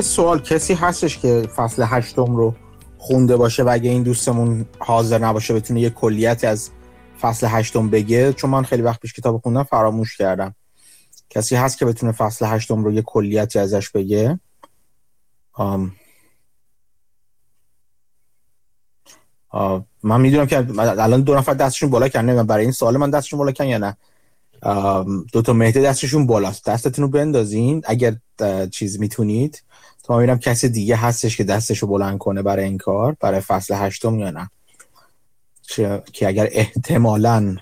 یه سوال کسی هستش که فصل هشتم رو خونده باشه و اگه این دوستمون حاضر نباشه بتونه یه کلیتی از فصل هشتم بگه؟ چون من خیلی وقت پیش کتاب خوندم فراموش کردم. کسی هست که بتونه فصل هشتم رو یه کلیتی ازش بگه؟ آم. آه. من می‌دونم که الان دو نفر دستشون بالا کردن برای این سوال من دستشون بالا کردن یا نه. دو تا مهده دستشون بالاست. دستتون رو بندازین. اگر چیز می‌تونید. تا می‌بینم کسی دیگه هستش که دستشو بلند کنه برای این کار برای فصل هشتم یا نه. که اگر احتمالا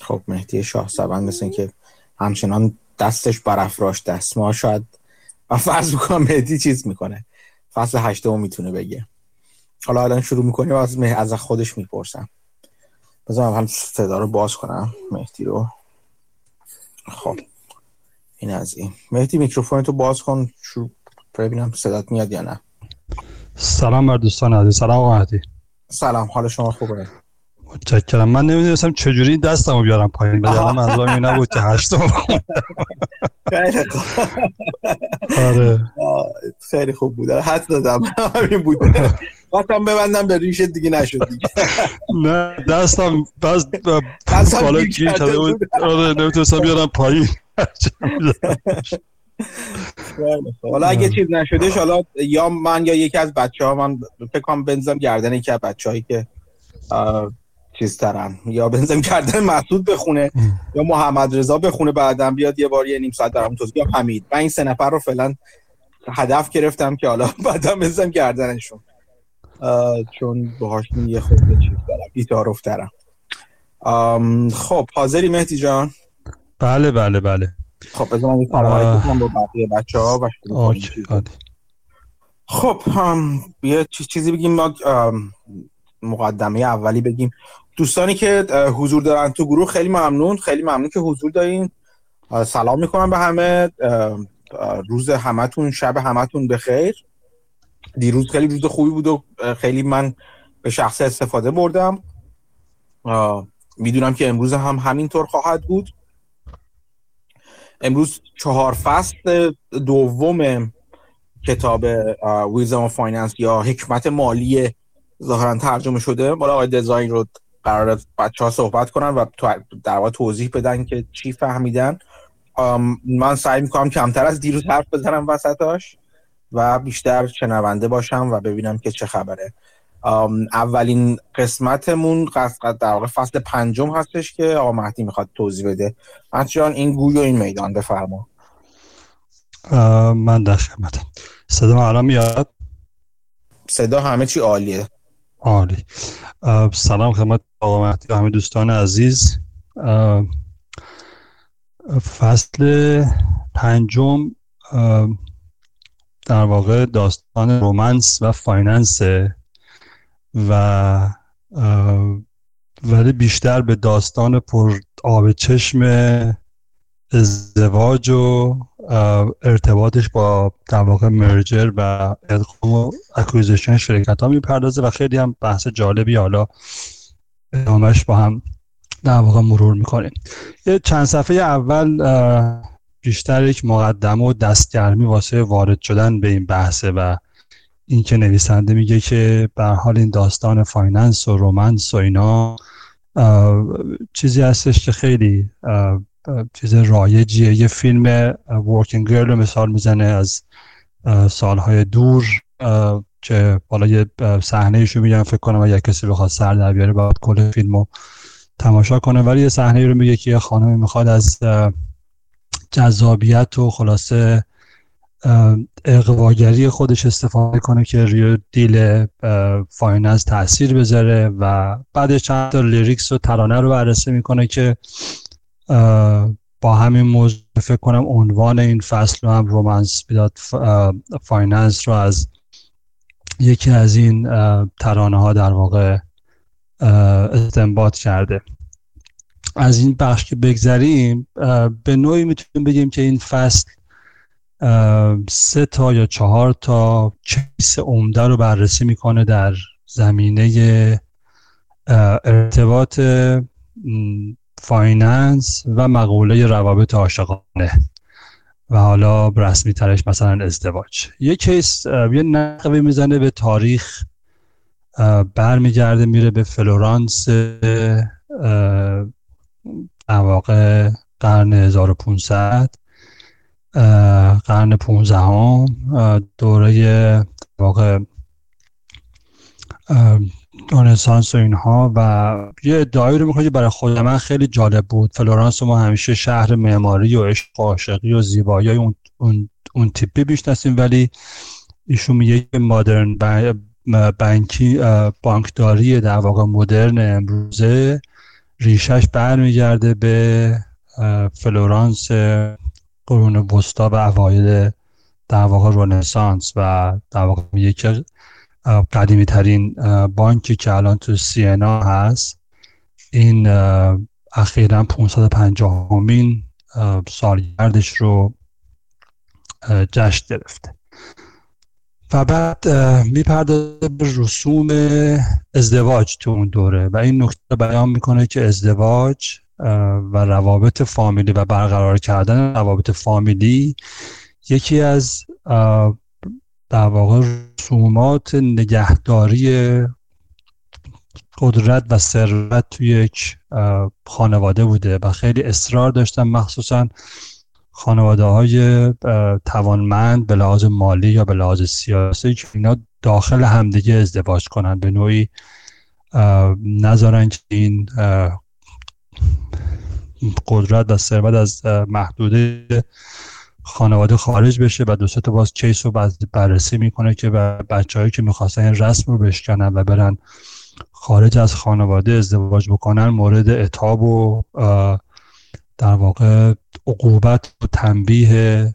خب مهدی شاه سبند مثل که همچنان دستش برافراش دست ما شاید و فرض بکنم مهدی چیز می‌کنه. فصل هشتم می‌تونه بگه. حالا الان شروع می‌کنیم از از خودش می‌پرسم. بذارم هم صدا رو باز کنم مهدی رو. خب. این از این. مهدی میکروفون تو باز کن شروع ببینم صدات میاد یا نه. سلام بر دوستان عزیز. سلام آقا سلام حال شما خوبه؟ متشکرم. من نمی‌دونستم چجوری دستمو بیارم پایین. ولی منظورم این نبود که هشتم آره. خیلی خوب بود. حد دادم. همین بود. قطعا ببندم به ریش دیگه نشد دیگه. نه دستم بس بالا گیر کرده بود. آره نمی‌تونستم بیارم پایین. حالا اگه چیز نشدش حالا یا من یا یکی از بچه ها من فکر کنم بنزم گردن یکی از بچه هایی که چیز ترن یا بنزم گردن محسود بخونه یا محمد رضا بخونه بعدم بیاد یه بار یه نیم ساعت درم توضیح یا حمید. من این سه نفر رو فعلا هدف گرفتم که حالا بعدم بنزم گردنشون. چون باهاشون یه خود چیز دارم بیتاروف دارم. خب حاضری مهدی جان؟ بله بله بله. خب بذار من کنم با بقیه بچه ها و خب یه چیزی بگیم ما مقدمه اولی بگیم. دوستانی که حضور دارن تو گروه خیلی ممنون. خیلی ممنون که حضور دارین. سلام می‌کنم به همه. روز همتون شب همتون بخیر. دیروز خیلی روز خوبی بود و خیلی من به شخص استفاده بردم. می‌دونم که امروز هم همینطور خواهد بود. امروز چهار فصل دوم کتاب Wisdom of Finance یا حکمت مالی ظاهرا ترجمه شده. مال آقای دسای رو قرار بچه ها صحبت کنن و در واقع توضیح بدن که چی فهمیدن. من سعی می‌کنم کمتر از دیروز حرف بزنم وسطاش و بیشتر شنونده باشم و ببینم که چه خبره. اولین قسمتمون در واقع فصل پنجم هستش که آقا مهدی می‌خواد توضیح بده. جان این گوی و این میدان بفرما. من در خدمتم. صدا الان میاد؟ صدا همه چی عالیه. عالی. سلام خدمت آقا مهدی و همه دوستان عزیز. فصل پنجم در واقع داستان romance و finance و ولی بیشتر به داستان پر آب چشم ازدواج و ارتباطش با در واقع merger و ادغام و acquisition شرکت ها می‌پردازه و خیلی هم بحث جالبی حالا ادامهش با هم در واقع مرور می‌کنیم. یه چند صفحه اول بیشتر یک مقدمه و دستگرمی واسه وارد شدن به این بحثه و اینکه نویسنده میگه که به حال این داستان finance و romance و اینا چیزی هستش که خیلی چیز رایجیه. یه فیلم ورکینگ گرل مثال می‌زنه از سالهای دور که بالا یه صحنه ایشو میگن فکر کنم اگه کسی بخواد سر در بیاره باید کل فیلم رو تماشا کنه. ولی یه صحنه رو میگه که یه خانمی می‌خواد از جذابیت و خلاصه اقواگری خودش استفاده کنه که روی دیل finance تاثیر بذاره و بعدش چند تا lyrics و ترانه رو بررسی می‌کنه که با همین موضوع فکر کنم عنوان این فصل رو هم romance without finance رو از یکی از این ترانه ها در واقع استنباط کرده. از این بخش که بگذریم به نوعی می‌تونیم بگیم که این فصل سه تا یا چهار تا case عمده رو بررسی می‌کنه در زمینه ارتباط finance و مقوله روابط عاشقانه. و حالا رسمی ترش مثلا ازدواج. یه case یه نقبی می‌زنه به تاریخ برمیگرده میره به فلورانس در واقع قرن 1500 قرن 15 هم دوره واقع رنسانس و اینها و یه ادعایی رو می‌کنه که برای خود من خیلی جالب بود. فلورانس ما همیشه شهر معماری و عشق و عاشقی و زیبایی اون, اون, اون تیپی بیشناسیم ولی ایشون میگه که مادرن بانکی بانکداری در واقع مدرن امروزه ریشش برمیگرده به فلورانس قرون وسطا و اوایل در واقع رنسانس و در واقع یکی قدیمی ترین بانکی که الان تو سینا هست. این اخیرا 550 همین سالگردش رو جشن گرفته و بعد می‌پردازه به رسوم ازدواج تو اون دوره و این نکته بیان می‌کنه که ازدواج و روابط فامیلی و برقرار کردن روابط فامیلی یکی از در واقع رسومات نگهداری قدرت و ثروت توی یک خانواده بوده و خیلی اصرار داشتن مخصوصا خانواده های توانمند به لحاظ مالی یا به لحاظ سیاسی که اینا داخل همدیگه ازدواج کنن. به نوعی نذارن که این قدرت و ثروت از محدوده خانواده خارج بشه و دوست تا باز کیس رو بررسی می‌کنه که بچههایی که می‌خواستن این رسم رو بشکنن و برن خارج از خانواده ازدواج بکنن مورد اتاب و در واقع عقوبت و تنبیه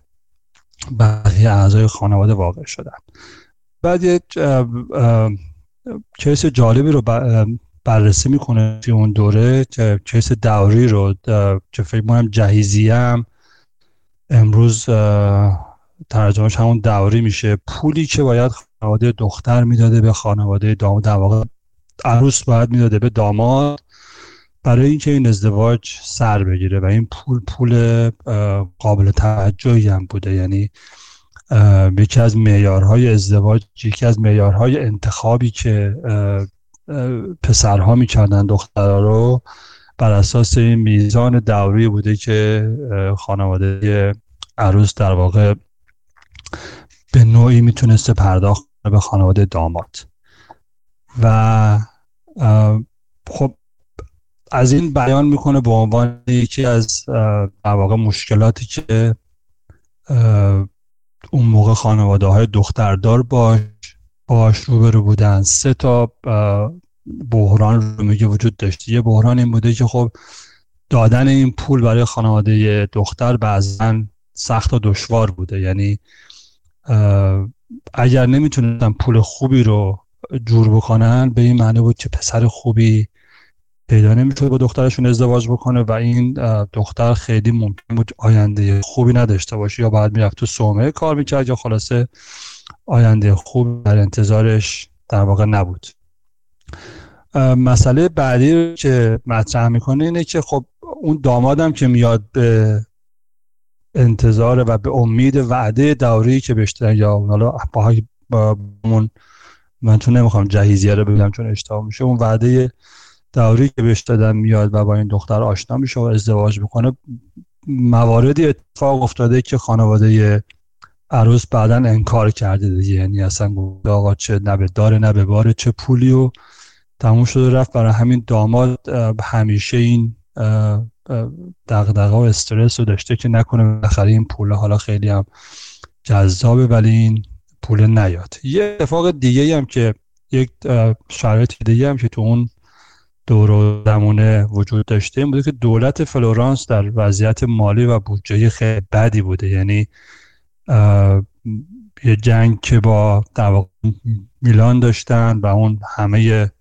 بقیه اعضای خانواده واقع شدن. بعد یک کیس جالبی رو بررسی می‌کنه توی اون دوره که کیس دوری رو که فکر کنم جهیزی هم امروز ترجمهش همون دوری میشه. پولی که باید خانواده دختر می‌داده به خانواده داماد در واقع عروس باید می‌داده به داماد برای اینکه این ازدواج سر بگیره و این پول پول قابل توجهی هم بوده. یعنی یکی از معیارهای ازدواج یکی از معیارهای انتخابی که پسرها می‌کردن دخترها رو بر اساس این میزان دوری بوده که خانواده عروس در واقع به نوعی می‌تونسته پرداخت به خانواده داماد. و خب از این بیان می‌کنه به عنوان یکی از در واقع مشکلاتی که اون موقع خانواده های دختردار باش باش روبرو بودن. سه تا بحران رو میگه وجود داشته. یه بحران این بوده که خب دادن این پول برای خانواده دختر بعضا سخت و دشوار بوده. یعنی اگر نمی‌تونستن پول خوبی رو جور بکنن به این معنی بود که پسر خوبی پیدا نمی‌تونه با دخترشون ازدواج بکنه و این دختر خیلی ممکن بود آینده خوبی نداشته باشه یا باید می‌رفت تو سومه کار می‌کرد یا خلاصه آینده خوب در انتظارش در واقع نبود. مسئله بعدی که مطرح می‌کنه اینه که خب اون دامادم که میاد به انتظار و به امید وعده دوری که بشتن یا حالا با من تو نمی‌خوام جهیزیه رو بگم چون اشتباه میشه اون وعده دوری که بهش دادن میاد و با این دختر آشنا میشه و ازدواج می‌کنه مواردی اتفاق افتاده که خانواده عروس بعدا انکار کرده دیگه. یعنی اصلا آقا چه نه داره نه به باره چه پولی و تموم شده رفت. برای همین داماد همیشه این دغدغه و استرس رو داشته که نکنه بالاخره این پول حالا خیلی هم جذابه ولی این پول نیاد. یه اتفاق دیگه هم که یک شرایط دیگه هم که تو اون دور زمونه وجود داشته این بوده که دولت فلورانس در وضعیت مالی و بودجه خیلی بدی بوده. یعنی یه جنگ که با در میلان داشتن و اون همه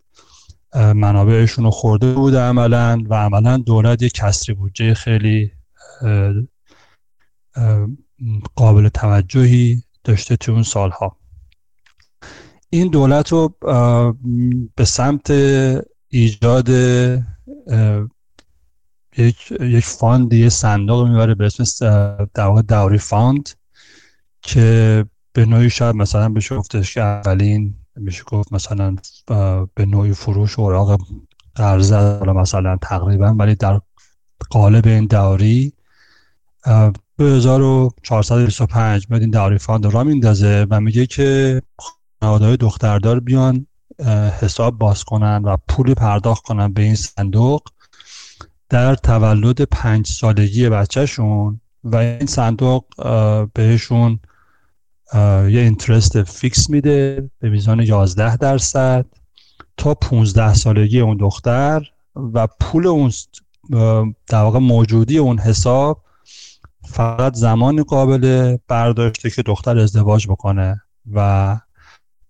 منابعشون رو خورده بوده عملا و عملا دولت یه کسری بودجه خیلی قابل توجهی داشته تو اون سالها. این دولت رو به سمت ایجاد یک fund یه صندوق می‌بره به اسم در dowry fund. که به نوعی شاید مثلا بشه گفتش که اولین میشه گفت مثلا به نوعی فروش اوراق قرض مثلا تقریبا ولی در قالب این dowry به 1425 میاد این dowry fund را میندازه و میگه که خانواده دختردار بیان حساب باز کنن و پول پرداخت کنن به این صندوق در تولد پنج سالگی بچهشون و این صندوق بهشون یه interest fix میده به میزان 11 درصد تا 15 سالگی اون دختر و پول اون در واقع موجودی اون حساب فقط زمان قابل برداشته که دختر ازدواج بکنه و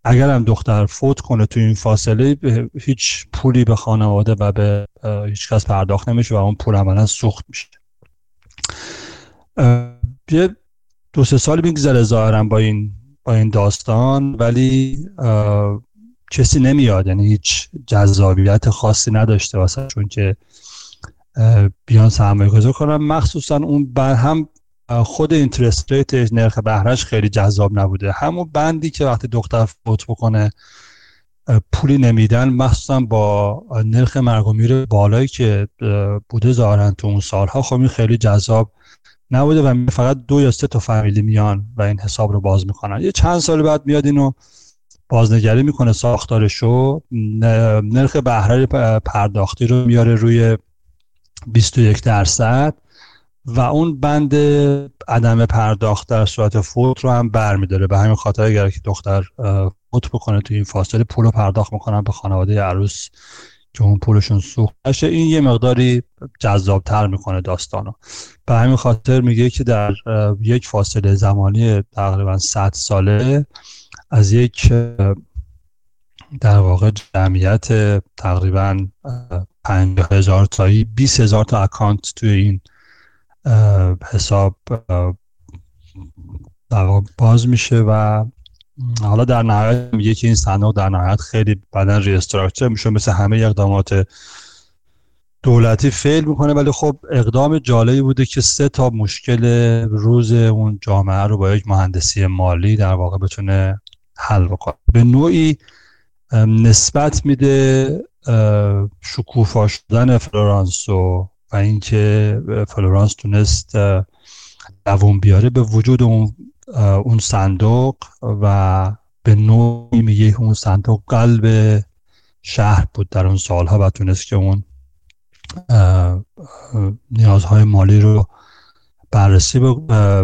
اگر هم دختر فوت کنه تو این فاصله هیچ پولی به خانواده و به هیچ کس پرداخت نمیشه و اون پول عملا سوخت میشه. یه دو سه سال میگذره ظاهرا با این با این داستان ولی کسی نمیاد یعنی هیچ جذابیت خاصی نداشته واسه چون که بیان سرمایه گذار کنن مخصوصا اون بر هم خود اینترست ریت نرخ بهرش خیلی جذاب نبوده. همون بندی که وقتی دختر فوت بکنه پولی نمیدن مخصوصا با نرخ مرگ بالایی که بوده ظاهرا تو اون سالها خب این خیلی جذاب نبوده و فقط دو یا سه تا فامیلی میان و این حساب رو باز می‌کنن. یه چند سال بعد میاد اینو بازنگری می‌کنه ساختارشو. نرخ بهره پرداختی رو میاره روی 21 درصد و اون بند عدم پرداخت در صورت فوت رو هم برمیداره. به همین خاطر اگر که دختر فوت بکنه توی این فاصله پول رو پرداخت می‌کنن به خانواده عروس. که اون پولشون سوخت. این یه مقداری جذابتر می‌کنه داستانو. به همین خاطر میگه که در یک فاصله زمانی تقریبا 100 ساله از یک در واقع جمعیت تقریبا 50 هزار تایی 20 هزار تا account توی این حساب باز میشه و حالا در نهایت میگه که این صندوق در نهایت خیلی بعدا restructure میشه مثل همه اقدامات دولتی fail می‌کنه ولی خب اقدام جالبی بوده که سه تا مشکل روز اون جامعه رو با یک مهندسی مالی در واقع بتونه حل بکنه. به نوعی نسبت میده شکوفا شدن فلورانس و و اینکه فلورانس تونست دووم بیاره. به وجود اون اون صندوق و به نوعی میگه اون صندوق قلب شهر بود در اون سالها و تونست که اون نیازهای مالی رو بررسی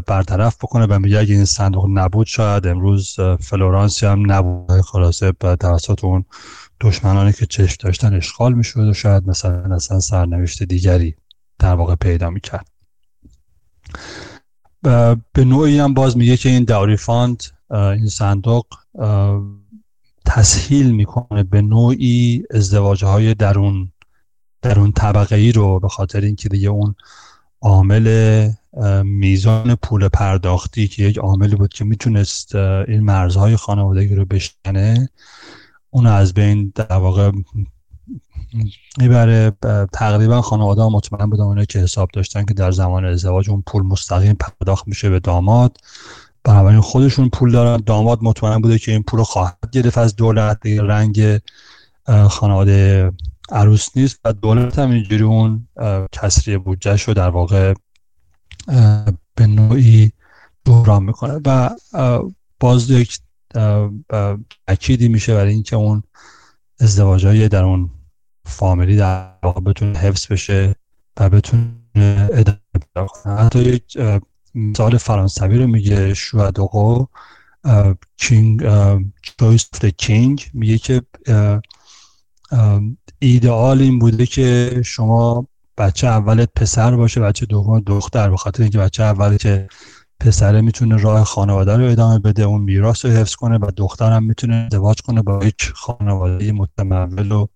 برطرف بکنه و میگه اگه این صندوق نبود شاید امروز فلورانسی هم نبود. خلاصه توسط اون دشمنانی که چشم داشتن اشغال می‌شد و شاید مثلا اصلا سرنوشت دیگری در واقع پیدا می‌کرد. به نوعی هم باز میگه که این dowry fund این صندوق تسهیل می‌کنه به نوعی ازدواج های درون درون طبقه ای رو به خاطر اینکه دیگه اون عامل میزان پول پرداختی که یک عاملی بود که می‌تونست این مرزهای خانوادگی رو بشکنه اون از بین در واقع می‌بره تقریبا خانواده ها مطمئن بودن اونایی که حساب داشتن که در زمان ازدواج اون پول مستقیم پرداخت میشه به داماد. بنابراین خودشون پول دارن. داماد مطمئن بوده که این پول رو خواهد گرفت از دولت. رنگ خانواده عروس نیست و دولت هم اینجوری اون کسری بودجهش رو در واقع به نوعی بحران می‌کنه و باز یک اکیدی میشه برای اینکه اون ازدواج در اون فامیلی در واقع بتونه حفظ بشه و بتونه ادامه حتی یک مثال فرانسوی رو میگه شوادوقو کینگ چویس کینگ میگه که ایدئال این بوده که شما بچه اولت پسر باشه بچه دوم دختر به خاطر اینکه بچه اولی که پسره می‌تونه راه خانواده رو ادامه بده اون میراث رو حفظ کنه و دخترم می‌تونه ازدواج کنه با یک خانواده متمول و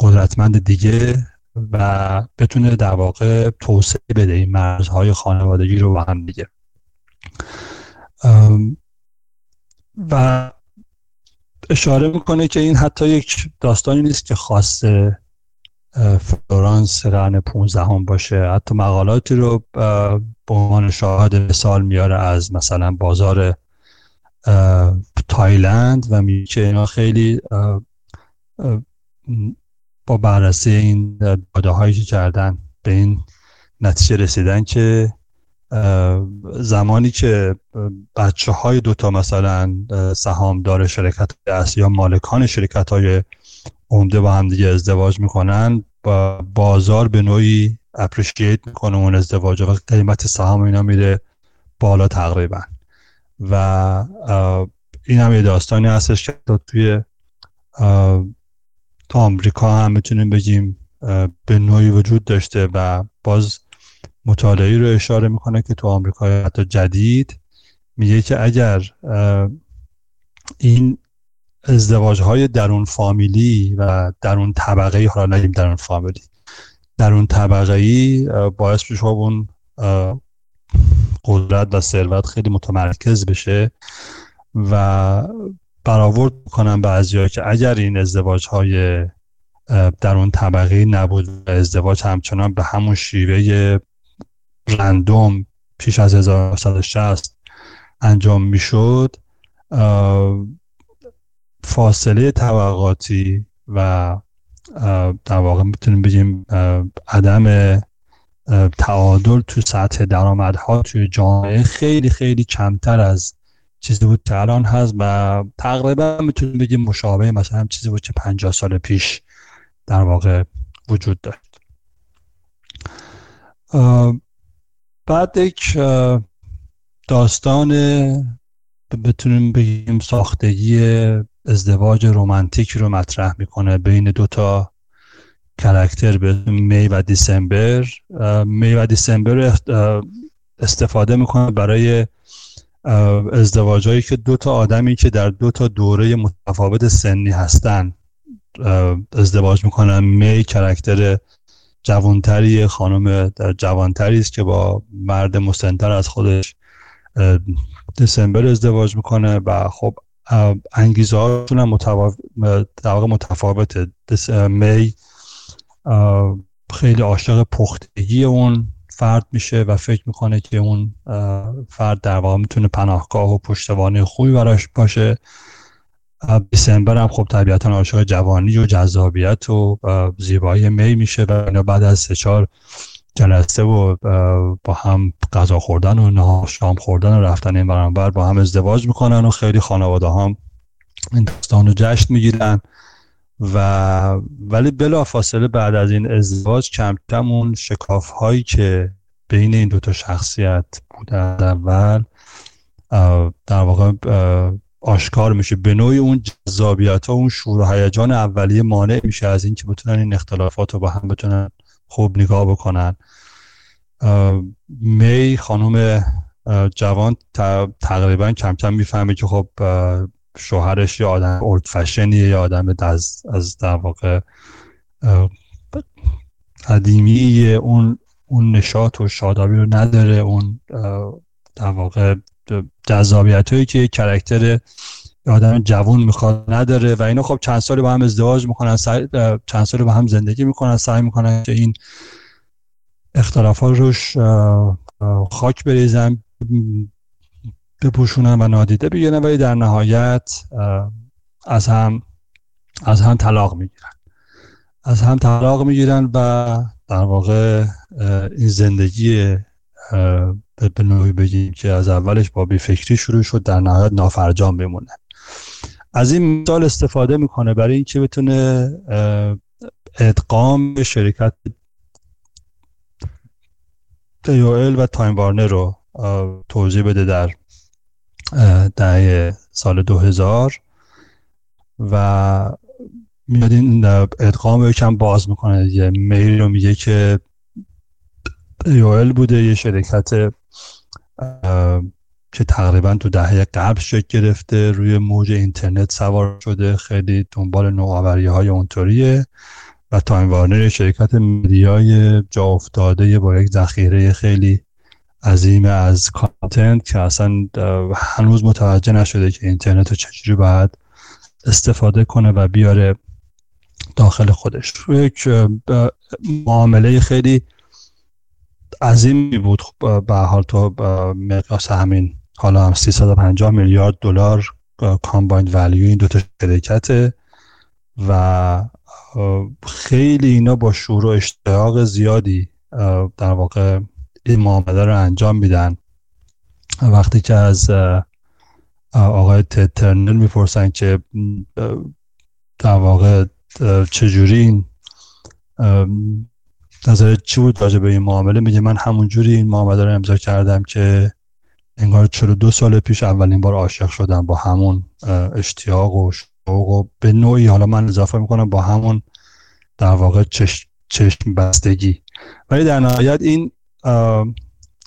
قدرتمند دیگه و بتونه در واقع توسعه بده این مرزهای خانوادگی رو با هم دیگه. و اشاره می‌کنه که این حتی یک داستانی نیست که خاص فلورانس قرن 15 هم باشه. حتی مقالاتی رو به عنوان شاهد مثال میاره از مثلا بازار تایلند و میگه اینا خیلی با بررسی این داده هایی که کردن به این نتیجه رسیدن که زمانی که بچه های دوتا مثلا سهامدار شرکت اصلی یا مالکان شرکت های عمده با هم دیگه ازدواج می‌کنن با بازار به نوعی اپریشیت می‌کنه اون ازدواج و قیمت سهام اینا میره بالا تقریبا. و این هم یه داستانی هستش که توی تا آمریکا هم می‌تونیم بگیم به نوعی وجود داشته و باز مطالعه رو اشاره می‌کنه که تو آمریکا حتی جدید میگه که اگر این ازدواج های درون فامیلی و درون طبقه ای حالا درون فامیلی درون طبقه ای باعث بشه اون قدرت و ثروت خیلی متمرکز بشه و برآورد کنم بعضی که اگر این ازدواج های در اون طبقه نبود و ازدواج همچنان به همون شیوه رندوم پیش از 1960 انجام می‌شد فاصله طبقاتی و در واقع می‌تونیم بگیم عدم تعادل تو سطح درآمدها توی جامعه خیلی خیلی کمتر از چیزی بود که الان هست و تقریبا می‌تونیم بگیم مشابه مثلا چیزی بود که 50 سال پیش در واقع وجود داشت. بعد یک داستان بتونیم بگیم ساختگی ازدواج رومانتیک رو مطرح می‌کنه بین دوتا کرکتر به می و دیسمبر. می و دیسمبر استفاده می‌کنه برای ازدواجهایی که دو تا آدمی که در دو تا دوره متفاوت سنی هستن ازدواج می‌کنن. می کرکتر جوانتری خانم در جوانتری است که با مرد مسنتر از خودش دسامبر ازدواج می‌کنه و خب انگیزه هاشون هم متفاوته. می خیلی عاشق پختگی اون. فرد میشه و فکر می‌کنه که اون فرد در واقع می‌تونه پناهگاه و پشتوانه خوبی براش باشه. دیسمبر هم خب طبیعتا عاشق جوانی و جذابیت و زیبایی می میشه و بعد از سه چهار جلسه و با هم غذا خوردن و شام خوردن و رفتن این برانبر با هم ازدواج می‌کنن و خیلی خانواده هم این داستان رو جشن می‌گیرن. و ولی بلا فاصله بعد از این ازدواج کم کم اون شکاف هایی که بین این دوتا شخصیت بوده اول در واقع آشکار میشه. به نوعی اون جذابیت ها اون شور و هیجان اولیه مانع میشه از اینکه بتونن این اختلافات رو با هم بتونن خوب نگاه بکنن. می خانم جوان تقریبا کم کم می‌فهمه که خب شوهرش یه آدم اولد فشنیه یه آدم از, از در واقع قدیمی اون اون نشاط و شادابی رو نداره. اون در واقع جذابیت هایی که کرکتر آدم جوون می‌خواد نداره. و اینا خب چند سالی با هم ازدواج می‌کنن چند سالی با هم زندگی می‌کنن سعی می‌کنن که این اختلافات روش خاک بریزن. بپوشونن و نادیده بگیرن ولی در نهایت از هم از هم طلاق می‌گیرن. از هم طلاق می‌گیرن و در واقع این زندگی به نوعی بگیم که از اولش با بیفکری شروع شد در نهایت نافرجام بمونه. از این مثال استفاده می‌کنه برای اینکه بتونه ادغام شرکت AOL و Time Warner رو توضیح بده در دهه سال 2000 و میاد این ادغام رو یکم باز می‌کنه یه میل رو میگه که AOL بوده یه شرکت که تقریبا تو دهه قبل شکل گرفته روی موج اینترنت سوار شده خیلی دنبال نوآوری های اونطوریه و Time Warner شرکت media ی جا افتاده با یک ذخیره خیلی عظیم از content که اصلا هنوز متوجه نشده که اینترنت رو چجوری باید استفاده کنه و بیاره داخل خودش. یک معامله خیلی عظیمی بود. به حال تو مقیاس همین حالا هم 350 میلیارد دلار کامبایند ولیو این دوتا شرکته و خیلی اینا با شور و اشتیاق زیادی در واقع این معامله رو انجام میدن. وقتی که از آقای ترنر می‌پرسن که در واقع چجوری این نظر چی بود راجع به این معامله؟ میگه من همونجوری این معامله رو امضا کردم که انگار دو سال پیش اولین بار عاشق شدم با همون اشتیاق و شوق و به نوعی حالا من اضافه می‌کنم با همون در واقع چشم بستگی ولی در نهایت این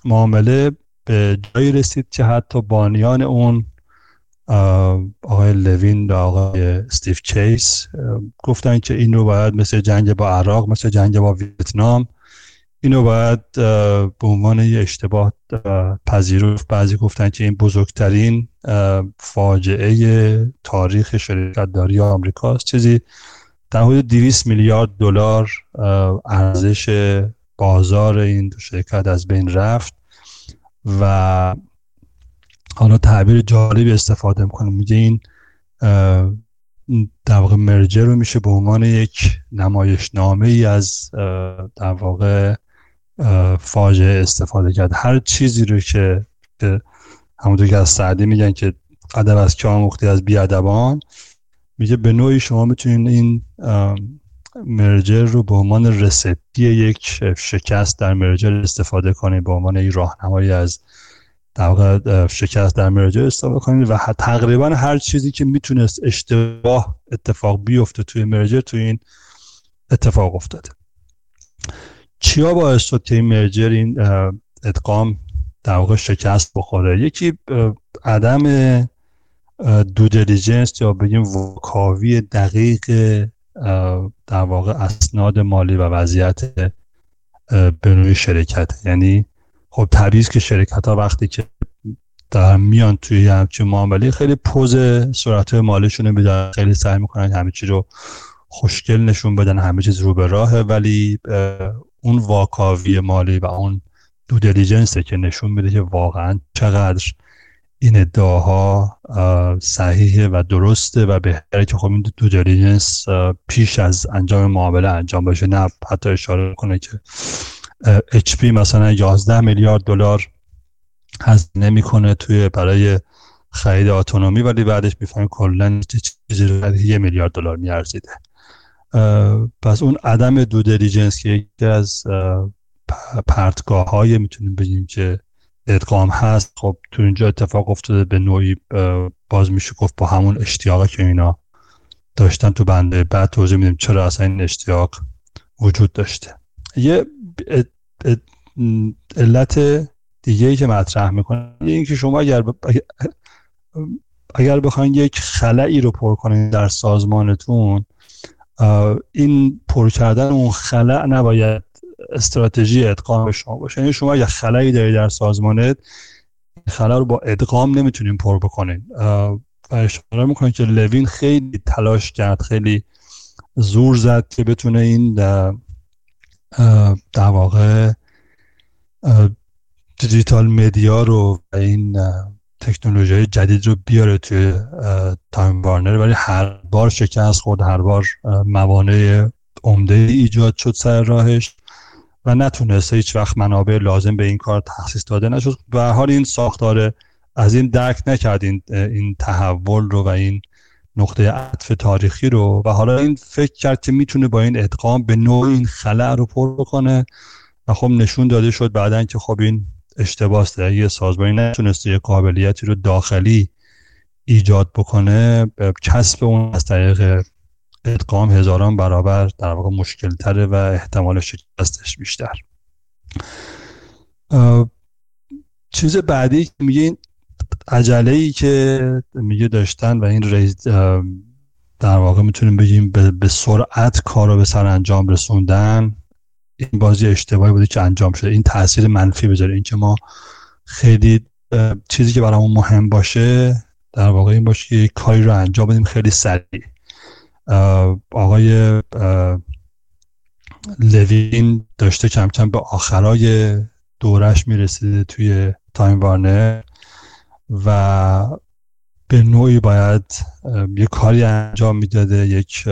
معامله به جایی رسید که حتی بانیان اون آقای لوین و آقای استیف چیس گفتن که این رو باید مثل جنگ با عراق مثل جنگ با ویتنام اینو باید به عنوان اشتباه پذیرفت. بعضی گفتن که این بزرگترین فاجعه تاریخ شرکت داری آمریکاست. چیزی در حدود 200 میلیارد دلار ارزش بازار این شرکت از بین رفت و حالا تعبیر جالبی استفاده می‌کنه. میگه این در واقع مرجر رو میشه به عنوان یک نمایشنامه ای از در واقع فاجعه استفاده کرد. هر چیزی رو که همونطور که از سعدی میگن که ادب از که آموختی از بیادبان میگه به نوعی شما می‌تونین این مرجر رو به عنوان رسپی یک شکست در مرجر استفاده کنید به عنوان یک راهنمایی از در شکست در مرجر استفاده کنید و تقریبا هر چیزی که می‌تونست اشتباه اتفاق بیفته توی مرجر توی این اتفاق افتاده. چیا باعث شد که این مرجر این ادغام در واقع شکست بخوره؟ یکی عدم دو دیلیجنس یا بگیم وکاوی دقیق در واقع اسناد مالی و وضعیت به شرکت. یعنی خب طبیعی که شرکت ها وقتی که در میان توی همچین معامله خیلی پوز صورت مالیشون رو خیلی سعی می‌کنن همه چی رو خوشگل نشون بدن همه چیز رو به راهه ولی اون واکاوی مالی و اون دو دیلیجنسه که نشون میده که واقعا چقدر این ادعاها صحیحه و درسته و بهتره که خب این دو دیلیجنس پیش از انجام معامله انجام باشه نه حتی اشاره کنه که HP مثلا 11 میلیارد دلار هزینه می‌کنه توی برای خرید اتونومی ولی بعدش می‌فهمیم کلا چیزی یه میلیارد دلار میارزیده. پس اون عدم دو دیلیجنس که یکی از پرتگاه های می‌تونیم بگیم که ادغام هست. خب تو اینجا اتفاق افتاده به نوعی باز میشه گفت با همون اشتیاقی که اینا داشتن تو بنده. بعد توضیح میدیم چرا اصلا این اشتیاق وجود داشته. یه علت دیگه ای که مطرح می‌کنه این که شما اگر اگر بخواین یک خلایی رو پر کنید در سازمانتون این پر کردن اون خلع نباید استراتژی ادغام شما باشه. یعنی شما اگر خلایی دارید در سازمانت خلا رو با ادغام نمی‌تونین پر بکنین. و اشاره می‌کنین که لوین خیلی تلاش کرد خیلی زور زد که بتونه این در واقع digital media رو و این تکنولوژی جدید رو بیاره توی Time Warner. ولی هر بار شکست خورد هر بار موانع عمده ایجاد شد سر راهش. و نتونسته هیچ وقت منابع لازم به این کار تخصیص داده نشد. و حال این ساختار از این درک نکرد این, این تحول رو و این نقطه عطف تاریخی رو. و حالا این فکر کرد که می‌تونه با این ادغام به نوع این خلع رو پر بکنه. و خب نشون داده شد بعدا که خب این اشتباس یه سازمانی نتونسته یه قابلیتی رو داخلی ایجاد بکنه کسب اون از طریق ادغام هزاران برابر در واقع مشکل تره و احتمال شکستش بیشتر. چیز بعدی که میگه این عجله ای که میگه داشتن و این ریز در واقع می‌تونیم بگیم به سرعت کار رو به سر انجام رسوندن این بازی اشتباهی بوده که انجام شده. این تاثیر منفی بذاره. اینکه ما خیلی چیزی که برامون مهم باشه در واقع این باشه که کاری رو انجام بدیم خیلی سریع. آقای لوین داشته کم کم به آخرای دورش می‌رسیده توی تایم وارنر و به نوعی باید یه کاری انجام می‌داده یک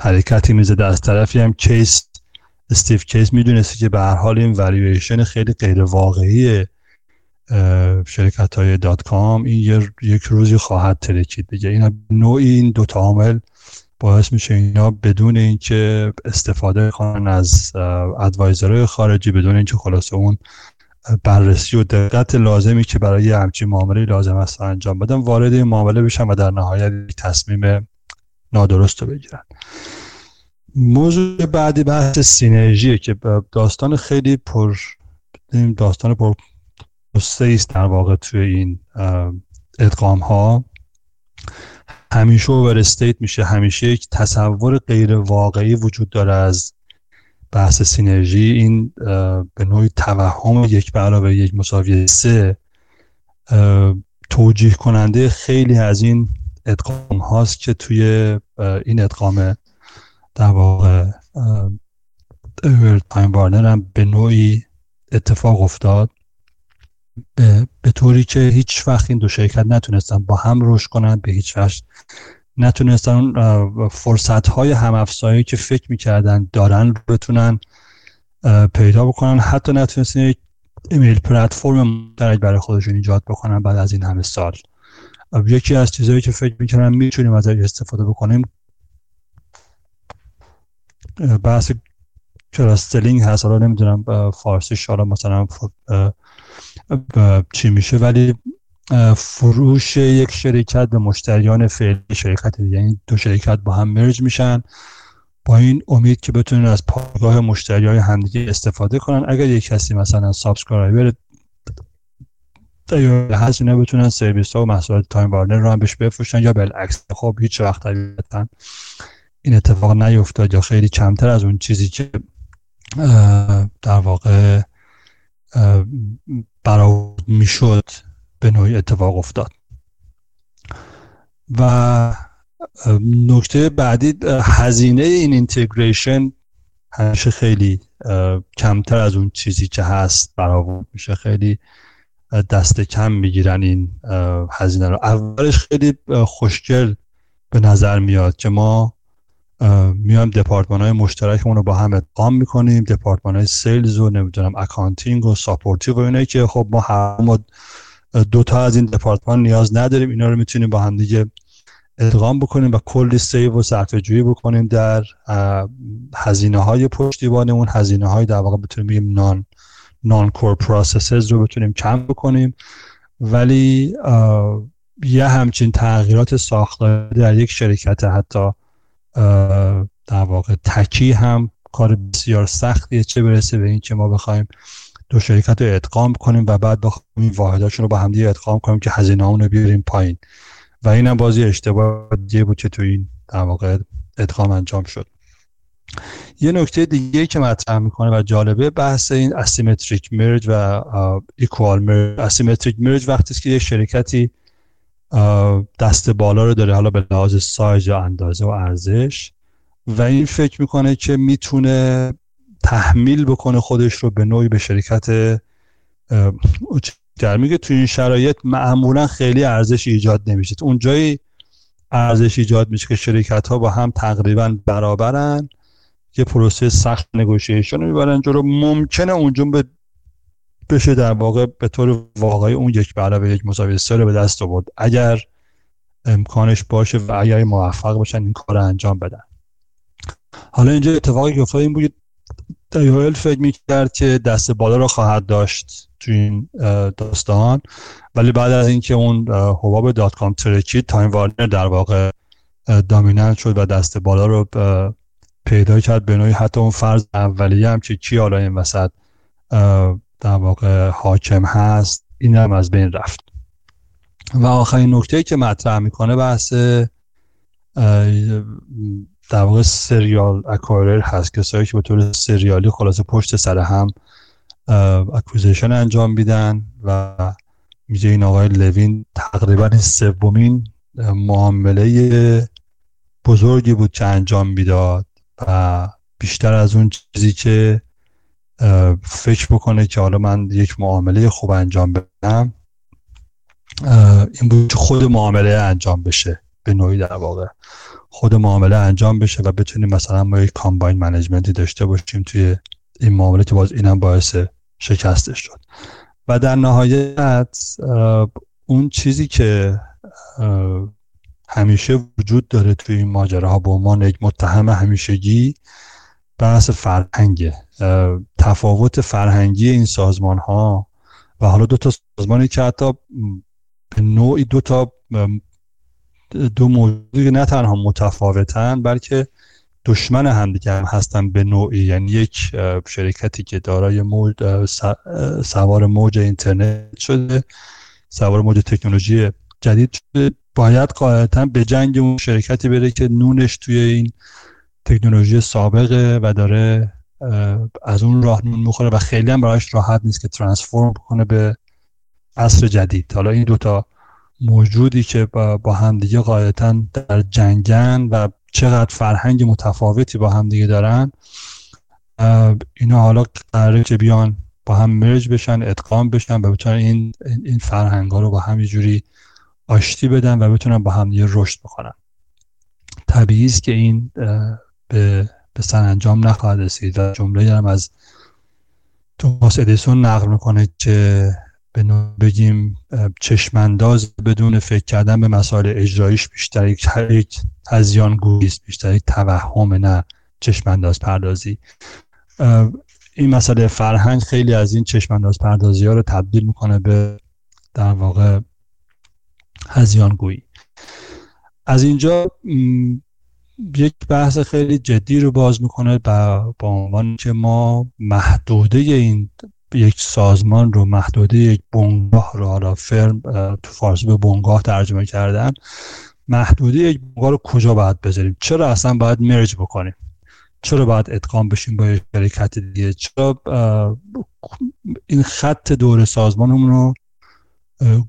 حرکتی می‌زده از طرفی هم کیس استیو کیس می‌دونسته که به هر حال این ولیویشن خیلی غیر واقعی شرکت های dot com این یک روزی خواهد ترکید. دیگه این نوعی این دو عامل باعث میشه اینا بدون اینکه استفاده کنن از ادوایزرهای خارجی بدون اینکه خلاصه اون بررسی و دقت لازمی که برای همچین معامله لازم است انجام بدن وارد این معامله بشن و در نهایت تصمیم نادرست رو بگیرن. موضوع بعدی بحث سینرژیه که داستان خیلی پر داستان پر است در واقع توی این ادغام ها همیشه اوور استیت میشه همیشه یک تصور غیر واقعی وجود داره از بحث سینرژی. این به نوعی توهم یک به یک مساوی سه توجیه کننده خیلی از این ادغام هاست که توی این ادغام در واقع تایم وارنر هم به نوعی اتفاق افتاد. به, طوری که هیچ وقت این دو شرکت نتونستن با هم رشد کنن به هیچ وقت نتونستن فرصت های هم که فکر می‌کردن دارن بتونن پیدا بکنن. حتی نتونستن یک ایمیل پلتفرم مشترک برای خودشون ایجاد بکنن بعد از این همه سال. یکی از چیزهایی که فکر می‌کنم می‌تونیم ازش استفاده بکنیم بحث کلاستلینگ هست. حالا نمی‌دونم فارسیش حالا مثلا چی میشه ولی فروش یک شرکت به مشتریان فعلی شرکت یعنی دو شرکت با هم merge میشن. با این امید که بتونن از پایگاه مشتری های همدیگه استفاده کنن. اگر یک کسی مثلا subscriber یا هزینه بتونن سرویس ها و محصولات تایم وارنر رو هم بهش بفروشن یا بالعکس. خب هیچ وقت طبیعتا این اتفاق نیفتاد یا خیلی کمتر از اون چیزی که در واقع برای می‌شد به نوعی اتفاق افتاد. و نکته بعدی هزینه این integration همیشه خیلی کمتر از اون چیزی که هست برآورد میشه. خیلی دست کم می‌گیرن این هزینه رو. اولش خیلی خوشگل به نظر میاد که ما میایم دپارتمان های مشترکمون رو با هم ادغام می‌کنیم. دپارتمان های sales و نمی‌دونم accounting و support ی و اینه که خب ما هم دو تا از این دپارتمان نیاز نداریم اینا رو می‌تونیم با هم دیگه ادغام بکنیم و کلی save و صرفه جویی بکنیم در هزینه های پشتیبان اون هزینه های در واقع بتونیم بگیم non non core processes رو بتونیم کم بکنیم. ولی یه همچین تغییرات ساختاری در یک شرکت حتی در واقع تکی هم کار بسیار سختیه چه برسه به این که ما بخوایم دو شرکت رو ادغام کنیم و بعد بخوایم این واحداشون رو با هم دیگه ادغام کنیم که هزینه رو بیاریم پایین. و این هم باز یه اشتباه دیگه بود که تو این در واقع ادغام انجام شد. یه نکته دیگه که مطرح می‌کنه و جالبه بحث این asymmetric merge و equal merge asymmetric merge وقتی که یه شرکتی دست بالا رو داره حالا به لحاظ سایز یا اندازه و ارزش. و این فکر می‌کنه که می‌تونه تحمیل بکنه خودش رو به نوعی به شرکت در میگه تو این شرایط معمولا خیلی ارزش ایجاد نمیشه. اون جایی ارزش ایجاد میشه که شرکت ها با هم تقریبا برابرن یه پروسه سخت نگوشیشن رو می‌برن جلو. ممکنه اونجا به بشه در واقع به طور واقعی اون یک به یک مساوی سه رو به دست آورد. اگر امکانش باشه و اگر موفق باشن این کار رو انجام بدن. حالا اینجا اتفاقی که افتاد این بود AOL فکر می‌کرد که دست بالا رو خواهد داشت تو این داستان. ولی بعد از اینکه اون حباب dot com ترکید تایم وارنر در واقع dominant شد و دست بالا رو پیدا کرد. به نوعی حتی اون فرض اولیه هم که کی حالا این وسط در واقع حاکم هست این هم از بین رفت. و آخرین نکته که مطرح می‌کنه بحث در واقع serial acquirer هست کسایی که به طور سریالی خلاصه پشت سر هم acquisition انجام میدن و میگه این آقای لوین تقریبا سومین معامله بزرگی بود که انجام می‌داد و بیشتر از اون چیزی که فکر بکنه که حالا من یک معامله خوب انجام بدم این بود که خود معامله انجام بشه به نوعی در واقع. خود معامله انجام بشه و بتونیم مثلا ما یک کامباین منیجمنتی داشته باشیم توی این معامله که باز اینم باعث شکستش شد. و در نهایت اون چیزی که همیشه وجود داره توی این ماجراها به عنوان یک متهم همیشگی بحث فرهنگه. تفاوت فرهنگی این سازمان ها و حالا دو تا سازمانی که حتی به نوعی دو تا دو موضوعی نه تنها متفاوتن بلکه دشمن همدیگه هم هستن به نوعی. یعنی یک شرکتی که دارای موج سوار موج اینترنت شده سوار موج تکنولوژی جدید شده. باید قاعدتا به جنگ اون شرکتی بره که نونش توی این تکنولوژی سابقه و داره از اون راه نون می‌خوره و خیلی هم برایش راحت نیست که ترانسفورم کنه به عصر جدید. حالا این دوتا موجودی که با, با همدیگه قاعدتا در جنگن و چقدر فرهنگ متفاوتی با همدیگه دارن اینا حالا قراره که بیان با هم مرج بشن ادغام بشن و بتونن این این فرهنگ ها رو با هم جوری آشتی بدن و بتونن با هم رشد بکنن. طبیعی است که این به به انجام نخواهد رسید و جمله هم از توماس ادیسون نقل می‌کنه که به بگیم چشمانداز بدون فکر کردن به مسائل اجرایش بیشتر یک هزیان گویی بیشتر یک توهم نه چشمانداز پردازی. این مسئله فرهنگ خیلی از این چشمانداز پردازی ها رو تبدیل می‌کنه به در واقع هزیان گویی. از اینجا یک بحث خیلی جدی رو باز می‌کنه با عنوان که ما محدوده این یک سازمان رو محدوده یک بنگاه رو حالا فرم تو فارسی به بنگاه ترجمه کردن. محدوده یک بنگاه رو کجا باید بذاریم؟ چرا اصلا باید مرج بکنیم؟ چرا باید ادغام بشیم با یک شرکت دیگه؟ چرا این خط دور سازمانمون رو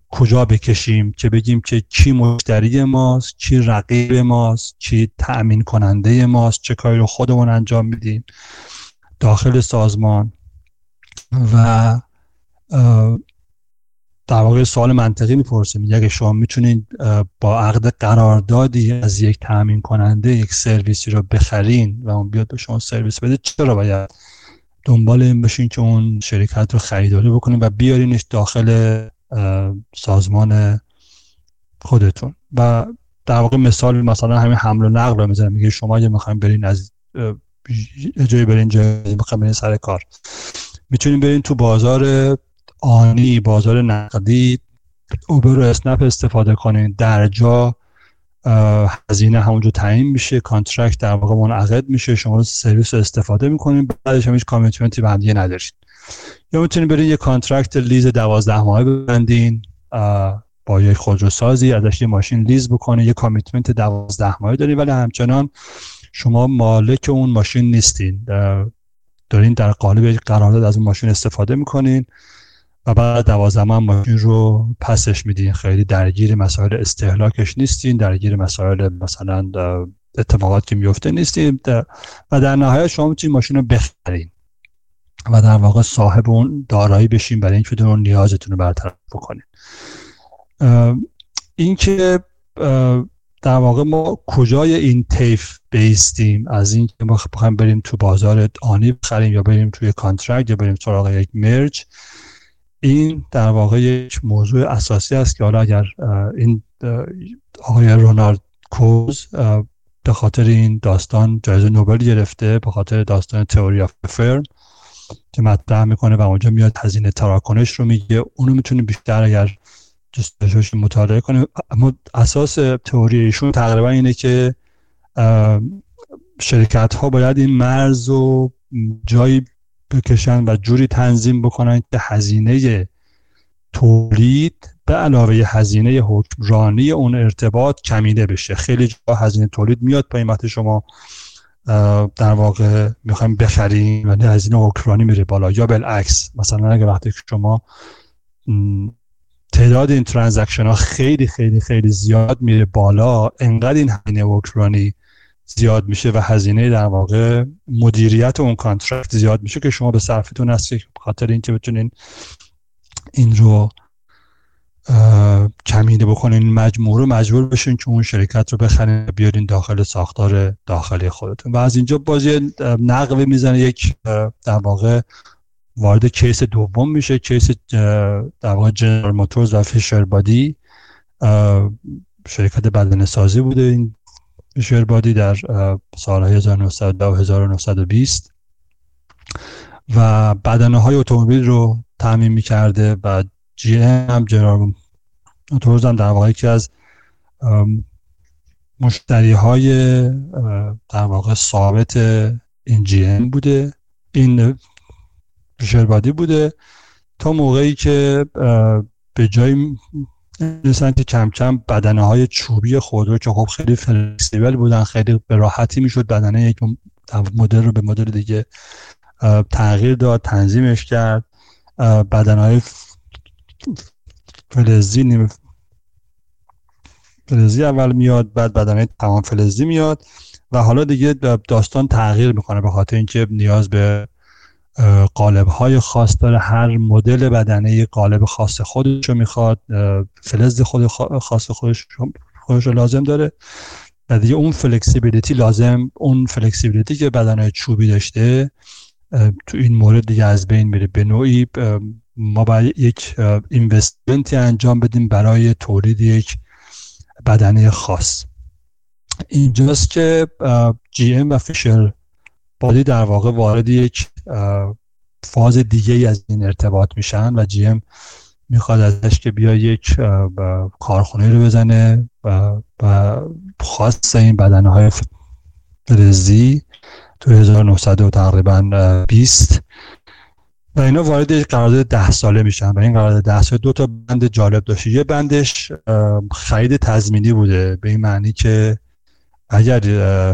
کجا بکشیم که بگیم که کی مشتری ماست کی رقیب ماست کی تأمین کننده ماست چه کاری رو خودمون انجام میدیم داخل سازمان و در واقع سوال منطقی می‌پرسیم. اگه شما می‌تونید با عقد قراردادی از یک تأمین کننده یک سرویسی رو بخرین و اون بیاد به شما سرویس بده چرا باید دنبال این بشین که اون شرکت رو خریداری بکنین و بیارینش داخل سازمان خودتون. و در واقع مثال مثلا همین حمل و نقل رو می‌زنم. میگه شما اگه می‌خوایم برین از جایی برین جایی می‌خوایم برین سر کار. می‌تونیم برین تو بازار آنی بازار نقدی اوبر و اسنپ استفاده کنین. در جا هزینه همونجا تعیین میشه. contract در واقع منعقد میشه. شما سرویس رو استفاده می‌کنین بعدش هم هیچ commitment ی به همدیگه ندارید یا می‌تونید برین یه contract lease دوازده ماهه ببندین با یک خودروسازی ازش یه ماشین lease بکنه یه commitment دوازده ماهه دارین. ولی همچنان شما مالک اون ماشین نیستین. دارین در قالب قرارداد از اون ماشین استفاده می‌کنین و بعد دوازده ماه ماشین رو پسش میدین. خیلی درگیر مسائل استهلاکش نیستین درگیر مسائل مثلا اتفاقات که میفته نیستین. و در نهایت شما می‌تونین ماشین رو بخرین. و در واقع صاحب اون دارایی بشین برای اینکه اون نیازتون رو برطرف بکنین. اینکه در واقع ما کجای این طیف بایستیم؟ از اینکه ما بخوایم بریم تو بازار آنی بخریم یا بریم توی contract یا بریم سراغ یک merge این در واقع یک موضوع اساسی است که حالا اگر این آقای رونالد کوز به خاطر این داستان جایزه نوبل گرفته به خاطر داستان تئوری آف فرم که مطرح می‌کنه و اونجا میاد هزینه تراکنش رو میگه. اونو می‌تونیم بیشتر اگر دوست داشته مطالعه کنیم اما اساس تئوری ایشون تقریبا اینه که شرکت ها باید این مرز و جایی بکشن و جوری تنظیم بکنن که هزینه تولید به علاوه هزینه حکمرانی اون ارتباط کمینه بشه. خیلی جا هزینه تولید میاد وقتی شما در واقع می‌خوایم بخریم ولی هزینه حکمرانی میره بالا. یا بالعکس مثلا اگر وقتی شما تعداد این transaction ها خیلی خیلی خیلی زیاد میره بالا انقدر این هزینه حکمرانی زیاد میشه و هزینه در واقع مدیریت اون contract زیاد میشه که شما به صرفتون هست که خاطر اینکه بتونین این رو کمینه بکنین مجموع رو مجبور بشین که اون شرکت رو بخرین بیارین داخل ساختار داخلی خودتون. و از اینجا باز یه نقبی می‌زنه یک در واقع وارد case دوم میشه case در واقع جنرال موتورز و فیشر بادی. شرکت بدن سازی بوده این فیشر بادی در سالهای 1910 و 1920 و بدنه های اتومبیل رو تعمین می‌کرده. و جی هم جنرال موتورز هم در واقع یکی از مشتری های در واقع ثابت این جی ام بوده. این شربادی بوده. تا موقعی که به جای مثلا که کم کم بدنه های چوبی خودرو که خب خیلی فلکسیبل بودن خیلی به راحتی می‌شد بدنه یک مدل رو به مدل دیگه تغییر داد تنظیمش کرد. بدنه های فلزی نیم فلزی اول میاد بعد بدنه تمام فلزی میاد و حالا دیگه داستان تغییر می‌کنه به خاطر اینکه نیاز به قالب های خاص داره. هر مدل بدنه قالب خاص خودش رو می‌خواد فلز خود خاص خودش خودش رو لازم داره و دیگه اون flexibility لازم اون flexibility که بدنه چوبی داشته تو این مورد دیگه از بین میره. به نوعی ما باید یک investment ی انجام بدیم برای تولید یک بدنه خاص. اینجاست که GM و Fisher Body در واقع وارد یک فاز دیگه از این ارتباط میشن و GM می‌خواد ازش که بیا یک کارخونه رو بزنه و, و خواست این بدنه های فلزی تو 1900 تقریبا 20 و اینا وارد قرارداد ده ساله میشن و این قرارداد ده ساله دو تا بند جالب داشته. یه بندش خرید تضمینی بوده به این معنی که اگر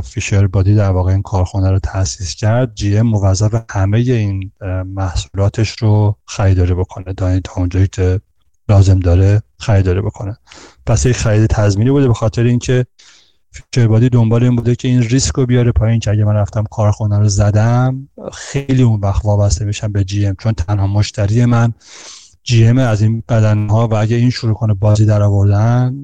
فیشر بادی در واقع این کارخونه رو تاسیس کرد جی ام موظف همه این محصولاتش رو خریداری بکنه. تا اونجایی که لازم داره خریداری بکنه. پس یک خرید تضمینی بوده به خاطر اینکه Fisher Body دنبال این بوده که این ریسک رو بیاره پایین که اگه من رفتم کارخونه رو زدم خیلی اون وقت وابسته میشم به GM. چون تنها مشتری من GM از این بدنه ها و اگه این شروع کنه بازی در آوردن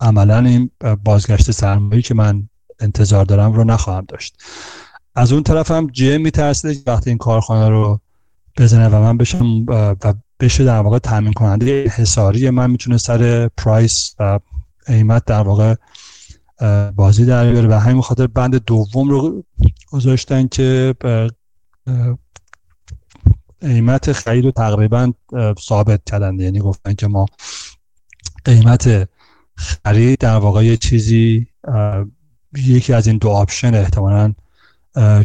عملا این بازگشت سرمایه که من انتظار دارم رو نخواهم داشت. از اون طرف هم جی ام میترسیده که وقتی این کارخانه رو بزنه و من بشم و بشه در واقع تامین کننده حساری من می‌تونه سر پرایس و قیمت در واقع بازی در بیاره و همین خاطر بند دوم رو گذاشتن که قیمت خرید رو تقریبا ثابت کردن. یعنی گفتن که ما قیمت خرید در واقع یه چیزی یکی از این دو option احتمالا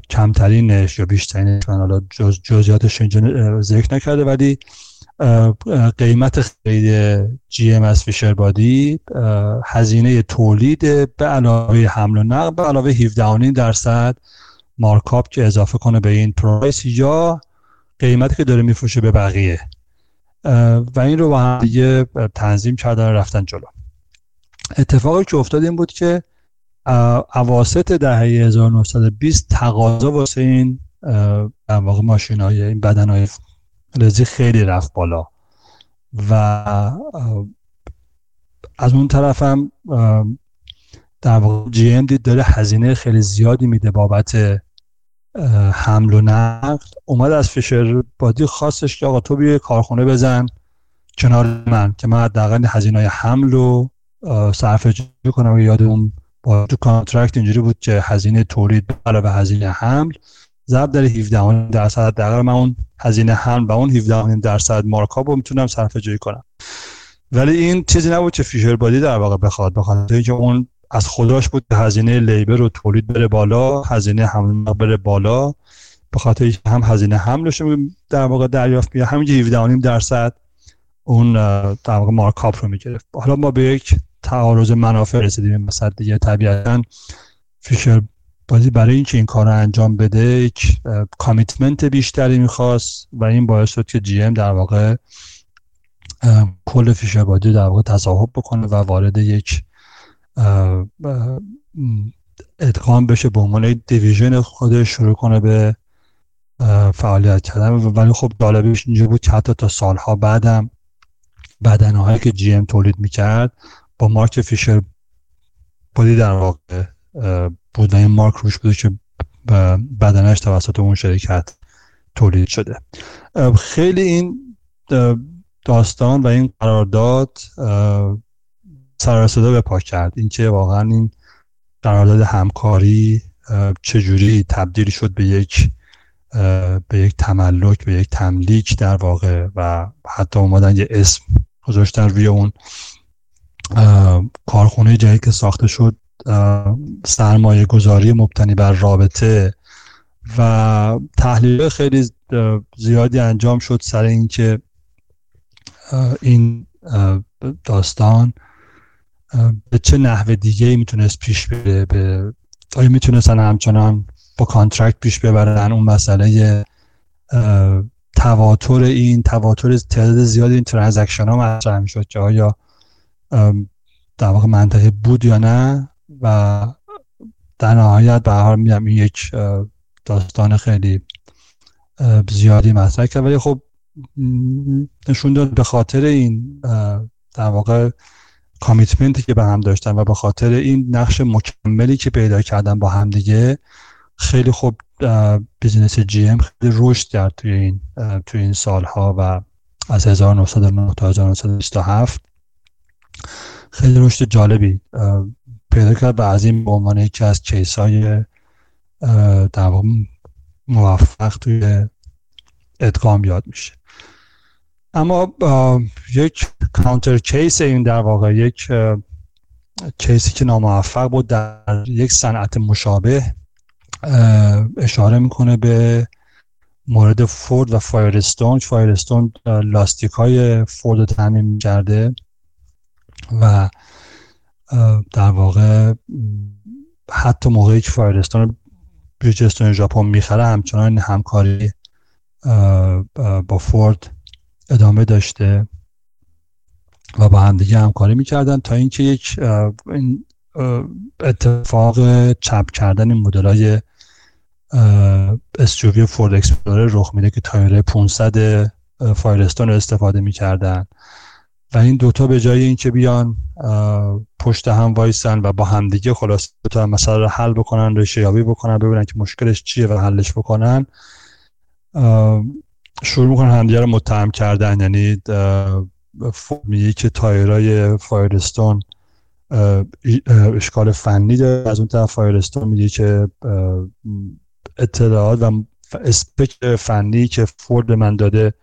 کمترینش یا بیشترینش من حالا جز جزئیاتش اینجا ذکر نکرده ولی قیمت خرید GM از Fisher Body هزینه تولید به علاوه حمل و نقل به علاوه 17 درصد markup که اضافه کنه به این price یا قیمتی که داره میفروشه به بقیه. و این رو با هم دیگه تنظیم کردن رفتن جلو. اتفاقی که افتاد این بود که اواسط دهه 1920 تقاضا واسه این در واقع ماشین های این بدن های فلزی خیلی رفت بالا. و از اون طرف هم در واقع جی ام دید داره هزینه خیلی زیادی میده بابت حمل و نقل. اومد از فیشر بادی خواستش که آقا تو بیه کارخونه بزن کنار من که من حداقل هزینه حمل رو صرفه جوی کنم و اون با تو contract اینجوری بود که هزینه تولید علاوه هزینه حمل. ضرب در 17 درصد حداقل. من اون هزینه حمل و اون 17 درصد markup رو می‌تونم صرفه جویی کنم. ولی این چیزی نبود که Fisher Body در واقع بخواد. بخواد اینکه اون از خودش بود که هزینه labor و تولید بره بالا هزینه حمل بره بالا. به خاطر هم هزینه حملش در واقع دریافت میشه همین 17 درصد اون در واقع مارکاپ رو می‌گرفت. حالا ما به یک تعارض منافع رسیدیم. مثلا دیگه طبیعتا فیشر بازی برای اینکه این کار رو انجام بده یک کامیتمنت بیشتری می‌خواست و این باعث شد که جی ام در واقع کل فیشر بادی در واقع تصاحب بکنه و وارد یک ادغام بشه به عنوان دیویژن خودش شروع کنه به فعالیت کردن. ولی خب جالبش اینجا بود که حتی تا سالها بعدم بدنهایی که جی ام تولید می‌کرد با مارک فیشر بودی در واقع بود و این مارک روش بوده که بدنش توسط اون شرکت تولید شده. خیلی این داستان و این قرارداد سر صدا به پا کرد. اینکه واقعا این قرارداد همکاری چجوری تبدیل شد به یک به یک تملک به یک تملیک در واقع و حتی اومدن یه اسم گذاشتن روی اون کارخونه جدید که ساخته شد. سرمایه گذاری مبتنی بر رابطه و تحلیل خیلی زیادی انجام شد سر اینکه این داستان به چه نحو دیگه ای می‌تونست پیش بره به آیا می‌تونستن همچنان با contract پیش ببرن؟ اون مسئله تواتر این تواتر تعداد زیاد این transaction ها مطرح می‌شد که آیا در واقع منطقه بود یا نه؟ و در نهایت به هر میگم این یک داستان خیلی زیادی مطرح کرد. ولی خب نشون داد به خاطر این در واقع commitment ی که به هم داشتن و به خاطر این نقش مکملی که پیدا کردن با هم دیگه خیلی خوب business GM خیلی رشد کرد توی این توی این سالها و از 1909 تا 1927 خیلی رشد جالبی پیدا کرد و از این به عنوان یکی از case های موفق توی ادغام یاد میشه. اما یک کانتر کیس این در واقع یک کیسی که ناموفق بود در یک صنعت مشابه اشاره می‌کنه به مورد فورد و فایرستون. فایرستون لاستیک های فورد رو تعمین می‌کرده و در واقع حتی موقعی که Firestone بریجستون ژاپن می‌خره همچنان همکاری با Ford ادامه داشته و با هم دیگه همکاری می‌کردن تا اینکه یک اتفاق چپ کردن مدل های SUV Ford Explorer رخ میده که تایره 500 Firestone رو استفاده می‌کردن. و این دوتا به جای اینکه بیان پشت هم وایسن و با همدیگه خلاص تا مسئله رو حل بکنن ریشه یابی بکنن ببینن که مشکلش چیه و حلش بکنن. شروع می‌کنن همدیگه رو متهم کردن. یعنی میگه که تایرای فایرستون اشکال فنی داره. از اون طرف فایرستون میگه که اطلاعات و اسپک فنی که فورد من داده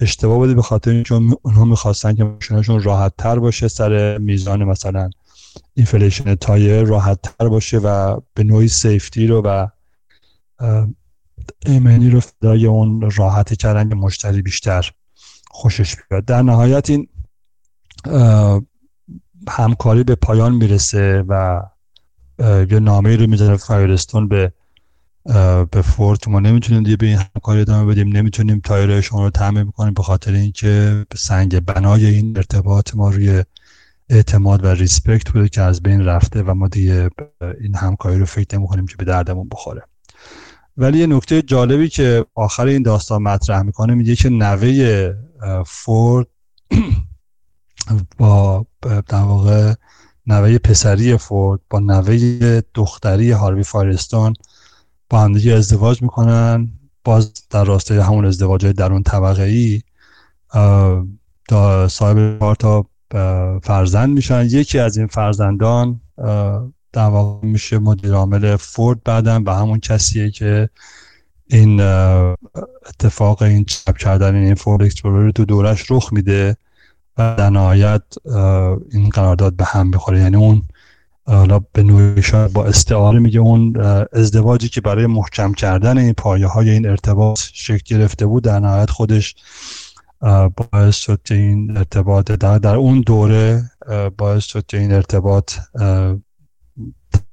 اشتباه بوده به خاطر اینکه اونها می‌خواستن که ماشینشون راحت تر باشه سر میزان مثلا inflation tire راحت تر باشه و به نوعی safety رو و ایمنی رو فدای اون راحتی کردن که مشتری بیشتر خوشش بیاد. در نهایت این همکاری به پایان می‌رسه و یه نامه رو می‌زنه Firestone به به Ford ما نمی‌تونیم دیگه به این همکاری ادامه بدیم. نمی‌تونیم تایر شما رو تامین بکنیم به خاطر اینکه سنگ بنای این ارتباط ما روی اعتماد و ریسپکت بوده که از بین رفته و ما دیگه این همکاری رو فکر نمی کنیم که به دردمون بخوره. ولی یه نکته جالبی که آخر این داستان مطرح می‌کنه میگه که نوه فورد با در واقع نوه پسری فورد با نوه دختری هاروی فارستون با همدیگه ازدواج می‌کنن. باز در راستای همون ازدواج های درون طبقه ای صاحب چهار تا فرزند میشن. یکی از این فرزندان در واقع میشه مدیر عامل Ford بعدم و همون کسیه که این اتفاق این چپ کردن این Ford Explorer تو دورش رخ میده و در نهایت این قرارداد به هم بخوره یعنی اون حالا به نوعی با استعاره میگه اون ازدواجی که برای محکم کردن این پایه های این ارتباط شکل گرفته بود در نهایت خودش باعث شد این ارتباط در, در اون دوره باعث شد این ارتباط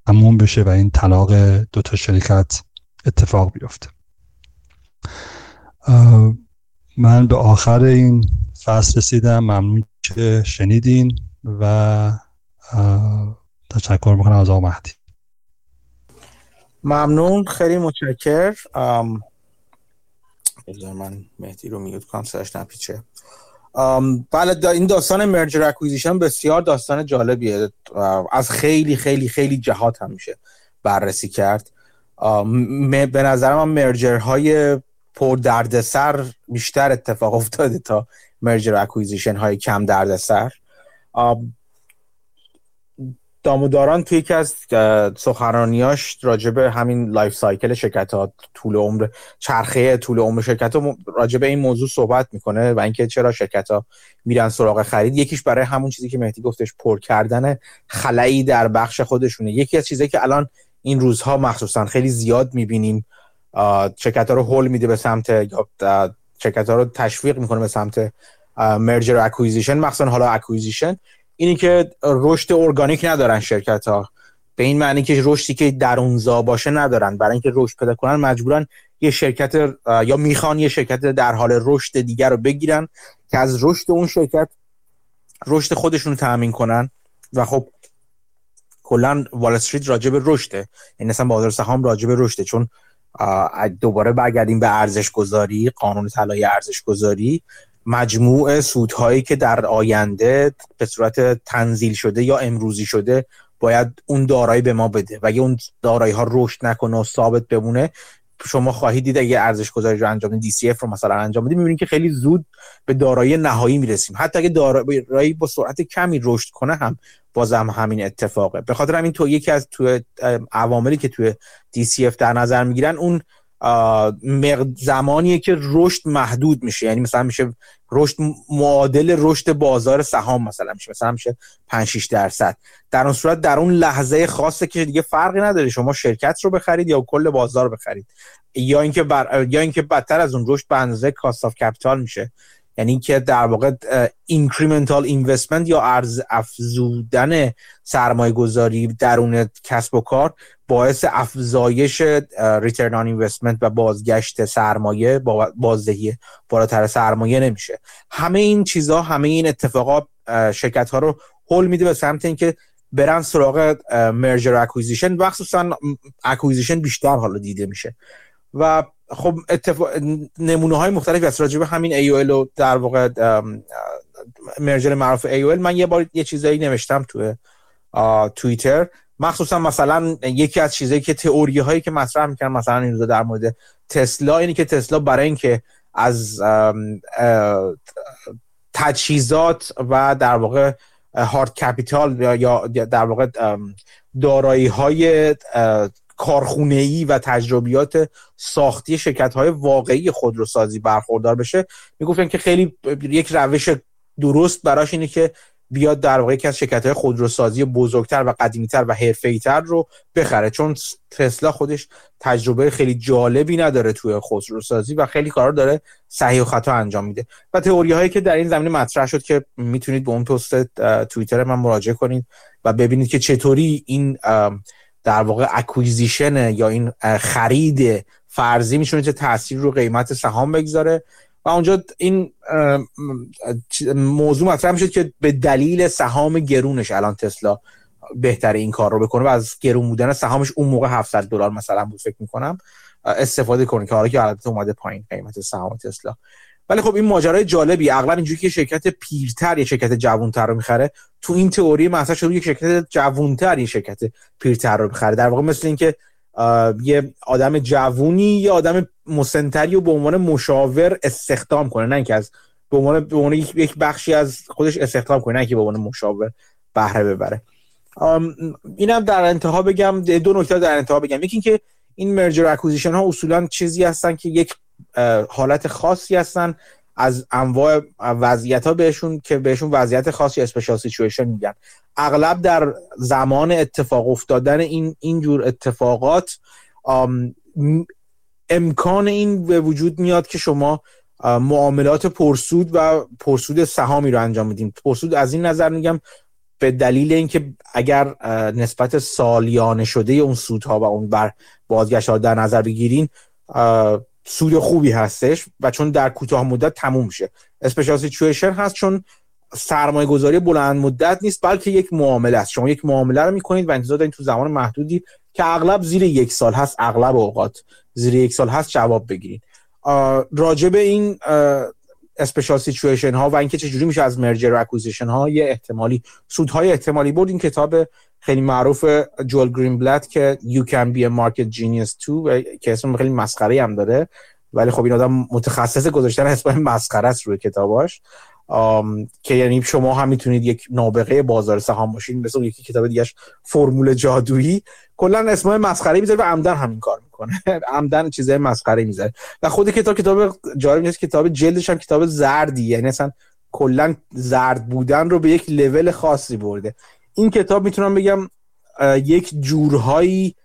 تموم بشه و این طلاق دو تا شرکت اتفاق بیفته. من به آخر این فصل رسیدم. ممنون که شنیدین و تشکر می‌کنم از آقا مهدی ممنون خیلی متشکر. من مهدی رو mute کنم سرش نپیچه. بله این داستان merger acquisition بسیار داستان جالبیه. از خیلی خیلی خیلی جهات هم میشه بررسی کرد. به نظر من merger های پر دردسر بیشتر اتفاق افتاده تا merger acquisition های کم دردسر. داموداران توی یکی از سخنرانیاش راجب همین life cycle شرکت ها طول عمر چرخه طول عمر شرکت ها راجب این موضوع صحبت می‌کنه و اینکه چرا شرکت ها میرن سراغ خرید. یکیش برای همون چیزی که مهدی گفتش پر کردن خلایی در بخش خودشونه. یکی از چیزایی که الان این روزها مخصوصا خیلی زیاد می‌بینیم شرکت ها رو هول میده به سمت شرکت ها رو تشویق می‌کنه به سمت merger acquisition مخصوصا حالا acquisition اینی که رشد ارگانیک ندارن شرکت ها به این معنی که رشدی که درونزا باشه ندارن. برای اینکه رشد پیدا کنن مجبورن یه شرکت یا می‌خوان یه شرکت در حال رشد دیگر رو بگیرن که از رشد اون شرکت رشد خودشون رو تأمین کنن. و خب کلا وال استریت راجع به رشده. این اصلا بازار سهام راجع به رشده. چون دوباره برگردیم به ارزش گذاری قانون طلای ارزش گذاری مجموع سودهایی که در آینده به صورت تنزیل شده یا امروزی شده باید اون دارایی به ما بده. و اگه اون دارایی ها رشد نکنه و ثابت بمونه شما خواهید دید اگه ارزش گذاری رو انجام دی رو مثلا انجام بدیم می‌بینید که خیلی زود به دارایی نهایی می‌رسیم. حتی اگه دارایی با سرعت کمی رشد کنه هم بازم همین اتفاقه. به خاطر همین تو یکی از تو عواملی که توی DCF در نظر می‌گیرن اون زمانیه که رشد محدود میشه. یعنی مثلا میشه رشد معادل رشد بازار سهام مثلا میشه. مثلا میشه 5 6 درصد. در اون صورت در اون لحظه خاصه که دیگه فرقی نداره. شما شرکت رو بخرید یا کل بازار بخرید. یا اینکه بر... یا اینکه بدتر از اون رشد به اندازه cost of capital میشه. یعنی که در واقع incremental investment یا ارز افزودن سرمایه گذاری درون کسب و کار باعث افزایش return on investment و بازگشت سرمایه با بازدهی بالاتر سرمایه نمیشه. همه این چیزها همه این اتفاقات شرکت ها رو هول میده به سمت اینکه برن سراغ merger acquisition مخصوصا acquisition بیشتر حالا دیده میشه. و خب اتفاق نمونه های مختلفی از راجبه همین AOL و در واقع merger معروف AOL من یه بار یه چیزایی نوشتم توی توییتر. مخصوصا مثلا یکی از چیزایی که تئوری هایی که مطرح می‌کنن مثلا این روزا در مورد تسلا اینی که تسلا برای اینکه از تجهیزات و در واقع هارد کپیتال یا در واقع دارایی های کارخونه ای و تجربیات ساختی شرکت های واقعی خودروسازی برخوردار بشه می‌گفتن که خیلی یک روش درست براش اینه که بیاد در واقع یکی از شرکت های خودروسازی بزرگتر و قدیمیتر و حرفه‌ای‌تر رو بخره. چون تسلا خودش تجربه خیلی جالبی نداره توی خودروسازی و خیلی کارا داره صحیح و خطا انجام میده. و تئوری هایی که در این زمینه مطرح شد که می‌تونید به اون پست توییتر من مراجعه کنید و ببینید که چطوری این در واقع اکویزیشن یا این خرید فرضی می‌تونه چه تاثیر رو قیمت سهام بگذاره. و اونجا این موضوع مطرح میشه که به دلیل سهام گرونش الان تسلا بهتر این کار رو بکنه و از گرون بودن سهامش اون موقع 700 دلار مثلا بود فکر می‌کنم استفاده کنه که حالا که البته اومده پایین قیمت سهام تسلا. ولی خب این ماجرای جالبی اغلب اینجوری که شرکت پیرتر یا شرکت جوونتر رو می‌خره تو این تئوری مثلا شده یک شرکت جوونتر یه شرکت پیرتر رو می‌خره. در واقع مثل اینکه یه آدم جوونی یه آدم مسنتری رو به عنوان مشاور استخدام کنه. نه اینکه از به عنوان به عنوان یک بخشی از خودش استخدام کنه نه اینکه به عنوان مشاور بهره ببره. اینم در انتها بگم دو نکته در انتها بگم. یکی اینکه این merger acquisition ها اصولا چیزی هستن که یک حالت خاصی هستن. از انواع وضعیت ها بهشون که بهشون وضعیت خاصی special situation میگن. اغلب در زمان اتفاق افتادن این اینجور اتفاقات امکان این به وجود میاد که شما معاملات پرسود و پرسود سهامی رو انجام بدیم پرسود از این نظر میگم به دلیل اینکه اگر نسبت سالیانه شده اون سودها و اون بر بازگشت ها در نظر بگیرین سود خوبی هستش و چون در کوتاه مدت تموم میشه. اسپشال سیچویشن هست چون سرمایه گذاری بلند مدت نیست بلکه یک معامله است. شما یک معامله رو می‌کنید و انتظار دارید تو زمان محدودی که اغلب زیر یک سال هست اغلب اوقات زیر یک سال هست جواب بگیرید. راجع به این special situation ها و اینکه چجوری میشه از merger و acquisition ها یه احتمالی سودهای احتمالی بود این کتاب خیلی معروف جول گرین بلت که You Can Be a Market Genius Too که اسم خیلی مسخره هم داره. ولی خب این آدم متخصص گذاشتن اسم مسخره است روی کتاباش. که یعنی شما هم می‌تونید یک نابغه بازار سهام باشین. مثل یکی کتاب دیگهش فرمول جادویی. کلا اسم مسخره می‌ذاره و عمدن همین کار می‌کنه. عمدن چیزای مسخره می‌ذاره. و خود کتاب کتاب جالب نیست کتاب جلدش هم کتاب زردی یعنی اصلا کلا زرد بودن رو به یک لول خاصی برده. این کتاب می‌تونم بگم یک جورهایی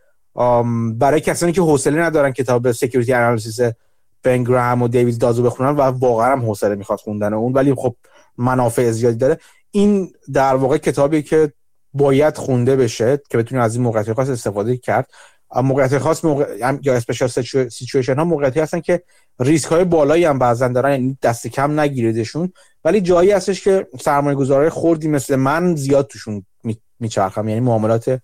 برای کسانی که حوصله ندارن کتاب سکیوریتی انالیسیس بن و دیوید دازو بخونن و واقعا هم حوصله می‌خواد خوندن اون ولی خب منافع زیادی داره. این در واقع کتابی که باید خونده بشه که بتونید از این موقعیت خاص استفاده کرد. موقعیت خاص موقع... یا اسپیشال سیچویشن ها موقعیتی هستن که ریسک های بالایی هم بعضا دارن یعنی دست کم نگیریدشون. ولی جایی هستش که سرمایه گذاره خوردی مثل من زیاد توشون میچرخم. یعنی معاملات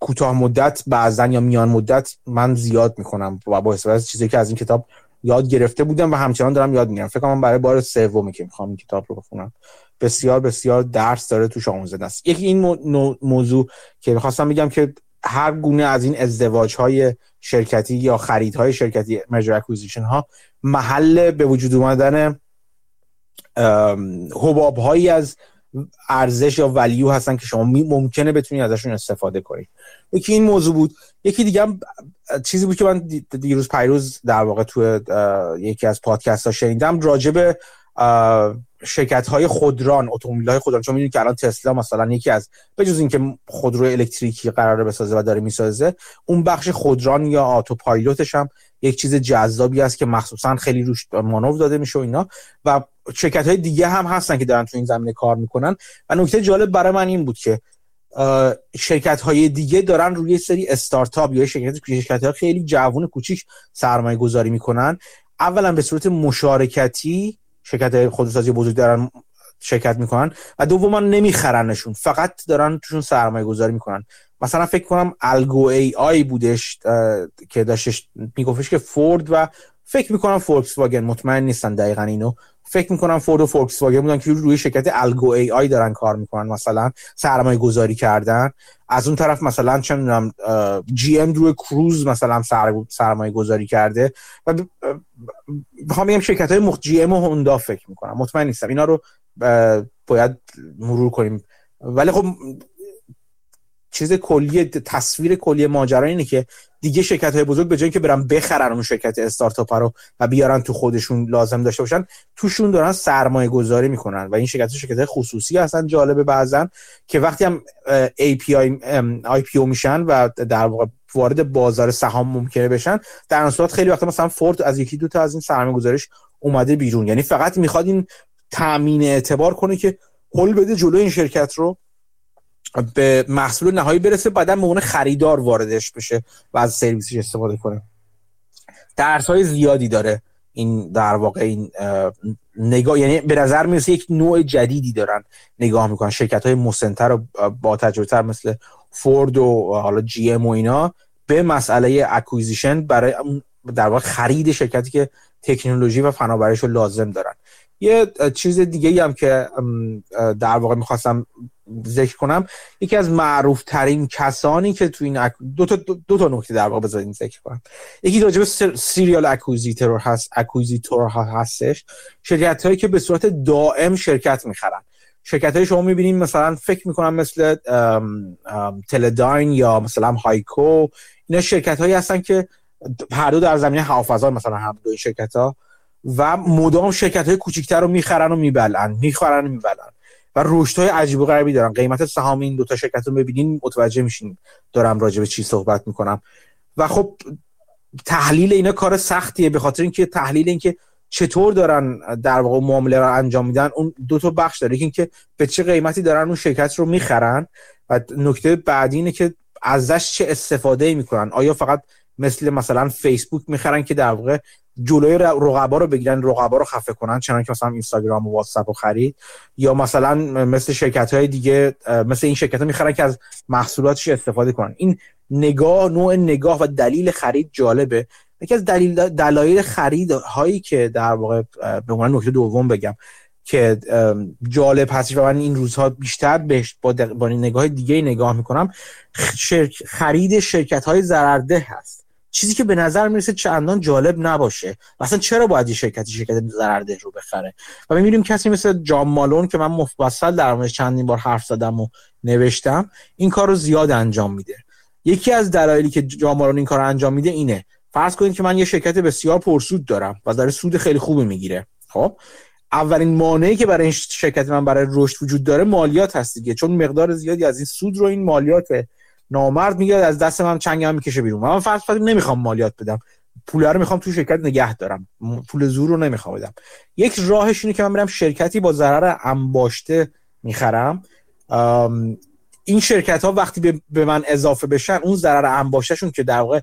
کوتاه مدت بعضا یا میان مدت من زیاد می‌کنم و با استفاده از چیزی که از این کتاب یاد گرفته بودم و همچنان دارم یاد می‌گیرم. فکر کنم برای بار سومی که می‌خوام این کتاب رو بخونم. بسیار بسیار درس داره توش آموزنده است. یکی این موضوع که می‌خواستم بگم که هر گونه از این ازدواج های شرکتی یا خریدهای شرکتی مرجر اکوزیشن ها محل به وجود اومدن حباب هایی از ارزش یا ولیو هستن که شما ممکنه بتونید ازشون استفاده کنید. یکی این موضوع بود. یکی دیگه چیزی بود که من دیروز پیروز در واقع تو یکی از پادکست ها شنیدم راجب شرکت های خودران اتومبیل های خودران. چون می‌دونید که الان تسلا مثلا یکی از بجز اینکه خودرو الکتریکی قراره بسازه و داره می‌سازه اون بخش خودران یا آتو پایلوتش هم یک چیز جذابی است که مخصوصا خیلی روش مانور داده میشه و اینا. و شرکت های دیگه هم هستن که دارن تو این زمینه کار می‌کنن. و نکته جالب برای من این بود که شرکت های دیگه دارن روی سری استارتاپ یا شرکت شرکت های خیلی جوون کوچیک سرمایه گذاری می‌کنن. اولا به صورت مشارکتی شرکت خودروسازی بزرگ دارن شرکت می‌کنن و دوما نمیخرنشون. فقط دارن توشون سرمایه گذاری می‌کنن. مثلا فکر کنم Argo AI بودش که داشتش میگفتش که فورد و فکر می‌کنم فولکس واگن مطمئن نیستم دقیقا اینو. فکر می‌کنم فورد و فولکس واگن بودن که روی شرکت Argo AI دارن کار می‌کنن مثلا سرمایه گذاری کردن. از اون طرف مثلا چه می‌دونم جی ام روی کروز مثلا سرمایه گذاری کرده و می‌خوام بگم شرکت های مخ جی ام و هوندا فکر می‌کنم. مطمئن نیستم. اینا رو باید مرور کنیم. ولی خب چیز کلی تصویر کلی ماجرا اینه که دیگه شرکت های بزرگ به جای که برن بخرن اون شرکت استارتاپ رو و بیارن تو خودشون لازم داشته باشن توشون دارن سرمایه گذاری می‌کنن و این شرکت شرکت خصوصی هستن جالبه بعضا که وقتی هم API IPO میشن و در واقع وارد بازار سهام ممکنه بشن در اون صورت خیلی وقتا مثلا فورد از یکی دو تا از این سرمایه گذاریش اومده بیرون. یعنی فقط می‌خواد این تامین اعتبار کنه که هول بده جلو این شرکت رو. به محصول نهایی برسه بعدا به خریدار واردش بشه و از سرویسش استفاده کنه. درس های زیادی داره این در واقع این نگاه یعنی به نظر می‌رسه یک نوع جدیدی دارن نگاه می‌کنن. شرکت های مسنتر و با تجربه تر مثل فورد و حالا GM و اینا به مسئله acquisition برای در واقع خرید شرکتی که تکنولوژی و فناوریش رو لازم دارن. یه چیز دیگه هم که در واقع می‌خواستم ذکر کنم یکی از معروف ترین کسانی که تو این دو تا دو تا نکته در واقع بذارین ذکر کنم. یکی راجع به serial acquisitor هست acquisitor هستش. شرکت هایی که به صورت دائم شرکت می‌خرن. شرکت های شما می‌بینید مثلا فکر می‌کنم مثل Teledyne یا مثلا HEICO اینا شرکت هایی هستن که هر دو در زمینه هوافضا مثلا هم دو شرکت ها و مدام شرکت های کوچیکتر رو می‌خرن و می‌بلعن می‌خرن و می‌بلعن و رشد های عجیب و غریبی دارن. قیمت سهام این دو تا شرکت رو ببینین متوجه میشین دارم راجع به چی صحبت می‌کنم. و خب تحلیل اینا کار سختیه به خاطر اینکه تحلیل اینکه چطور دارن در واقع معامله رو انجام میدن اون دو تا بخش داره. اینکه به چه قیمتی دارن اون شرکت رو می‌خرن و نکته بعدی اینه که ازش چه استفاده می‌کنن. آیا فقط مثل مثلا فیسبوک می‌خرن که در واقع جلوی رقبا رو بگیرن رقبا رو خفه کنن چنانکه که مثلا اینستاگرام و واتساپ رو خرید. یا مثلا مثل شرکت های دیگه مثل این شرکت ها می‌خرن که از محصولاتش استفاده کنن. این نگاه نوع نگاه و دلیل خرید جالبه. یکی از دلیل دلایل خرید هایی که در واقع به عنوان نکته دوم بگم که جالب هستش و من این روزها بیشتر بهش با, با نگاه دیگه نگاه می‌کنم خرید شرکت های ضررده هست. چیزی که به نظر می‌رسه چندان جالب نباشه. مثلا چرا باید یه شرکتی شرکت ضررده رو بخره؟ و می‌بینیم کسی مثل جان مالون که من مفصل در موردش چندین بار حرف زدم و نوشتم این کار رو زیاد انجام میده. یکی از دلایلی که جان مالون این کار رو انجام میده اینه. فرض کنید که من یه شرکت بسیار پرسود دارم و داره سود خیلی خوبی می‌گیره. خب؟ اولین مانعی که برای این شرکت من برای رشد وجود داره مالیات هست دیگه. چون مقدار زیادی از این سود رو این مالیات نامرد میگه از دست من چنگم می‌کشه بیرون. من فرض نمی‌خوام مالیات بدم. پول رو می‌خوام تو شرکت نگه دارم. پول زور رو نمی‌خوام بدم. یک راهش اینه که من برم شرکتی با ضرر انباشته می‌خرم. این شرکت ها وقتی به من اضافه بشن اون ضرر انباشتهشون که در واقع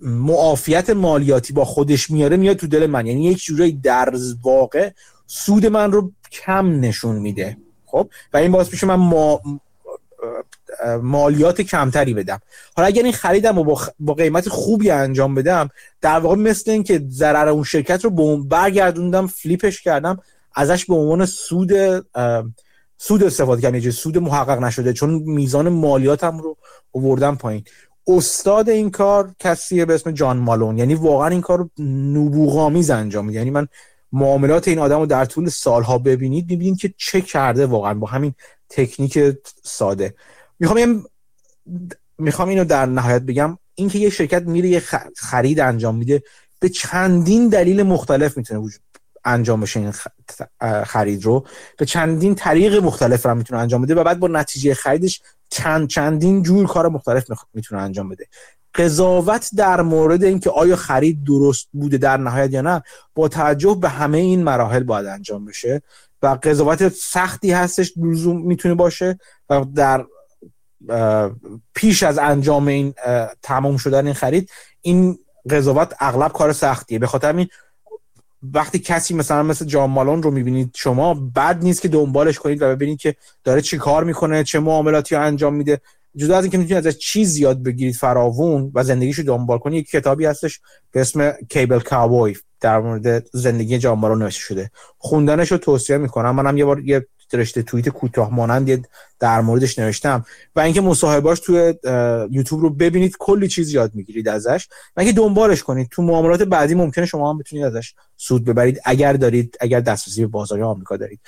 معافیت مالیاتی با خودش میاره میاد تو دل من. یعنی یک جورایی در واقع سود من رو کم نشون میده. خب؟ و این باعث میشه من مالیات کمتری بدم. حالا اگر این خریدم و با قیمت خوبی انجام بدم در واقع مثل این که ضرر اون شرکت رو برگردوندم فلیپش کردم ازش به عنوان سود سود استفاده کردم. یه سود محقق نشده چون میزان مالیاتم رو آوردم پایین. استاد این کار کسیه به اسم جان مالون. یعنی واقعا این کار رو نبوغامیز انجام میده. یعنی من معاملات این آدم رو در طول سالها ببینید می‌بینید که چه کرده واقعا. با همین تکنیک ساده. می‌خوام می‌خوام اینو در نهایت بگم. اینکه یه شرکت میره یه خرید انجام میده به چندین دلیل مختلف می‌تونه وجود انجام بشه این خرید رو. به چندین طریق مختلف رو می‌تونه انجام بده و بعد با نتیجه خریدش چند چندین جور کار مختلف می‌تونه انجام بده. قضاوت در مورد اینکه آیا خرید درست بوده در نهایت یا نه با توجه به همه این مراحل باید انجام بشه. و قضاوت سختی هستش لزوم می‌تونه باشه و در پیش از انجام این تمام شدن این خرید این قضاوت اغلب کار سختیه. به خاطر این وقتی کسی مثلا مثل جان مالون رو می‌بینید شما بد نیست که دنبالش کنید و ببینید که داره چی کار می‌کنه چه معاملاتی رو انجام میده. جدا از اینکه می‌تونید ازش چیز زیاد بگیرید فراوون و زندگیشو دنبال کنید یک کتابی هستش به اسم کیبل کاوبوی در مورد زندگی جان مالون نوشته شده. خوندنش رو توصیه می‌کنم. منم یه بار یه رشته توییت کوتاه مانند در موردش نوشتم و اینکه مصاحبهاش توی یوتیوب رو ببینید کلی چیز یاد می‌گیرید ازش و اینکه دنبالش کنید. تو معاملات بعدی ممکنه شما هم بتونید ازش سود ببرید. اگر دارید اگر دسترسی به بازار آمریکا دارید.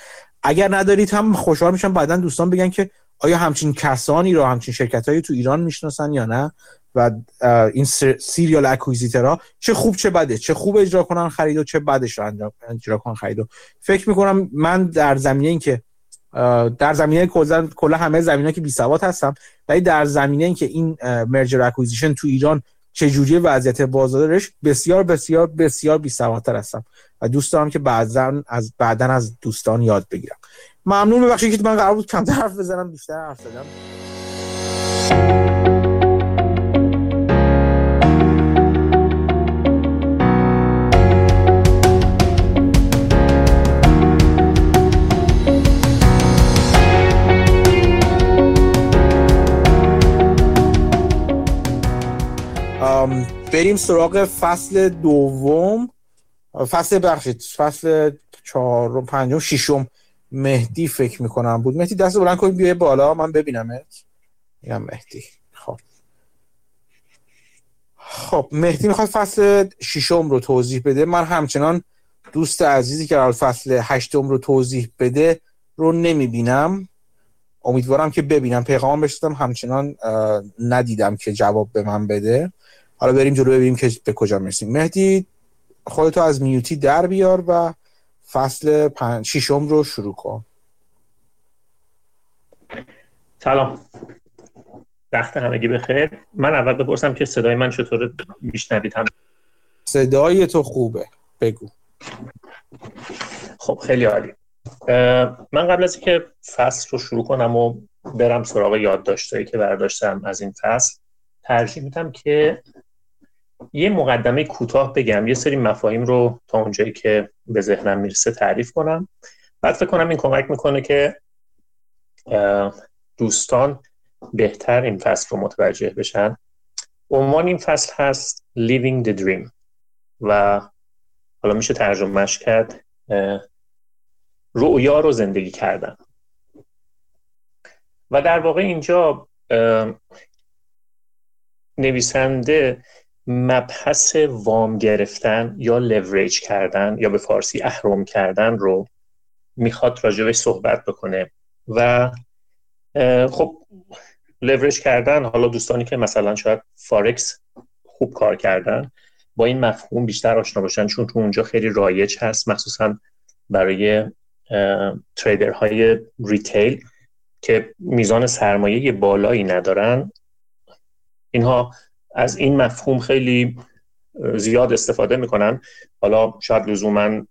اگر ندارید هم خوشحال میشم بعدا دوستان بگن که آیا همچین کسانی رو همچین شرکت هایی تو ایران می‌شناسن یا نه. و این serial acquisitor ها چه خوب چه بده چه خوب اجرا کنن خرید و چه بدش رو اجرا کنن خرید فکر می‌کنم من در زمینه اینکه در زمینه کلا همه زمینه که بی سواد هستم ولی در زمینه اینکه این merger acquisition تو ایران چجوری وضعیت بازارش بسیار بسیار بسیار بی سوادتر هستم. و دوست دارم که بعدا از بعدا از دوستان یاد بگیرم. ممنون ببخشید که من قرار بود کمتر حرف بزنم بیشتر حرف زدم. بریم سراغ فصل دوم. فصل بخشید فصل چهارم پنجم ششم. مهدی فکر می‌کنم بود. مهدی دست بلند کنید بیای بالا من ببینمت. میگم مهدی. خب. خب مهدی می‌خواد فصل ششم رو توضیح بده. من همچنان دوست عزیزی که فصل هشتم رو توضیح بده رو نمی‌بینم. امیدوارم که ببینم. پیغام بشتم همچنان ندیدم که جواب به من بده. حالا بریم جلو ببینیم که به کجا می‌رسیم. مهدی خودتو از میوتی در بیار و فصل پن... ششم رو شروع کن. سلام. وقت همگی بخیر. من اول بپرسم که صدای من چطور میشنوید هم؟ صدای تو خوبه. بگو. خب خیلی عالی. من قبل از اینکه فصل رو شروع کنم و برم سراغ یادداشتایی که برداشتم از این فصل ترجیح میدم که یه مقدمه کوتاه بگم یه سری مفاهیم رو تا اونجایی که به ذهنم می‌رسه تعریف کنم. بعد فکر کنم این کمک می‌کنه که دوستان بهتر این فصل رو متوجه بشن. عنوان این فصل هست Living the Dream. و حالا میشه ترجمهش کرد رؤیا رو زندگی کردن. و در واقع اینجا نویسنده مبحث وام گرفتن یا لوریج کردن یا به فارسی اهرم کردن رو می‌خواد راجبش صحبت بکنه. و خب لوریج کردن حالا دوستانی که مثلا شاید فارکس خوب کار کردن با این مفهوم بیشتر آشنا باشن چون تو اونجا خیلی رایج هست مخصوصا برای تریدرهای ریتیل که میزان سرمایه بالایی ندارن. اینها از این مفهوم خیلی زیاد استفاده می‌کنن. حالا شاید لزوما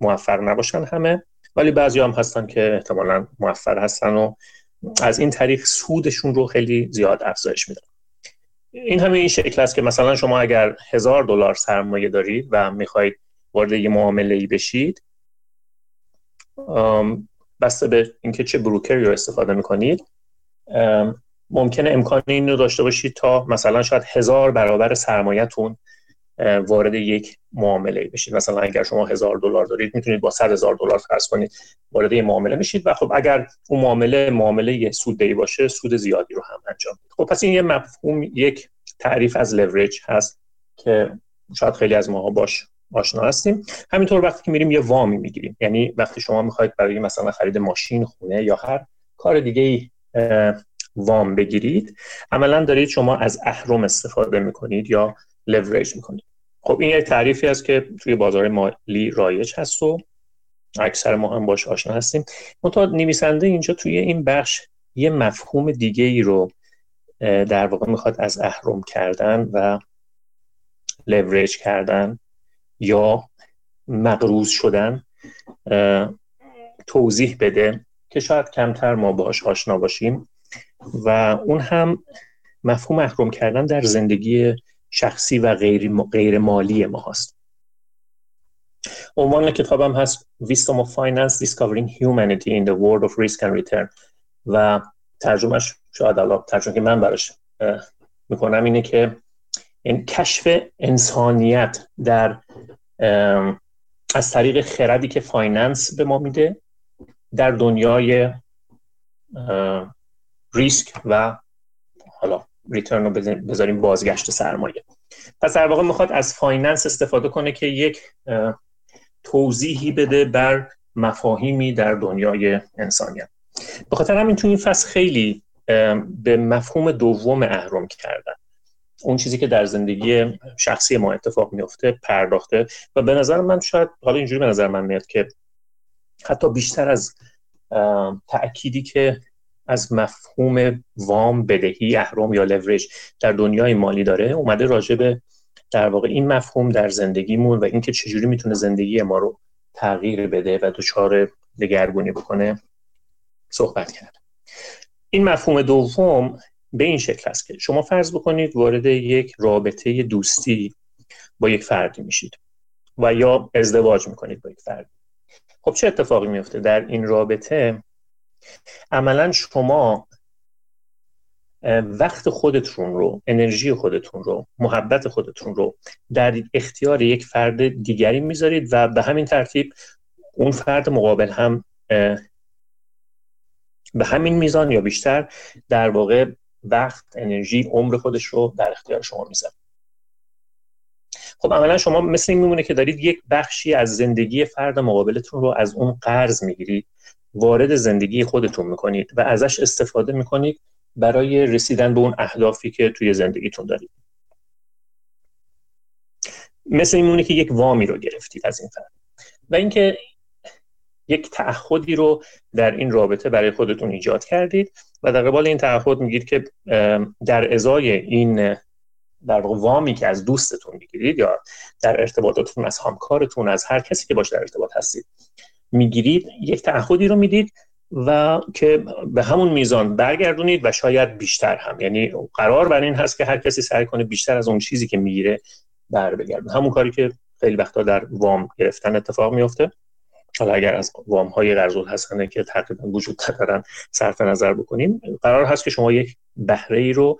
موفق نباشن همه ولی بعضی هم هستن که احتمالا موفق هستن و از این طریق سودشون رو خیلی زیاد افزایش میدن. این همه این شکل است که مثلا شما اگر هزار دلار سرمایه دارید و می‌خواهید وارد یه معامله ای بشید بسته به اینکه چه بروکری رو استفاده می‌کنید ممکنه امکان این رو داشته باشید تا مثلا شاید هزار برابر سرمایهتون وارد یک معامله بشید. مثلا اگر شما هزار دلار دارید می‌تونید با صد هزار دلار فرض کنید وارد یک معامله بشید. و خب اگر اون معامله معامله سوددهی باشه سود زیادی رو هم انجام بدید خب پس این یه مفهوم یک تعریف از لوریج هست که شاید خیلی از ماها باش آشنا هستیم. همینطور وقتی که میریم یه وامی می‌گیریم. یعنی وقتی شما می‌خواید برای مثلا خرید ماشین خونه یا هر کار دیگه ای وام بگیرید. عملا دارید شما از اهرم استفاده می‌کنید یا لوریج می‌کنید. خب این یک تعریفی است که توی بازار مالی رایج هست و اکثر ما هم باش آشنا هستیم. منتها نویسنده اینجا توی این بخش یه مفهوم دیگه ای رو در واقع می‌خواد از اهرم کردن و لوریج کردن یا مقروض شدن توضیح بده که شاید کمتر ما باش آشنا باشیم. و اون هم مفهوم اهرم کردن در زندگی شخصی و غیر, غیر مالی ما هست. عنوان کتابم هست Wisdom of Finance Discovering Humanity in the World of Risk and Return. و ترجمهش شاید الان ترجمه که من براش می‌کنم اینه که این کشف انسانیت در از طریق خردی که finance به ما میده در دنیای ریسک و حالا return رو بذاریم بازگشت سرمایه. پس در واقع می‌خواد از finance استفاده کنه که یک توضیحی بده بر مفاهیمی در دنیای انسانیت. به خاطر همین تو این فصل خیلی به مفهوم دوم اهرم کردن. اون چیزی که در زندگی شخصی ما اتفاق میفته پرداخته و به نظر من شاید حالا اینجوری به نظر من میاد که حتی بیشتر از تأکیدی که از مفهوم وام بدهی اهرم یا لوریج در دنیای مالی داره اومده راجع به در واقع این مفهوم در زندگیمون و اینکه چجوری می‌تونه زندگی ما رو تغییر بده و دچار دگرگونی بکنه صحبت کرد. این مفهوم دوم به این شکل است که شما فرض بکنید وارد یک رابطه دوستی با یک فردی میشید و یا ازدواج می‌کنید با یک فردی. خب چه اتفاقی میفته در این رابطه عملا شما وقت خودتون رو انرژی خودتون رو محبت خودتون رو در اختیار یک فرد دیگری می‌ذارید و به همین ترتیب اون فرد مقابل هم به همین میزان یا بیشتر در واقع وقت انرژی عمر خودش رو در اختیار شما می‌ذاره. خب عملا شما مثل این میمونه که دارید یک بخشی از زندگی فرد مقابلتون رو از اون قرض می‌گیرید. وارد زندگی خودتون می‌کنید و ازش استفاده می‌کنید برای رسیدن به اون اهدافی که توی زندگیتون دارید. مثل این که یک وامی رو گرفتید از این فرد. و اینکه یک تعهدی رو در این رابطه برای خودتون ایجاد کردید و در قبال این تعهد میگید که در ازای این در وامی که از دوستتون می‌گیرید یا در ارتباطاتون از همکارتون از هر کسی که باش در ارتباط هستید می‌گیرید یک تعهدی رو می‌دید و که به همون میزان برگردونید و شاید بیشتر هم. یعنی قرار بر این هست که هر کسی سعی کنه بیشتر از اون چیزی که می‌گیره بر بگردونه همون کاری که خیلی وقتا در وام گرفتن اتفاق میفته. حالا اگر از وام های قرض الحسنه که تقریبا وجود ندارن صرف نظر بکنیم قرار هست که شما یک بهره ای رو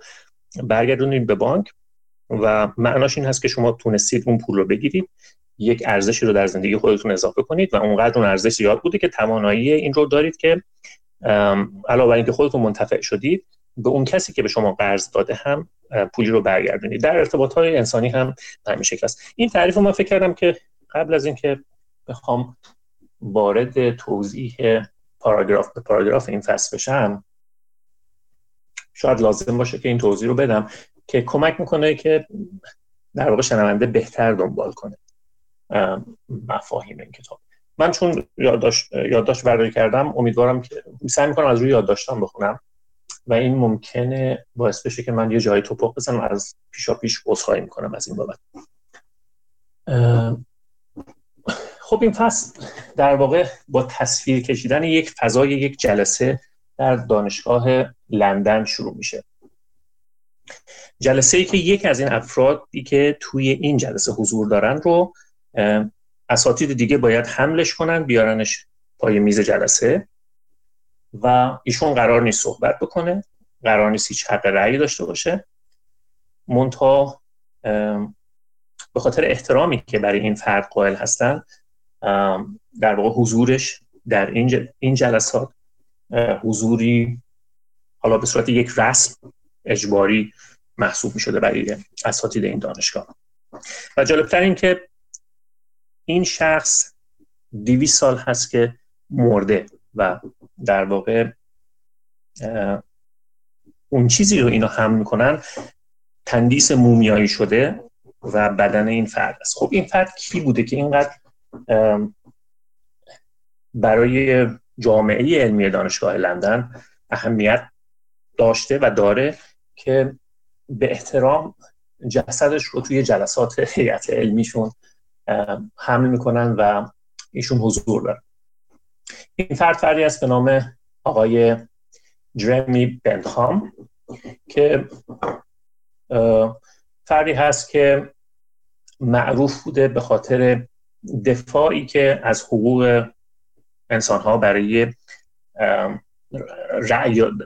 برگردونید به بانک و معناش این هست که شما تونستید اون پول رو بگیرید. یک ارزشی رو در زندگی خودتون اضافه کنید و اونقدر اون ارزش زیاد بوده که توانایی این رو دارید که علاوه بر اینکه خودتون منتفع شدید به اون کسی که به شما قرض داده هم پولی رو برگردونید. در ارتباط های انسانی هم همین شکل است. این تعریف رو من فکر کردم که قبل از اینکه بخوام وارد توضیح پاراگراف به پاراگراف این فصل بشم شاید لازم باشه که این توضیح رو بدم که کمک می‌کنه که در واقع شنونده بهتر دنبال کنه. مفاهیم این کتاب. من چون یادداشت یادداشت برداری کردم امیدوارم که سعی می‌کنم از روی یادداشتم بخونم و این ممکنه باعث بشه که من یه جایی توپق بزنم از پیشا پیش عذرخواهی می‌کنم از این بابت. خب این فصل در واقع با تصویر کشیدن یک فضای یک جلسه در دانشگاه لندن شروع میشه. جلسه ای که یک از این افرادی که توی این جلسه حضور دارن رو اساتید دیگه باید حملش کنن بیارنش پای میز جلسه و ایشون قرار نیست صحبت بکنه قرار نیست هیچ حق رأی داشته باشه. منتها به خاطر احترامی که برای این فرد قائل هستن در واقع حضورش در این جلسات حضوری حالا به صورت یک رسم اجباری محسوب می شده برای اساتید این دانشگاه. و جالبتر این که این شخص دیوی سال هست که مرده و در واقع اون چیزی رو اینا هم می‌کنن تندیس مومیایی شده و بدن این فرد است. خب این فرد کی بوده که اینقدر برای جامعه علمی دانشگاه لندن اهمیت داشته و داره که به احترام جسدش رو توی جلسات هیئت علمیشون حمل می‌کنن و ایشون حضور دارن. این فرد فردی است به نام آقای جرمی بندهام که فردی هست که معروف بوده به خاطر دفاعی که از حقوق انسان ها برای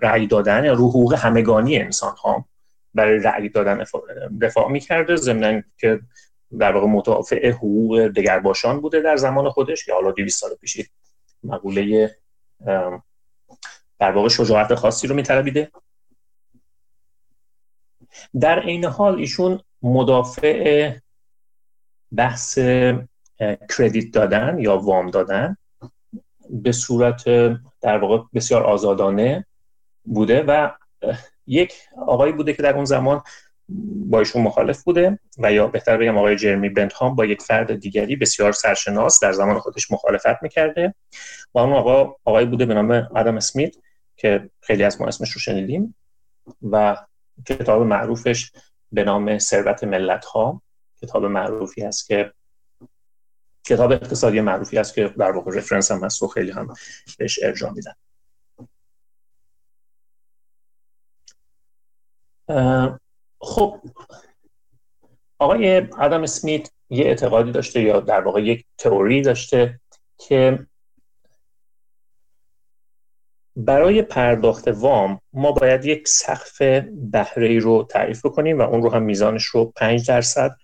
رأی دادن یا رو حقوق همگانی انسان ها برای رأی دادن دفاع می‌کرده. ضمن که در واقع متافع حقوق دگرباشان بوده در زمان خودش که حالا 200 سال پیشی مقوله در واقع شجاعت خاصی رو میطلبیده. در عین حال ایشون مدافع بحث کردیت دادن یا وام دادن به صورت در واقع بسیار آزادانه بوده و یک آقایی بوده که در اون زمان با ایشون مخالف بوده و یا بهتر بگم آقای جرمی بنتهام با یک فرد دیگری بسیار سرشناس در زمان خودش مخالفت می‌کرده. و اون آقا آقایی بوده به نام آدم اسمیت که خیلی از ما اسمش رو شنیدیم و کتاب معروفش به نام ثروت ملت ها کتاب معروفی است که کتاب اقتصادی معروفی است که در واقع رفرنس هم هست و خیلی هم بهش ارجاع میدن. خب آقای آدم اسمیت یه اعتقادی داشته یا در واقع یک تئوری داشته که برای پرداخت وام ما باید یک سقف بهره رو تعریف کنیم و اون رو هم میزانش رو 5 درصد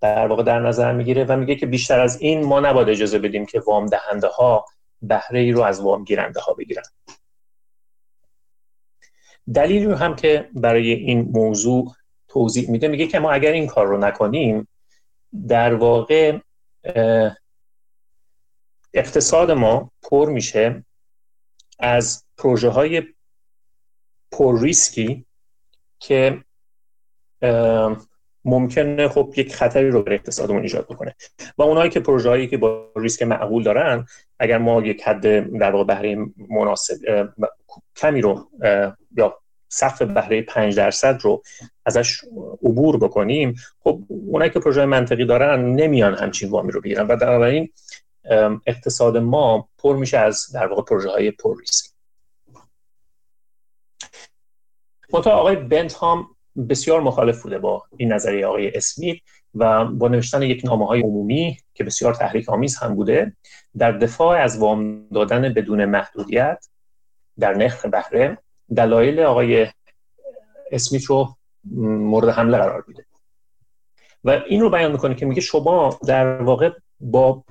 در واقع در نظر می‌گیره و میگه که بیشتر از این ما نباید اجازه بدیم که وام دهنده ها بهره ای رو از وام گیرنده ها بگیرن. دلیلی هم که برای این موضوع توضیح میده میگه که ما اگر این کار رو نکنیم در واقع اقتصاد ما پر میشه از پروژه های پر ریسکی که ممکنه خب یک خطری رو به اقتصادمون ایجاد بکنه. و اونایی که پروژه هایی که با ریسک معقول دارن اگر ما یک حد در واقع بهره مناسب کمی رو یا سقف بهره 5 درصد رو ازش عبور بکنیم خب اونایی که پروژه منطقی دارن نمیان همچین وامی رو بگیرن و در این اقتصاد ما پر میشه از در واقع پروژه های پر ریسک. آقای بنت هم بسیار مخالف بوده با این نظریه آقای اسمیت و با نوشتن یک نامه های عمومی که بسیار تحریک آمیز هم بوده در دفاع از وام دادن بدون محدودیت در نرخ بهره دلایل آقای اسمیت رو مورد حمله قرار میده. و این رو بیان می‌کنه که میگه شما در واقع با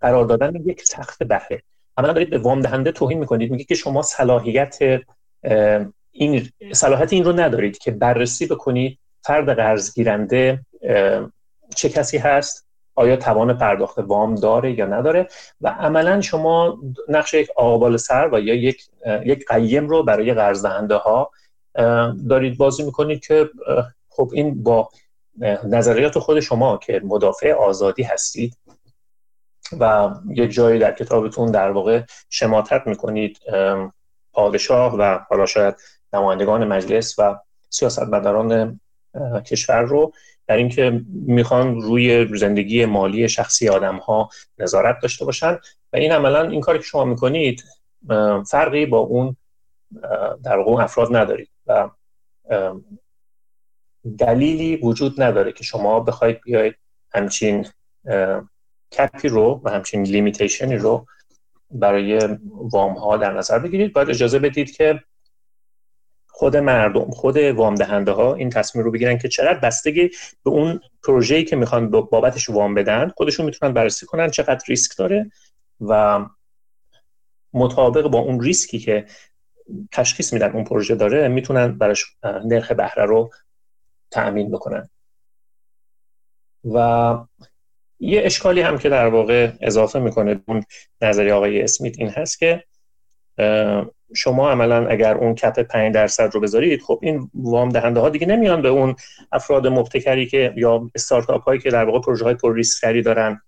قرار دادن یک سخت بهره. عملا دارید به وام دهنده توهین می‌کنید. میگه که شما صلاحیت این صلاحیت این رو ندارید که بررسی بکنید فرد قرض گیرنده چه کسی هست؟ آیا توان پرداخت وام داره یا نداره؟ و عملا شما نقش یک آقابال سر و یا یک یک قیم رو برای قرض دهنده ها دارید بازی می‌کنید که خب این با نظریات خود شما که مدافع آزادی هستید و یه جایی در کتابتون در واقع شماتت می‌کنید پادشاه و حالا شاید نمایندگان مجلس و سیاستمداران کشور رو. در اینکه می‌خوان روی زندگی مالی شخصی آدم ها نظارت داشته باشن. و این عملا این کاری که شما می‌کنید فرقی با اون در واقع افراد ندارید. و دلیلی وجود نداره که شما بخواید بیاید همچین کپی رو و همچین لیمیتیشنی رو برای وام ها در نظر بگیرید. باید اجازه بدید که خود مردم خود وام دهنده ها این تصمیم رو بگیرن که چقدر بستگی به اون پروژه‌ای که می‌خوان بابتش وام بدن خودشون می‌تونن بررسی کنن چقدر ریسک داره و مطابق با اون ریسکی که تشخیص میدن اون پروژه داره می‌تونن براش نرخ بهره رو تأمین بکنن. و یه اشکالی هم که در واقع اضافه می‌کنه اون نظریه آقای اسمیت این هست که شما عملا اگر اون کپ 5 درصد رو بذارید خب این وام دهنده ها دیگه نمیان به اون افراد مبتکری که یا استارتاپ هایی که در واقع پروژه های پر ریسک دارن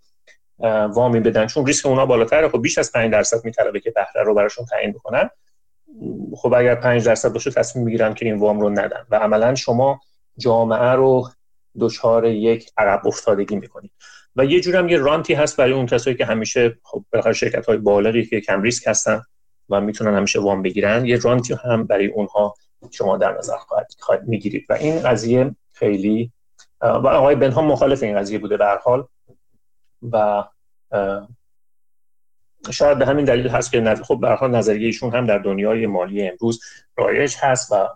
وامی بدن. چون ریسک اونا بالاتره خب بیش از 5 درصد میطلبه که بهره رو براشون تعیین بکنن. خب اگر 5 درصد باشه تصمیم می‌گیرن که این وام رو ندن. و عملا شما جامعه رو دچار یک عقب افتادگی می‌کنید. و یه جور هم یه رانتی هست برای اون کسایی که همیشه خب بالاخره شرکت های بالغی که کم ریسک هستن. و می‌تونن همیشه وام بگیرن. یه رانتی هم برای اونها شما در نظر خواهد, می‌گیرید. و این قضیه خیلی و آقای بنها مخالف این قضیه بوده به حال. و شاید به همین دلیل هست که خب به حال نظریه ایشون هم در دنیای مالی امروز رایج هست و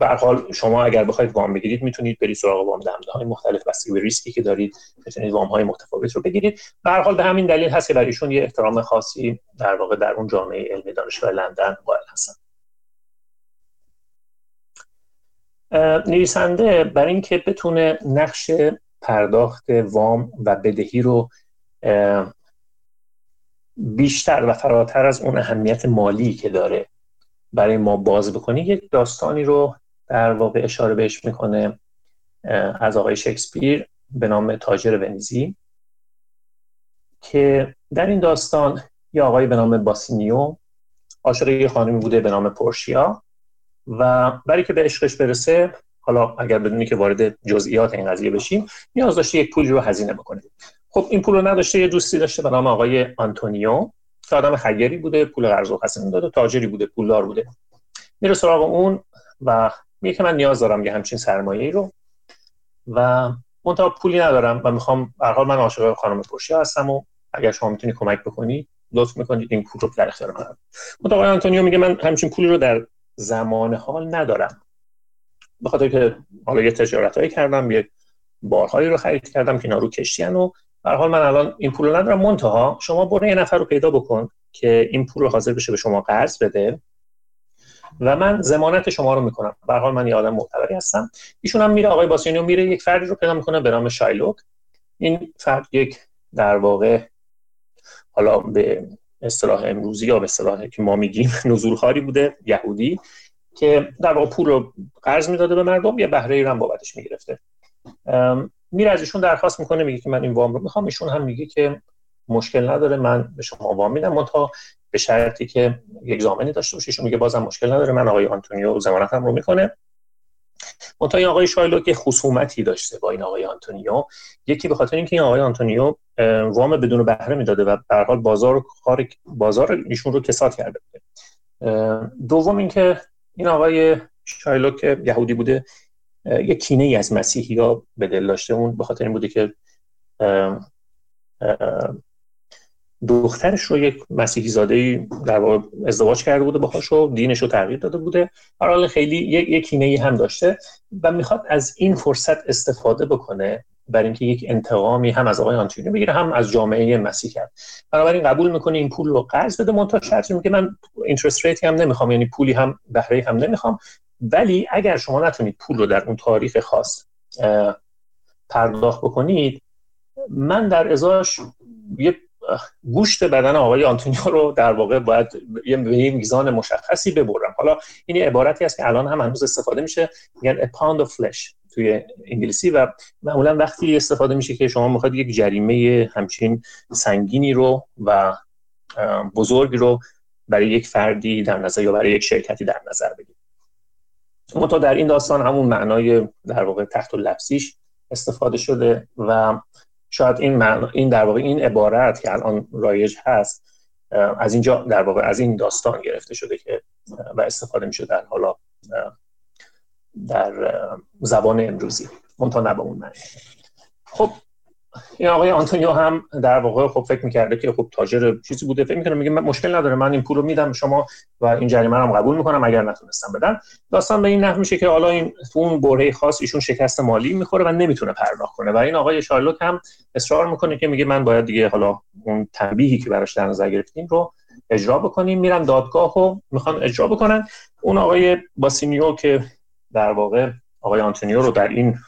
حال شما اگر بخواید وام بگیرید می‌تونید برید سراغ وام دهنده های مختلف بستگی به ریسکی که دارید می‌تونید وام های متفاوت رو بگیرید. به حال به همین دلیل هست که برای ایشون یه احترام خاصی در واقع در اون جامعه علمی دانشگاه لندن قائل هستن نویسنده برای اینکه بتونه نقش پرداخت وام و بدهی رو بیشتر و فراتر از اون اهمیت مالی که داره برای ما باز بکنی یک داستانی رو در واقع اشاره بهش می‌کنه از آقای شکسپیر به نام تاجر ونیزی که در این داستان یه آقای به نام باسینیو عاشق یه خانمی بوده به نام پورشیا و برای که به عشقش برسه حالا اگر بدونی که وارد جزئیات این قضیه بشیم نیاز داشته یک پولی رو هزینه بکنه. خب این پول رو نداشته یه دوستی داشته به نام آقای آنتونیو. آدم خیری بوده پول قرض و داده تاجری بوده پولدار بوده. میره سراغ اون و میگه که من نیاز دارم یه همچین سرمایه رو و منتها پولی ندارم و می‌خوام به حال من عاشق خانم پرشی هستم و اگر شما می‌تونی کمک بکنی لطف می‌کنید این پول رو در اختیار من منتها آقای آنتونیو میگه من همچین پولی رو در زمان حال ندارم. به که حالا یه تجارتایی کردم یه بارهایی رو خرید کردم که اینا رو کشتین و به حال من الان این پول رو ندارم. منتها شما برو یه نفر رو پیدا بکن که این پول رو حاضر بشه به شما قرض بده و من ضمانت شما رو می‌کنم. به حال من یه آدم معتبری هستم. ایشون هم میره آقای باسینیو میره یک فردی رو پیدا می‌کنه به نام شایلوک. این فرد یک در واقع حالا به اصطلاح امروزی یا به اصطلاح که ما میگیم نزولخاری بوده یهودی که در واقع پول رو قرض می‌داده به مردم یه بهره ای هم بابتش می‌گرفته. میره از ایشون درخواست می‌کنه میگه که من این وام رو می‌خوام. ایشون هم میگه که مشکل نداره من به شما وام میدم. تا به شرطی که یک زامنی داشته باشه. ایشون میگه بازم مشکل نداره. من آقای آنتونیو زمانتم رو می‌کنه. منتها این آقای شایلو که خصومتی داشته با این آقای آنتونیو یکی به خاطر اینکه این آقای آنتونیو وام بدون بهره می‌داده و به حال بازار بازار ایشون رو کساد کرده بوده. دوم اینکه این آقای شایلوک یهودی بوده یه کینه ای از مسیحی ها به دل داشته. اون به خاطر این بوده که دخترش رو یک مسیحی زاده در ازدواج کرده بوده باهاش و دینش رو تغییر داده بوده. حال خیلی یک کینه ای هم داشته و می‌خواد از این فرصت استفاده بکنه برای اینکه یک انتقامی هم از آقای آنتونیو بگیره هم از جامعه مسیحیت بنابراین قبول می‌کنه این پول رو قرض بده منتها شرطی میگه من interest rate ی هم نمی‌خوام یعنی پولی هم بهره هم نمی‌خوام. ولی اگر شما نتونید پول رو در اون تاریخ خاص پرداخت بکنید من در ازاش یه گوشت بدن آقای آنتونیو رو در واقع باید یه میزان مشخصی ببرم. حالا این عبارتی است که الان هم هنوز استفاده میشه میگن a pound of flesh توی انگلیسی و معمولا وقتی استفاده میشه که شما می‌خواید یک جریمه همچین سنگینی رو و بزرگی رو برای یک فردی در نظر یا برای یک شرکتی در نظر بگیرید. تا در این داستان همون معنای در واقع تحت لفظیش استفاده شده و شاید این این در واقع این عبارت که الان رایج هست از اینجا در واقع از این داستان گرفته شده که و استفاده میشه در حالا در زبان امروزی. منتها نه به اون معنی. خب این آقای آنتونیو هم در واقع خب فکر می‌کرده که خب تاجر چیزی بوده فکر می‌کنه میگه مشکل نداره من این پول رو میدم شما و این جریمه رو قبول می‌کنم اگر نتونستم بدن داستان به این نحو میشه که حالا این تو اون بره خاص ایشون شکست مالی می‌خوره و نمی‌تونه پرداخت کنه. و این آقای شارلوک هم اصرار می‌کنه که میگه من باید دیگه حالا اون تنبیهی که براش در نظر گرفتیم رو اجرا بکنیم. میرن دادگاه و می‌خوان اجرا بکنن. اون آقای باسینیو که در واقع آقای آنتونیو رو در این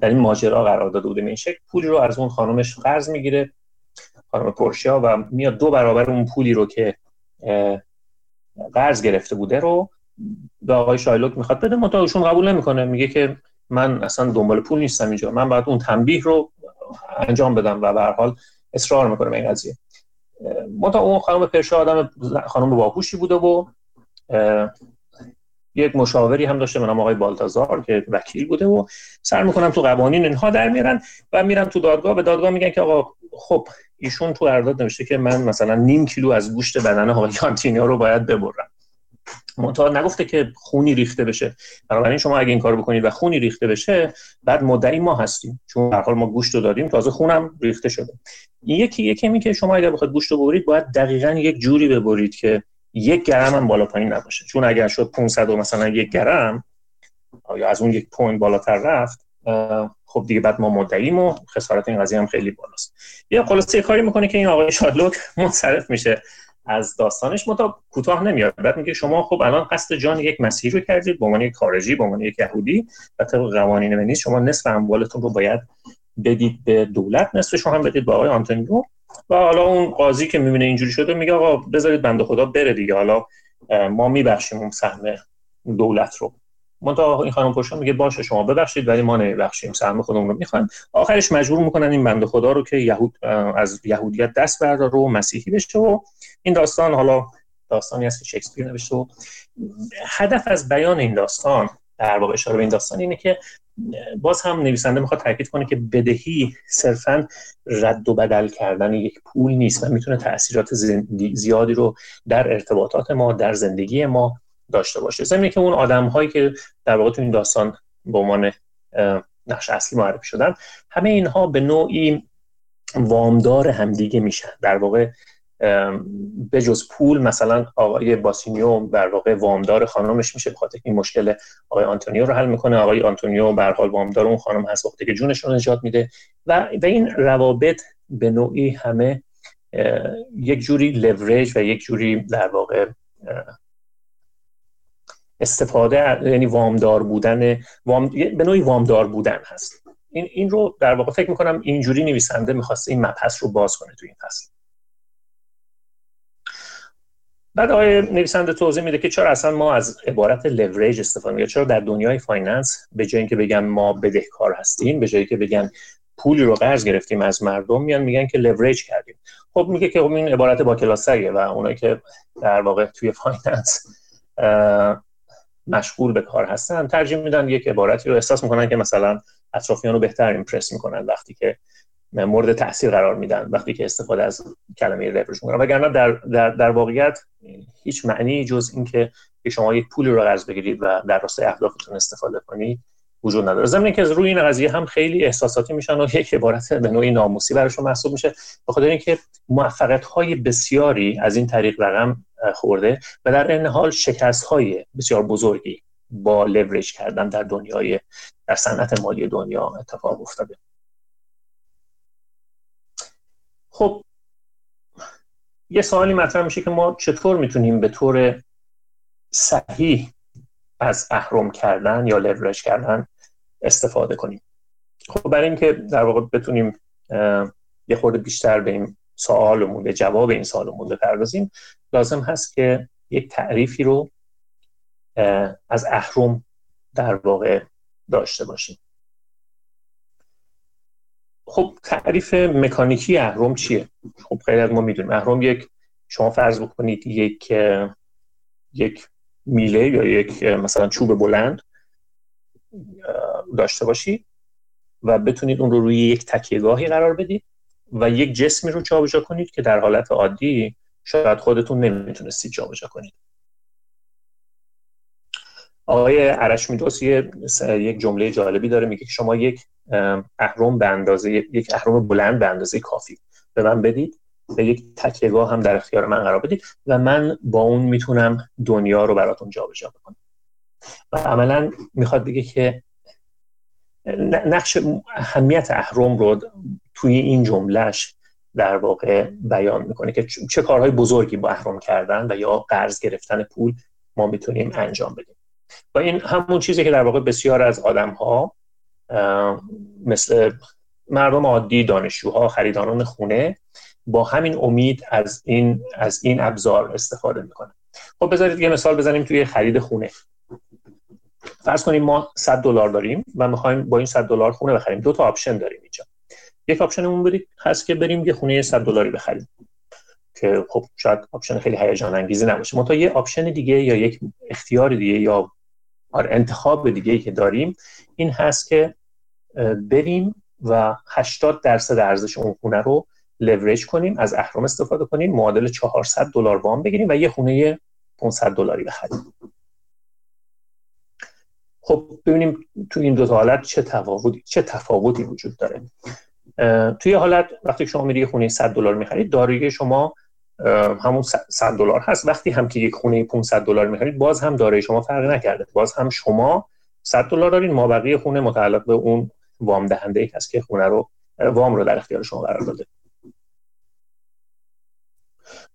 در این ماجرا قرار داده بوده این شکل پولی رو از اون خانمش قرض می‌گیره. خانم پورشیا و میاد دو برابر اون پولی رو که قرض گرفته بوده رو به آقای شایلوک می‌خواد بده. متأ قبول نمی‌کنه. میگه که من اصلا دنبال پول نیستم اینجا. من باید اون تنبیه رو انجام بدم و به حال اصرار می‌کنه به این قضیه. متا اون خانم پرشا آدم خانم باهوشی بوده و یک مشاوری هم داشته نام آقای بالتازار که وکیل بوده و سر می‌کنم تو قوانین اینها در میرن و میرن تو دادگاه. به دادگاه میگن که آقا خب ایشون تو قرارداد نوشته که من مثلا نیم کیلو از گوشت بدن آقای آنتینیا رو باید ببرم. منتها نگفته که خونی ریخته بشه. بنابراین شما اگه این کار بکنید و خونی ریخته بشه بعد مدعی ما هستیم. چون در هر حال ما گوشت رو دادیم تازه خونم ریخته شده. یکی یکی که شما اگر بخواید گوشت رو ببرید باید دقیقا یک جوری ببرید که یک گرم هم بالا پایین نباشه. چون اگر شد 500 و مثلا یک گرم یا از اون یک point بالاتر رفت خب دیگه بعد ما مدعیم و خسارت این قضیه هم خیلی بالاست. یا خلاصه کاری می‌کنه که این آقای شایلاک منصرف میشه از داستانش. متا کوتاه نمیاد. بعد میگه شما خب الان قصد جان یک مسیحی رو کردید به عنوان یک خارجی به عنوان یک یهودی و طبق قوانین ونیز شما نصف اموالتون رو باید بدید به دولت نصفش هم بدید به آقای آنتونیو. و حالا اون قاضی که می‌بینه اینجوری شده میگه آقا بذارید بنده خدا بره دیگه. حالا ما میبخشیم اون سهم دولت رو. منتها این خانم پشت میگه باشه شما ببخشید ولی ما نمیبخشیم سهم خودمون رو. می‌خوایم. آخرش مجبور می‌کنن این بنده خدا رو که یهود از یهودیت دست برداره و مسیحی بشه و این داستان حالا داستانی است که شکسپیر نوشته و هدف از بیان این داستان در واقع اشاره به این داستان اینه که باز هم نویسنده می‌خواد تاکید کنه که بدهی صرفا رد و بدل کردن یک پول نیست و می‌تونه تاثیرات زیادی رو در ارتباطات ما در زندگی ما داشته باشه. زمینه که اون آدم هایی که در واقع تو این داستان به عنوان نقش اصلی معرفی شدن همه اینها به نوعی وامدار همدیگه میشن. در واقع به جز پول مثلا آقای باسانیو در واقع وامدار خانمش میشه بخاطر این مشکل آقای آنتونیو رو حل می‌کنه. آقای آنتونیو به حال وامدار اون خانم هست وقتی که جونش رو نجات میده. و و این روابط به نوعی همه یک جوری لوریج و یک جوری در واقع استفاده یعنی وامدار بودن وام، به نوعی وامدار بودن هست. این این رو در واقع فکر می‌کنم اینجوری نویسنده می‌خواسته این مبحث رو باز کنه تو این فصل. بعد آقای نویسنده توضیح میده که چرا اصلا ما از عبارت لوریج استفاده می‌کنیم. چرا در دنیای finance به جای اینکه بگن ما بدهکار هستیم به جایی که بگن پولی رو قرض گرفتیم از مردم میان میگن که لوریج کردیم. خب میگه که خب این عبارت با کلاس‌تریه و اونایی که در واقع توی finance مشغول به کار هستن ترجیح میدن یک عبارتی رو احساس می‌کنن که مثلا اطرافیان رو بهتر impress می‌کنن وقتی که مورد تاثیر قرار میدن وقتی که استفاده از کلمه لورج می‌کنن وگرنه در, در, در واقعیت هیچ معنی جز اینکه شما یک پولی رو قرض بگیرید و در راستای اهدافتون استفاده کنید وجود نداره. ضمن اینکه روی این قضیه هم خیلی احساساتی میشن و یک عبارت به نوعی ناموسی براشون محسوب میشه. به خاطر اینکه موفقیت های بسیاری از این طریق رقم خورده و در این حال شکست های بسیار بزرگی با لورج کردن در دنیای در صنعت مالی دنیا اتفاق افتاده. خب یه سوالی مطرح میشه که ما چطور می‌تونیم به طور صحیح از اهرم کردن یا لورج کردن استفاده کنیم؟ خب برای اینکه در واقع بتونیم یه خورده بیشتر به این سوالمون به جواب این سوالمون بپردازیم لازم هست که یک تعریفی رو از اهرم در واقع داشته باشیم. خب تعریف مکانیکی اهرم چیه؟ خب خیلی از ما می‌دونیم. اهرم یک شما فرض بکنید یک یک میله یا یک مثلا چوب بلند داشته باشید و بتونید اون رو روی یک تکیهگاهی قرار بدید و یک جسمی رو جابجا کنید که در حالت عادی شاید خودتون نمی‌تونستید جابجا کنید. آقای عرشمیدوس یک جمله جالبی داره. میگه که شما یک اهرم به اندازه یک اهرم بلند به اندازه کافی. به من بدید و یک تکیهگاه هم در اختیار من قرار بدید و من با اون می‌تونم دنیا رو براتون جابجا بکنم. و عملا می‌خواد بگه که نقش اهمیت اهرم رو توی این جملهش در واقع بیان می‌کنه که چه کارهای بزرگی با اهرم کردن و یا قرض گرفتن پول ما می‌تونیم انجام بدیم. و این همون چیزی که در واقع بسیار از آدم ها مثل مردم عادی دانشجوها خریداران خونه با همین امید از این از این ابزار استفاده می‌کنن خب بذارید یه مثال بزنیم توی خرید خونه. فرض کنیم ما 100 دلار داریم و می‌خوایم با این 100 دلار خونه بخریم. دو تا option داریم اینجا. یک آپشنمون برید هست که بریم یه خونه 100 دلاری بخریم. که خب شاید option خیلی هیجان انگیزی نباشه منتها یه option دیگه یا یک اختیار دیگه یا انتخاب دیگه ای که داریم این هست که بریم و 80 درصد ارزش اون خونه رو لورج کنیم از اهرم استفاده کنیم معادل 400 دلار وام بگیریم و یه خونه 500 دلاری بخریم. خب ببینیم تو این دو حالت چه تفاوتی چه تفاوتی وجود داره. توی حالت وقتی شما میری خونه 100 دلار می‌خرید دارایی شما همون 100 دلار هست. وقتی هم که یک خونه 500 دلار می‌خرید باز هم دارایی شما فرق نکرده. باز هم شما 100 دلار دارین ما بقیه خونه متعلق به اون وام دهنده ای هست که خونه رو وام رو در اختیار شما قرار داده.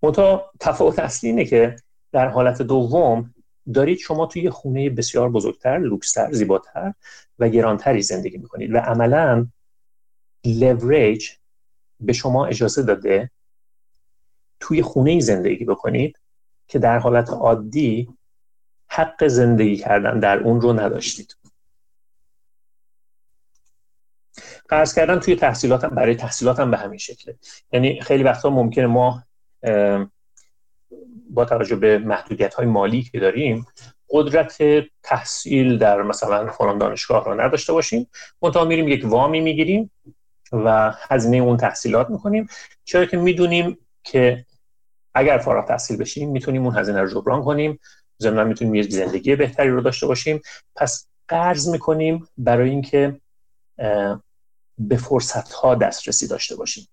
منتها تفاوت اصلی اینه که در حالت دوم دارید شما توی خونه بسیار بزرگتر، لوکستر، زیباتر و گرانتری زندگی می‌کنید و عملا لوریج به شما اجازه داده توی خونه زندگی بکنید که در حالت عادی حق زندگی کردن در اون رو نداشتید. قرض کردن توی تحصیلاتم برای تحصیلاتم به همین شکله. یعنی خیلی وقتا ممکنه ما با توجه به محدودیت های مالی که داریم قدرت تحصیل در مثلا فلان دانشگاه رو نداشته باشیم. منتها میریم یک وامی می‌گیریم و هزینه اون تحصیلات می‌کنیم. چرا که می‌دونیم که اگر فارغ تحصیل بشیم می‌تونیم اون هزینه رو جبران کنیم. ضمن می‌تونیم یک زندگی بهتری رو داشته باشیم. پس قرض می‌کنیم برای اینکه به فرصت ها دسترسی داشته باشیم.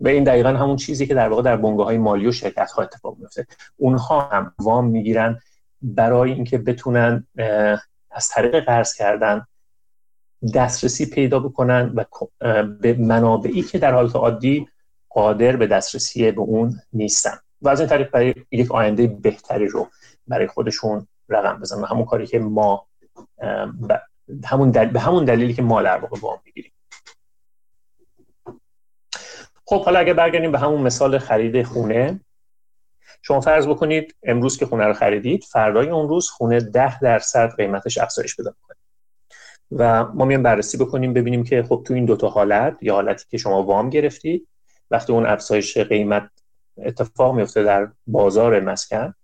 و این دقیقا همون چیزی که در واقع در بنگاه های مالی و شرکت ها اتفاق میفته اونها هم وام می‌گیرن برای اینکه بتونن از طریق قرض کردن دسترسی پیدا بکنن و به منابعی که در حالت عادی قادر به دسترسی به اون نیستن. و از این طریق برای یک آینده بهتری رو برای خودشون رقم بزنن همون کاری که ما همون به همون دلیلی که ما در واقع وام می‌گیریم. خب حالا اگه برگردیم به همون مثال خرید خونه شما فرض بکنید امروز که خونه رو خریدید فردای اون روز خونه ده درصد قیمتش افزایش پیدا کنه و ما میایم بررسی بکنیم ببینیم که خب تو این دوتا حالت یا حالتی که شما وام گرفتید وقتی اون افزایش قیمت اتفاق میفته در بازار مسکن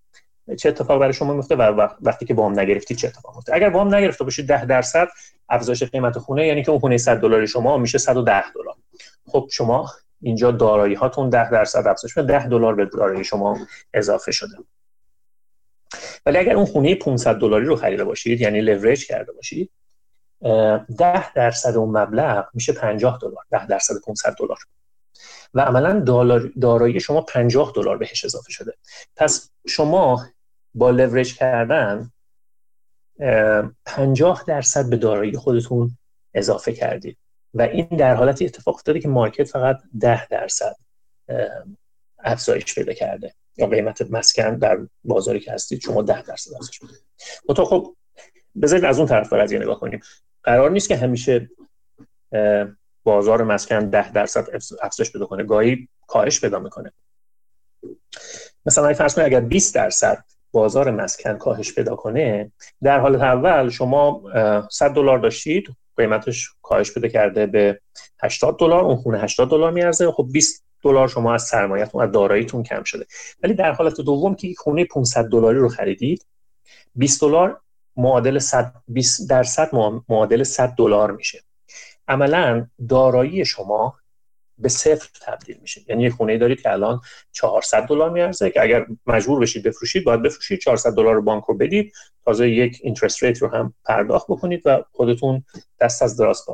چه اتفاق برای شما میفته و وقتی که وام نگرفتید چه اتفاق میفته؟ اگر وام نگرفته باشید ده درصد افزایش قیمت خونه یعنی که اون خونه 100 دلاری شما میشه 110 دلار. خب شما اینجا دارایی هاتون 10 درصد افزایش 10 دلار به دارایی شما اضافه شده. ولی اگر اون خونه 500 دلاری رو خریده باشید یعنی لورج کرده باشید 10 درصد اون مبلغ میشه 50 دلار 10 درصد 500 دلار. و عملا دارایی شما 50 دلار بهش اضافه شده. پس شما با لورج کردن 50 درصد به دارایی خودتون اضافه کردید. و این در حالتی اتفاق افتاده که مارکت فقط 10 درصد افزایش پیدا کرده. یا قیمت مسکن در بازاری که هستید شما 10 درصد افزایش بده تو خب بذارید از اون طرف قضیه نگاه کنیم. قرار نیست که همیشه بازار مسکن 10 درصد افزایش پیدا کنه. گاهی کاهش پیدا می‌کنه. مثلا اگه فرض اگر 20 درصد بازار مسکن کاهش پیدا کنه در حالت اول شما 100 دلار داشتید قیمتش کاهش پیدا کرده به 80 دلار اون خونه 80 دلار میارزه. خب 20 دلار شما از سرمایه‌تون از داراییتون کم شده. ولی در حالت دوم که خونه 500 دلاری رو خریدید 20 دلار معادل 100 20 درصد معادل 100 دلار میشه. عملا دارایی شما به صفر تبدیل میشه. یعنی یک خونه دارید که الان 400 دلار میارزه که اگر مجبور بشید بفروشید باید بفروشید. 400 دلار رو بانک رو بدید. تازه یک اینترست ریت رو هم پرداخت بکنید و خودتون دست از دراز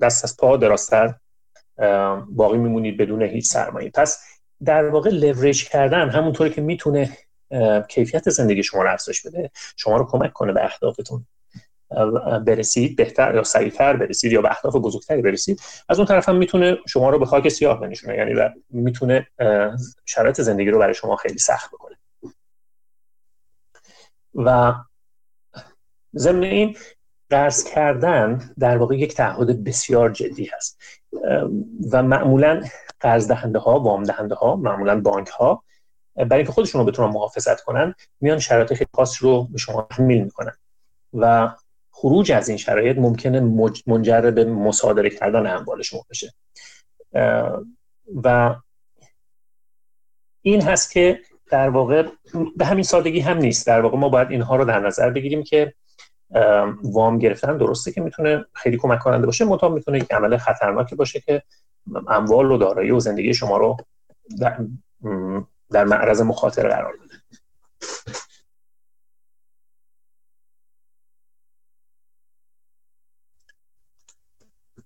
دست از پا دراستر باقی میمونید بدون هیچ سرمایه پس در واقع لورج کردن همونطوری که می‌تونه کیفیت زندگی شما رو افزایش بده شما رو کمک کنه به اهدافتون. برسید بهتر یا سریعتر برسید یا به اهداف بزرگتری برسید از اون طرف هم می‌تونه شما رو به خاک سیاه بنشونه. یعنی می‌تونه شرایط زندگی رو برای شما خیلی سخت بکنه. و ضمن این قرض کردن در واقع یک تعهد بسیار جدی هست. و معمولا قرض دهنده ها وام دهنده ها معمولا بانک ها برای اینکه خودشون رو بتونن محافظت کنن میان شرایط خیلی خاص رو به شما تحمیل می‌کنن. و خروج از این شرایط ممکنه منجر به مصادره کردن اموال شما بشه. و این هست که در واقع به همین سادگی هم نیست. در واقع ما باید اینها رو در نظر بگیریم که وام گرفتن درسته که می‌تونه خیلی کمک کننده باشه. منتها می‌تونه یک عمل خطرناکی باشه که اموال و دارایی و زندگی شما رو در, در معرض مخاطره قرار بده.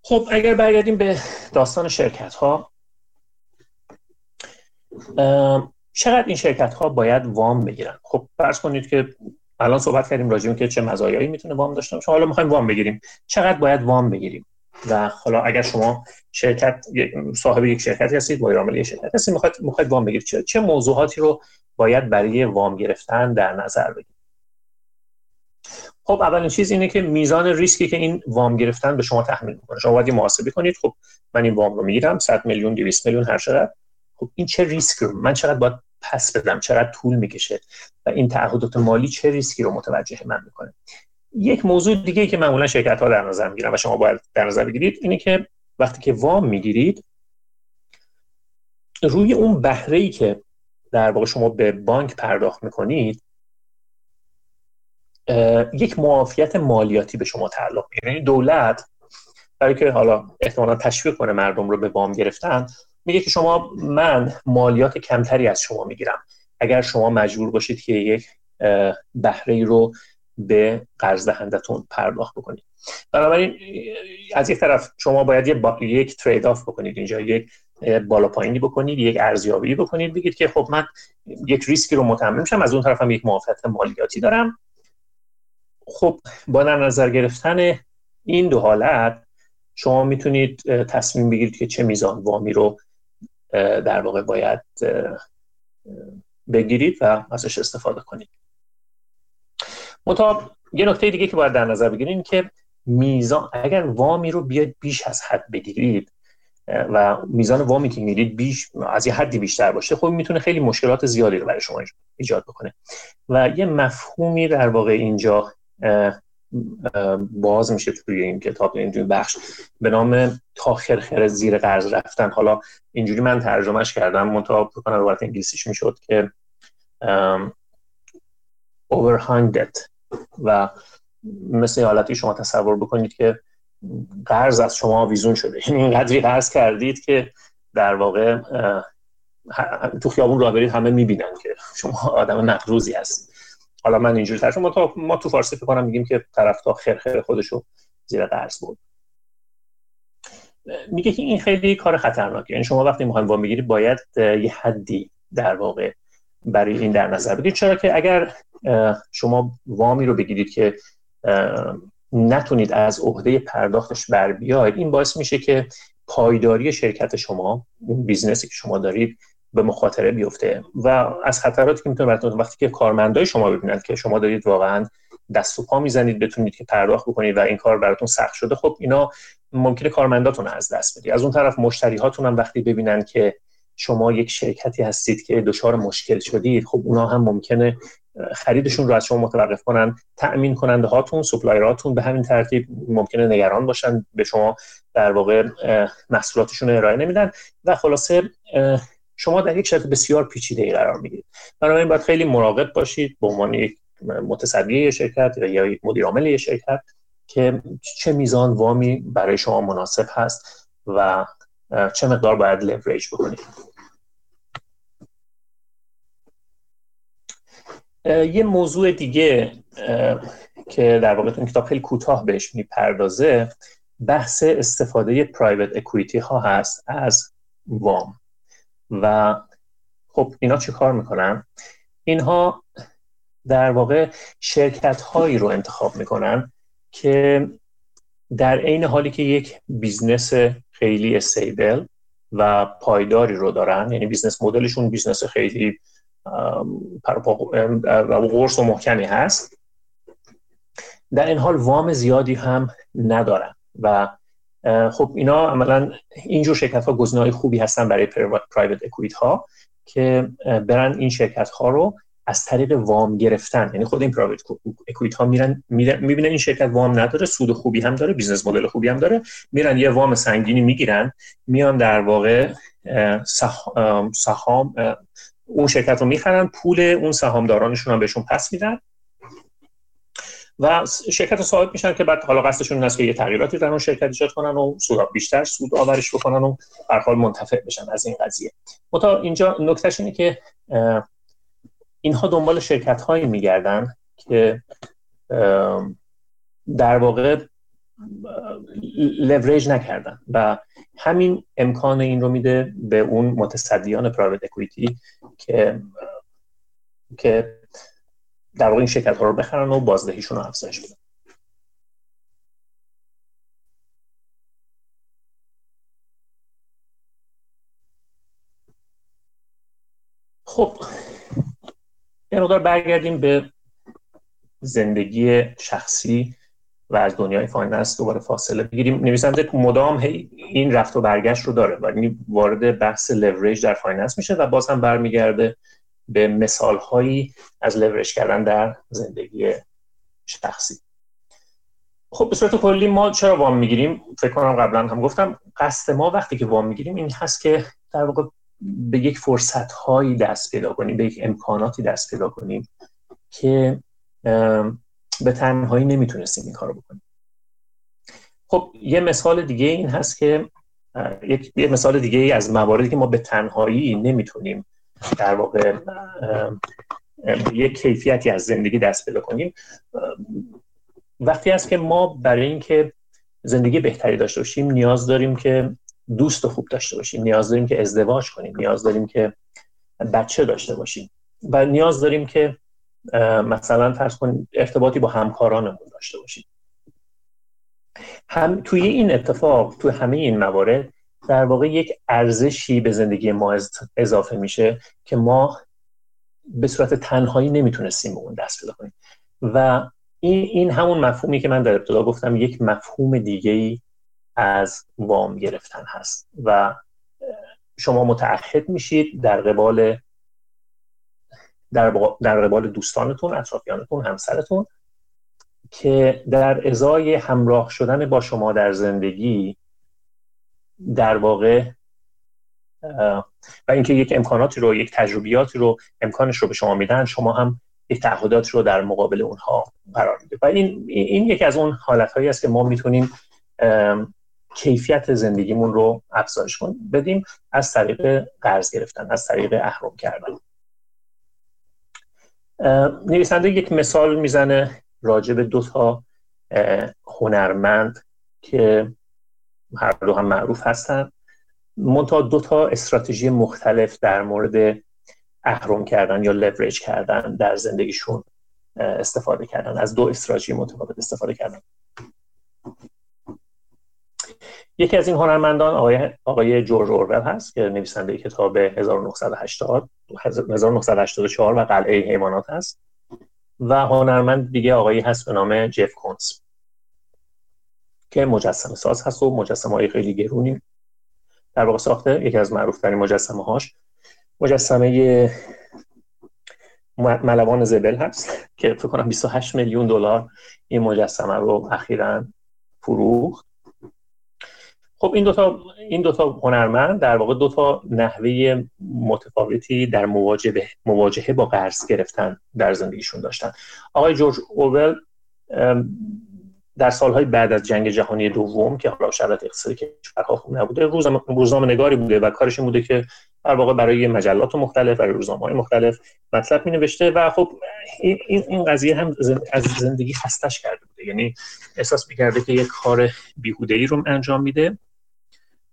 خب اگر برگردیم به داستان شرکت ها چقدر این شرکت ها باید وام بگیرن؟ خب فرض کنید که الان صحبت کردیم راجع که چه مزایایی می‌تونه وام داشته باشه. حالا می‌خوایم وام بگیریم. چقدر باید وام بگیریم؟ و حالا اگر شما شرکت صاحب یک شرکت هستید مدیر عامل شرکت هستید می‌خواید وام بگیرید. چه, چه موضوعاتی رو باید برای وام گرفتن در نظر بگیرید؟ خب اولین چیز اینه که میزان ریسکی که این وام گرفتن به شما تحمیل می‌کنه. شما باید محاسبه کنید. خب من این وام رو می‌گیرم. 100 میلیون 200 میلیون هر چقدر. خب این چه ریسکی رو؟ من چقدر باید پس بدم؟ چقدر طول می‌کشه؟ و این تعهدات مالی چه ریسکی رو متوجه من می‌کنه؟ یک موضوع دیگه که معمولا شرکت ها در نظر می‌گیرن و شما باید در نظر بگیرید اینه که وقتی که وام می‌گیرید روی اون بهره ای که در واقع شما به بانک پرداخت می‌کنید یک معافیت مالیاتی به شما تعلق می‌گیره. یعنی دولت برای که حالا احتمالا تشویق کنه مردم رو به وام گرفتن میگه که شما من مالیات کمتری از شما می‌گیرم. اگر شما مجبور باشید که یک بهره رو به قرض دهندتون پرداخت بکنید. بنابراین از یک طرف شما باید یک, با... یک trade off بکنید اینجا یک بالا پایینی بکنید یک ارزیابی بکنید. بگید که خب من یک ریسکی رو متحمل میشم از اون طرف هم یک معافیت مالیاتی دارم. خب با در نظر گرفتن این دو حالت شما می‌تونید تصمیم بگیرید که چه میزان وامی رو در واقع باید بگیرید و ازش استفاده کنید. مطابق یه نکته دیگه که باید در نظر بگیرید که میزان اگر وامی رو بیاید بیش از حد بگیرید و میزان وامی که می‌گیرید بیش از یه حدی بیشتر باشه خب می‌تونه خیلی مشکلات زیادی رو برای شما ایجاد بکنه. و یه مفهومی در واقع اینجا باز میشه توی این کتاب اینجوری بخش. به نام تا خرخر زیر قرض رفتن. حالا اینجوری من ترجمهش کردم. منتها بکنم روایت انگلیسیش می‌شد که overhang debt و مثل حالتی شما تصور بکنید که قرض از شما ویزون شده. یعنی اینقدری قرض کردید که در واقع تو خیابون راه برید همه می‌بینن که شما آدم مقروضی هستید. حالا من اینجوری ترشم ما, ما تو فارسی فکر کنم میگیم که طرف تا خرخر خودشو زیر قرض بود میگه که این خیلی کار خطرناکه. یعنی شما وقتی می‌خواین وام بگیرید باید یه حدی در واقع برای این در نظر بگیرید. چرا که اگر شما وامی رو بگیرید که نتونید از عهده پرداختش بر بیاید این باعث میشه که پایداری شرکت شما اون business ی که شما دارید به مخاطره بیفته. و از خطراتی که می‌تونه براتون وقتی که کارمندای شما ببینند که شما دارید واقعا دست و پا می‌زنید بتونید که پرداخت بکنید و این کار براتون سخت شده خب اینا ممکنه کارمنداتون از دست بدید از اون طرف مشتری هاتون هم وقتی ببینن که شما یک شرکتی هستید که دچار مشکل شدید خب اونا هم ممکنه خریدشون رو از شما متوقف کنن تأمین کننده هاتون supplier اتون به همین ترتیب ممکنه نگران باشن به شما در واقع محصولاتشون رو ارائه نمیدن. و خلاصه شما در یک شرط بسیار پیچیده ای قرار می‌گیرید. بنابراین باید خیلی مراقب باشید به عنوان یک متصدی شرکت یا یک مدیر عامل شرکت که چه میزان وامی برای شما مناسب هست و چه مقدار باید لوریج بکنید. یه موضوع دیگه که در واقع این کتاب خیلی کوتاه بهش می‌پردازه بحث استفاده private equity ها هست از وام. و خب اینا چی کار می‌کنن؟ اینها در واقع شرکت هایی رو انتخاب می‌کنن که در عین حالی که یک business خیلی stable و پایداری رو دارن یعنی business model شون business خیلی قرص و محکمی هست در این حال وام زیادی هم ندارن و خب اینا عملا اینجور شرکت ها گزینه خوبی هستن برای private equity ها که برن این شرکت ها رو از طریق وام گرفتن. یعنی خود این private equity ها میرن می‌بینن این شرکت وام نداره سود خوبی هم داره business model خوبی هم داره میرن یه وام سنگینی می‌گیرن میان در واقع سهام اون شرکت رو می‌خرن پول اون سهامدارانشون هم بهشون پس میدن. و شرکت صاحب میشن که بعد حالا قصدشون این است که یه تغییراتی در اون شرکت ایجاد کنن و سود بیشتر سود آورش بکنن و به حال منتفع بشن از این قضیه. متا اینجا نکتهش اینه که اینها دنبال شرکت هایی میگردن که در واقع لوریج نکردن و همین امکان این رو میده به اون متصدیان پرایوت اکویتی که که در واقع این شرکت ها رو بخرن و بازدهیشون رو افزایش بدن. خب یه مقدار برگردیم به زندگی شخصی و از دنیای finance دوباره فاصله بگیریم. نویسنده مدام این رفت و برگشت رو داره و وارد بحث لوریج در finance میشه و باز هم برمیگرده به مثال هایی از لورش کردن در زندگی شخصی. خب به صورت کلی ما چرا وام می‌گیریم؟ فکر کنم قبلا هم گفتم قصد ما وقتی که وام می‌گیریم این هست که در واقع به یک فرصت هایی دست پیدا کنیم به یک امکاناتی دست پیدا کنیم که به تنهایی نمی‌تونستیم این کارو بکنیم. خب یه مثال دیگه این هست که یک یه مثال دیگه از مواردی که ما به تنهایی نمی‌تونیم در واقع یک کیفیتی از زندگی دست پیدا کنیم. وقتی است که ما برای اینکه زندگی بهتری داشته باشیم نیاز داریم که دوست خوب داشته باشیم. نیاز داریم که ازدواج کنیم. نیاز داریم که بچه داشته باشیم. و نیاز داریم که مثلا فرض کنیم ارتباطی با همکارانمون داشته باشیم. هم توی این اتفاق توی همه این موارد در واقع یک ارزشی به زندگی ما اضافه میشه که ما به صورت تنهایی نمی‌تونستیم به اون دست پیدا کنیم. و این, این همون مفهومی که من در ابتدا گفتم یک مفهوم دیگه ای از وام گرفتن هست. و شما متعهد میشید در قبال در, در قبال دوستانتون اطرافیانتون همسرتون که در ازای همراه شدن با شما در زندگی در واقع و اینکه یک امکاناتی رو یک تجربیاتی رو امکانش رو به شما میدن شما هم یک تعهدات رو در مقابل اونها قرار میده و این این یکی از اون حالت هایی است که ما می‌تونیم کیفیت زندگیمون رو افزایش بدیم از طریق قرض گرفتن از طریق اهرم کردن. نویسنده یک مثال می‌زنه راجع به دو تا هنرمند که هر دو هم معروف هستن. منتها دو تا استراتژی مختلف در مورد اهرم کردن یا لوریج کردن در زندگیشون استفاده کردن. از دو استراتژی متفاوت استفاده کردن. یکی از این هنرمندان آقای, آقای جورج اورول هست که نویسنده کتاب 1980 1984 و قلعه حیوانات هست. و هنرمند دیگه آقایی هست به نام جف کونز که مجسمه ساز هست و مجسمه های خیلی گرونی. در واقع ساخته یکی از معروف ترین مجسمه هاش مجسمه ملوان زبل هست که فکر کنم 28 میلیون دلار این مجسمه رو اخیرا فروخت. خب این دوتا این دوتا هنرمند در واقع دوتا نحوه متفاوتی در مواجهه مواجهه با قرض گرفتن در زندگیشون داشتن. آقای جورج اورول در سالهای بعد از جنگ جهانی دوم که حالا شرایط اقتصادی کشورها خوب نبوده روزنامه نگاری بوده و کارش بوده که در واقع برای مجلات مختلف برای روزنامه های مختلف مطلب می نوشته و خب این, این قضیه هم از زندگی خستش کرده بوده. یعنی احساس می‌کرده که یک کار بیهوده ای رو انجام میده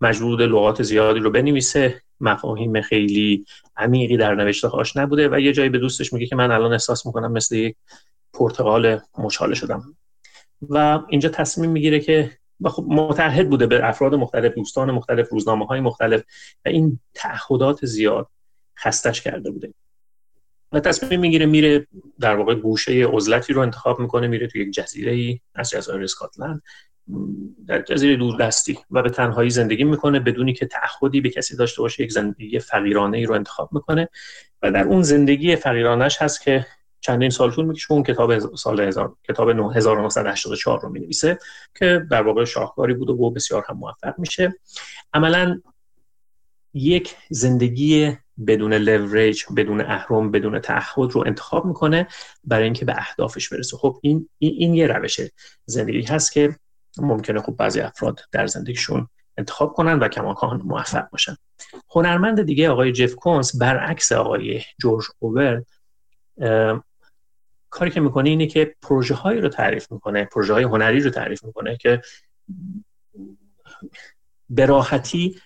مجبور لغات زیادی رو بنویسه مفاهیم خیلی عمیقی در نوشته هاش نبوده و یه جایی به دوستش میگه که من الان احساس می‌کنم مثل یک پرتغال مچاله شدم. و اینجا تصمیم می‌گیره که خب متحد بوده به افراد مختلف دوستان مختلف روزنامه های مختلف و این تعهدات زیاد خستش کرده بوده. و تصمیم می‌گیره میره در واقع گوشه عزلتی رو انتخاب می‌کنه میره تو یک جزیره ای از جزایر اسکاتلند در جزیره دوردستی و به تنهایی زندگی می‌کنه بدونی که تعهدی به کسی داشته باشه یک زندگی فقیرانه ای رو انتخاب می‌کنه و در اون زندگی فقیرانش هست که چندین سال طول می‌کشه اون کتاب سال هزار کتاب 1984 رو می‌نویسه که در واقع شاهکاری بود و بسیار هم موفق میشه. عملا یک زندگی بدون لوریج بدون اهرم بدون تعهد رو انتخاب می‌کنه برای اینکه به اهدافش برسه. خب این این, یه روش زندگی هست که ممکنه خب بعضی افراد در زندگیشون انتخاب کنن و کماکان موفق باشن. هنرمند دیگه آقای جف کونس برعکس آقای جورج اوور کاری که می‌کنه اینه که پروژه هایی رو تعریف می‌کنه پروژه های هنری رو تعریف می‌کنه که به راحتی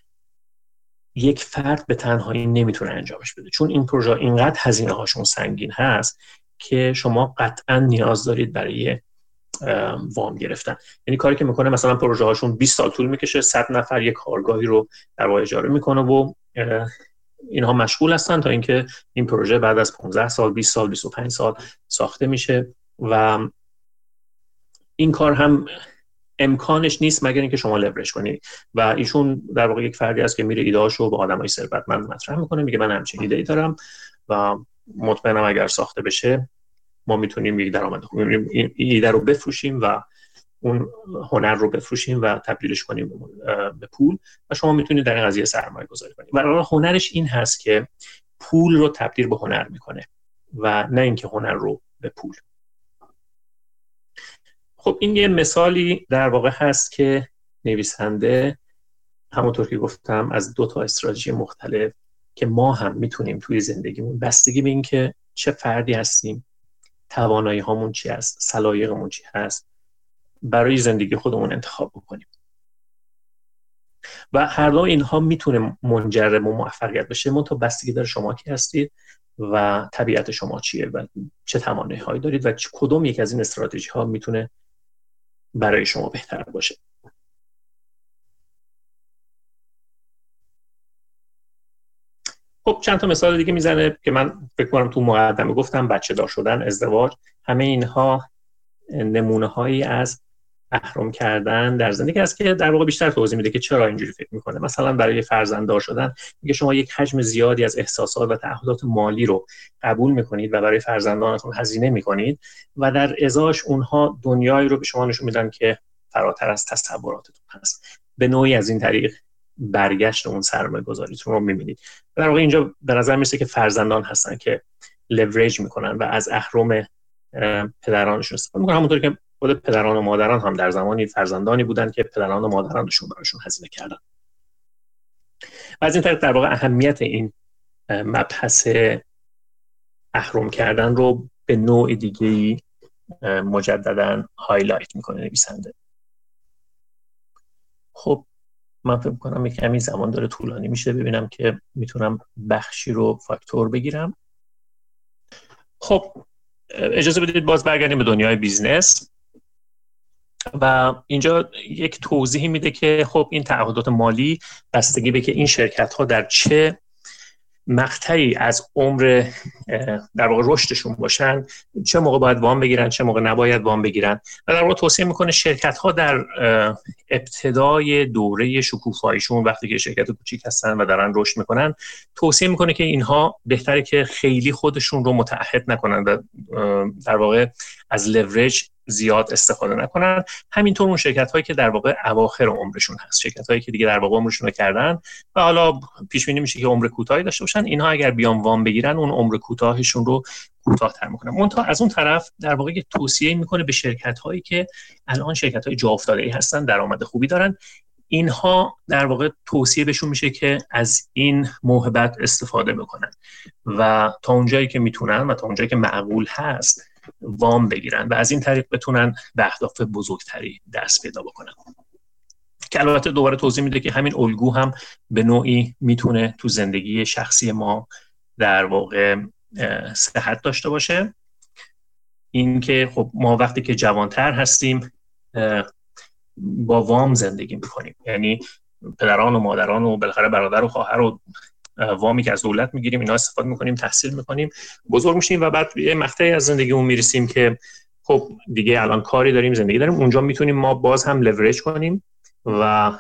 یک فرد به تنهایی نمی‌تونه انجامش بده. چون این پروژه اینقدر هزینه هاشون سنگین هست که شما قطعا نیاز دارید برای وام گرفتن. یعنی کاری که می‌کنه مثلا پروژه هاشون 20 سال طول می‌کشه 100 نفر یک کارگاهی رو در واقع اجاره می‌کنه و اینها مشغول هستن تا اینکه این پروژه بعد از 15 سال 20 سال 25 سال ساخته میشه و این کار هم امکانش نیست مگر اینکه شما لورج کنید و ایشون در واقع یک فردی است که میره ایدهاشو به آدمای ثروتمند مطرح می‌کنه میگه من همچین ایده ای دارم و مطمئنم اگر ساخته بشه ما می‌تونیم یک درآمد خوب ایده رو بفروشیم و اون هنر رو بفروشیم و تبدیلش کنیم به پول و شما می‌تونید در این قضیه سرمایه گذاری کنید. و هنرش این هست که پول رو تبدیل به هنر می‌کنه و نه اینکه هنر رو به پول. خب این یه مثالی در واقع هست که نویسنده همونطور که گفتم از دو تا استراتژی مختلف که ما هم می‌تونیم توی زندگیمون بستگی به اینکه چه فردی هستیم توانایی هامون چی هست سلایقمون چی هست برای زندگی خودمون انتخاب بکنیم. و هر دو اینها می‌تونه منجر به موفقیت بشه. من تا بستگی داره شما کی هستید و طبیعت شما چیه و چه توانایی هایی دارید و کدوم یک از این استراتژی ها می‌تونه برای شما بهتر باشه. خب چند تا مثال دیگه می‌زنه که من فکر کنم تو مقدمه گفتم بچه دار شدن ازدواج همه اینها نمونه هایی از اهرم کردن در زندگی است که در واقع بیشتر توضیح میده که چرا اینجوری فکر می‌کنه. مثلا برای فرزنددار شدن میگه شما یک حجم زیادی از احساسات و تعهدات مالی رو قبول می‌کنید و برای فرزندانتون هزینه می‌کنید و در ازاش اونها دنیایی رو به شما نشون میدن که فراتر از تصوراتتون هست. به نوعی از این طریق برگشت اون سرمایه گذاریتون رو می‌بینید. در واقع اینجا به نظر می‌رسه که فرزندان هستن که لوریج می‌کنن و از اهرم پدرانشون استفاده می‌کنن. همونطور که خود پدران و مادران هم در زمانی فرزندانی بودند که پدران و مادرانشون براشون هزینه کردن. و از این طریق در واقع اهمیت این مبحث اهرم کردن رو به نوع دیگه مجددا highlight می‌کنه نویسنده. خب من فکر کنم یک کمی زمان داره طولانی میشه ببینم که می‌تونم بخشی رو فاکتور بگیرم. خب اجازه بدید باز برگردیم به دنیای بیزنس. و اینجا یک توضیحی میده که خب این تعهدات مالی بستگی به که این شرکت ها در چه مقطعی از عمر در واقع رشدشون باشن چه موقع باید وام بگیرن چه موقع نباید وام بگیرن. و در واقع توصیه می‌کنه شرکت ها در ابتدای دوره شکوفاییشون وقتی که شرکت کوچیک هستن و دارن رشد می‌کنن توصیه می‌کنه که اینها بهتره که خیلی خودشون رو متعهد نکنن و در واقع از لورج زیاد استفاده نکنن. همینطور اون شرکت هایی که در واقع اواخر عمرشون هست. شرکت هایی که دیگه در واقع عمرشون رو کردن و حالا پیش بینی میشه که عمر کوتاهی داشته باشن اینها اگر بیان وام بگیرن اون عمر کوتاهشون رو کوتاهتر می‌کنن. منتها از اون طرف در واقع توصیه می‌کنه به شرکت هایی که الان شرکت های جا افتاده ای هستن درآمد خوبی دارن. اینها در واقع توصیه بهشون میشه که از این موهبت استفاده بکنن. و تا اونجایی که می‌تونن و تا اونجایی که معقول هست وام بگیرن و از این طریق بتونن به اهداف بزرگتری دست پیدا بکنن. که البته دوباره توضیح میده که همین الگو هم به نوعی می‌تونه تو زندگی شخصی ما در واقع صحت داشته باشه. اینکه خب ما وقتی که جوانتر هستیم با وام زندگی می‌کنیم. یعنی پدران و مادران و بالاخره برادر و خواهر و وامی که از دولت می‌گیریم اینا استفاده می‌کنیم تحصیل می‌کنیم بزرگ میشیم و بعد یه مقطعی از زندگیمون می‌رسیم که خب دیگه الان کاری داریم زندگی داریم. اونجا می‌تونیم ما باز هم لورج کنیم و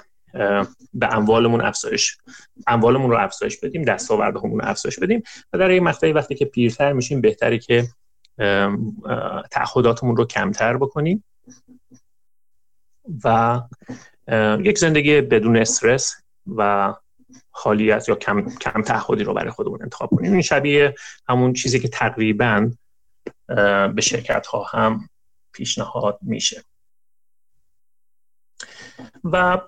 به اموالمون افزایش اموالمون رو افزایش بدیم دستاوردهمون رو افزایش بدیم و در این مقطعی وقتی که پیرتر میشیم بهتره که تعهداتمون رو کمتر بکنیم و یک زندگی بدون استرس و خالیت یا کم, کم تعهدی رو برای خودمون انتخاب کنیم. این شبیه همون چیزی که تقریبا به شرکت ها هم پیشنهاد میشه. و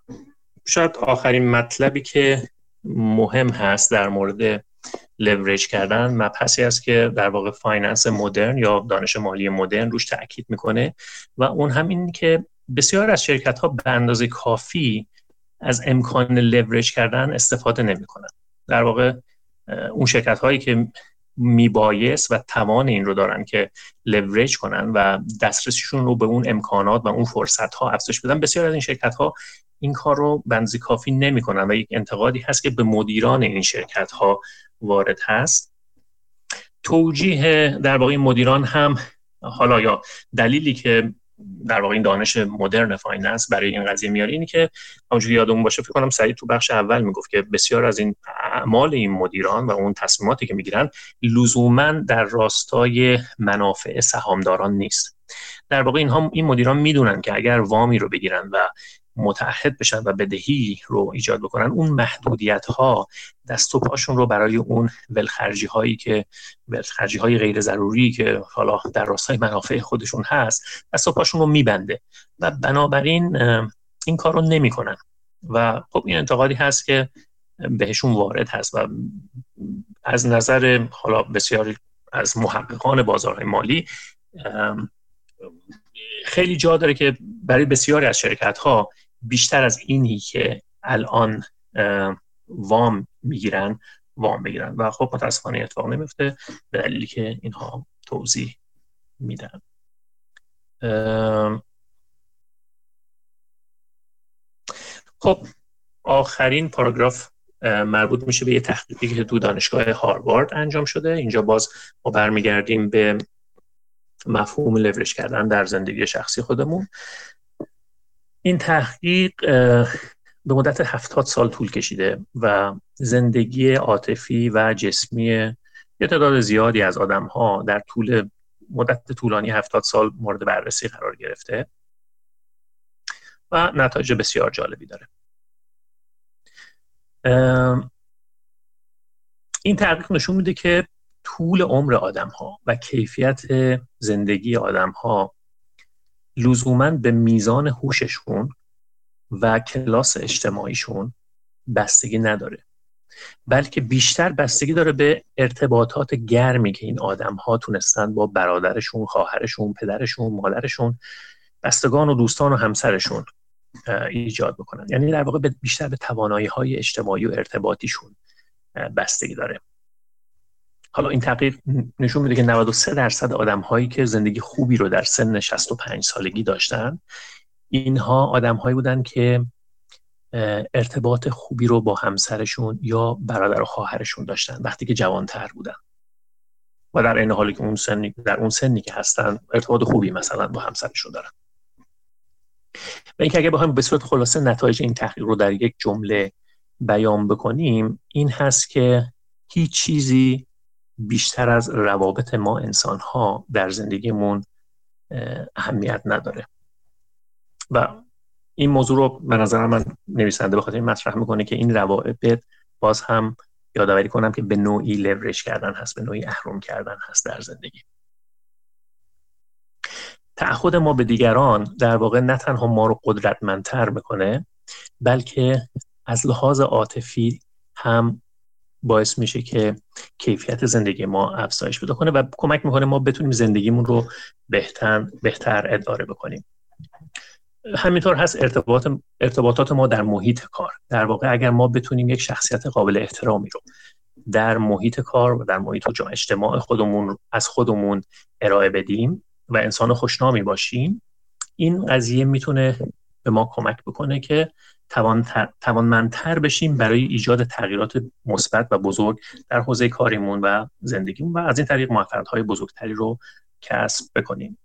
شاید آخرین مطلبی که مهم هست در مورد لورج کردن مبحثی است که در واقع finance مدرن یا دانش مالی مدرن روش تاکید می‌کنه و اون هم که بسیار از شرکت ها به اندازه کافی از امکان لورج کردن استفاده نمی‌کنن. در واقع اون شرکت هایی که میبایست و توان این رو دارن که لورج کنن و دسترسیشون رو به اون امکانات و اون فرصت ها افزایش بدن بسیار از این شرکت ها این کار رو بنزی کافی نمی‌کنن و یک انتقادی هست که به مدیران این شرکت ها وارد هست. توجیه در واقع مدیران هم حالا یا دلیلی که در واقع این دانش مدرن finance برای این قضیه میاره اینی که همونجوری یادمون باشه فکر کنم سعید تو بخش اول می‌گفت که بسیار از این اعمال این مدیران و اون تصمیماتی که می‌گیرن لزوما در راستای منافع سهامداران نیست. در واقع اینها این مدیران می‌دونن که اگر وامی رو بگیرن و متعهد بشن و بدهی رو ایجاد بکنن اون محدودیت ها دست و پاشون رو برای اون ولخرجی هایی که ولخرجی های غیر ضروری که حالا در راستای منافع خودشون هست دست و پاشون رو میبنده. و بنابراین این کار رو نمی‌کنن. و خب این انتقادی هست که بهشون وارد هست و از نظر حالا بسیاری از محققان بازارهای مالی خیلی جا داره که برای بسیاری از شرکت ها بیشتر از اینی که الان وام می‌گیرن وام بگیرن. و خب متاسفانه اتفاق نمیفته به دلیلی که اینها توضیح میدن. خب آخرین پاراگراف مربوط میشه به یه تحقیقی که تو دانشگاه هاروارد انجام شده. اینجا باز ما برمیگردیم به مفهوم لورش کردن در زندگی شخصی خودمون. این تحقیق به مدت هفتاد سال طول کشیده و زندگی عاطفی و جسمی یه تعداد زیادی از آدم ها در طول مدت طولانی هفتاد سال مورد بررسی قرار گرفته و نتایج بسیار جالبی داره. این تحقیق نشون میده که طول عمر آدم ها و کیفیت زندگی آدم ها لزوما به میزان هوششون و کلاس اجتماعیشون بستگی نداره. بلکه بیشتر بستگی داره به ارتباطات گرمی که این آدم ها تونستن با برادرشون، خواهرشون، پدرشون، مادرشون، بستگان و دوستان و همسرشون ایجاد بکنن. یعنی در واقع بیشتر به توانایی های اجتماعی و ارتباطیشون بستگی داره. حالا این تغییر نشون میده که 93 درصد آدم هایی که زندگی خوبی رو در سن 65 سالگی داشتن اینها آدم هایی بودن که ارتباط خوبی رو با همسرشون یا برادر و خواهرشون داشتن وقتی که جوانتر بودن. و در این حالی که اون سنی در اون سنی که هستن ارتباط خوبی مثلا با همسرشون دارن. و اینکه اگه بخوایم به صورت خلاصه نتایج این تحقیق رو در یک جمله بیان بکنیم این هست که هیچ چیزی بیشتر از روابط ما انسان ها در زندگیمون اهمیت نداره. و این موضوع رو به نظر من نویسنده بخاطر این مطرح می‌کنه که این روابط باز هم یادآوری کنم که به نوعی لورش کردن هست به نوعی اهرم کردن هست در زندگی. تعهد ما به دیگران در واقع نه تنها ما رو قدرتمندتر می‌کنه بلکه از لحاظ عاطفی هم باعث میشه که کیفیت زندگی ما افزایش پیدا کنه و کمک می‌کنه ما بتونیم زندگیمون رو بهتر بهتر اداره بکنیم. همینطور هست ارتباط ارتباطات ما در محیط کار. در واقع اگر ما بتونیم یک شخصیت قابل احترامی رو در محیط کار و در محیط و اجتماع خودمون از خودمون ارائه بدیم و انسان خوشنامی باشیم این قضیه می‌تونه به ما کمک بکنه که توانمندتر بشیم برای ایجاد تغییرات مثبت و بزرگ در حوزه کاریمون و زندگیمون و از این طریق موفقیت بزرگتری رو کسب بکنیم.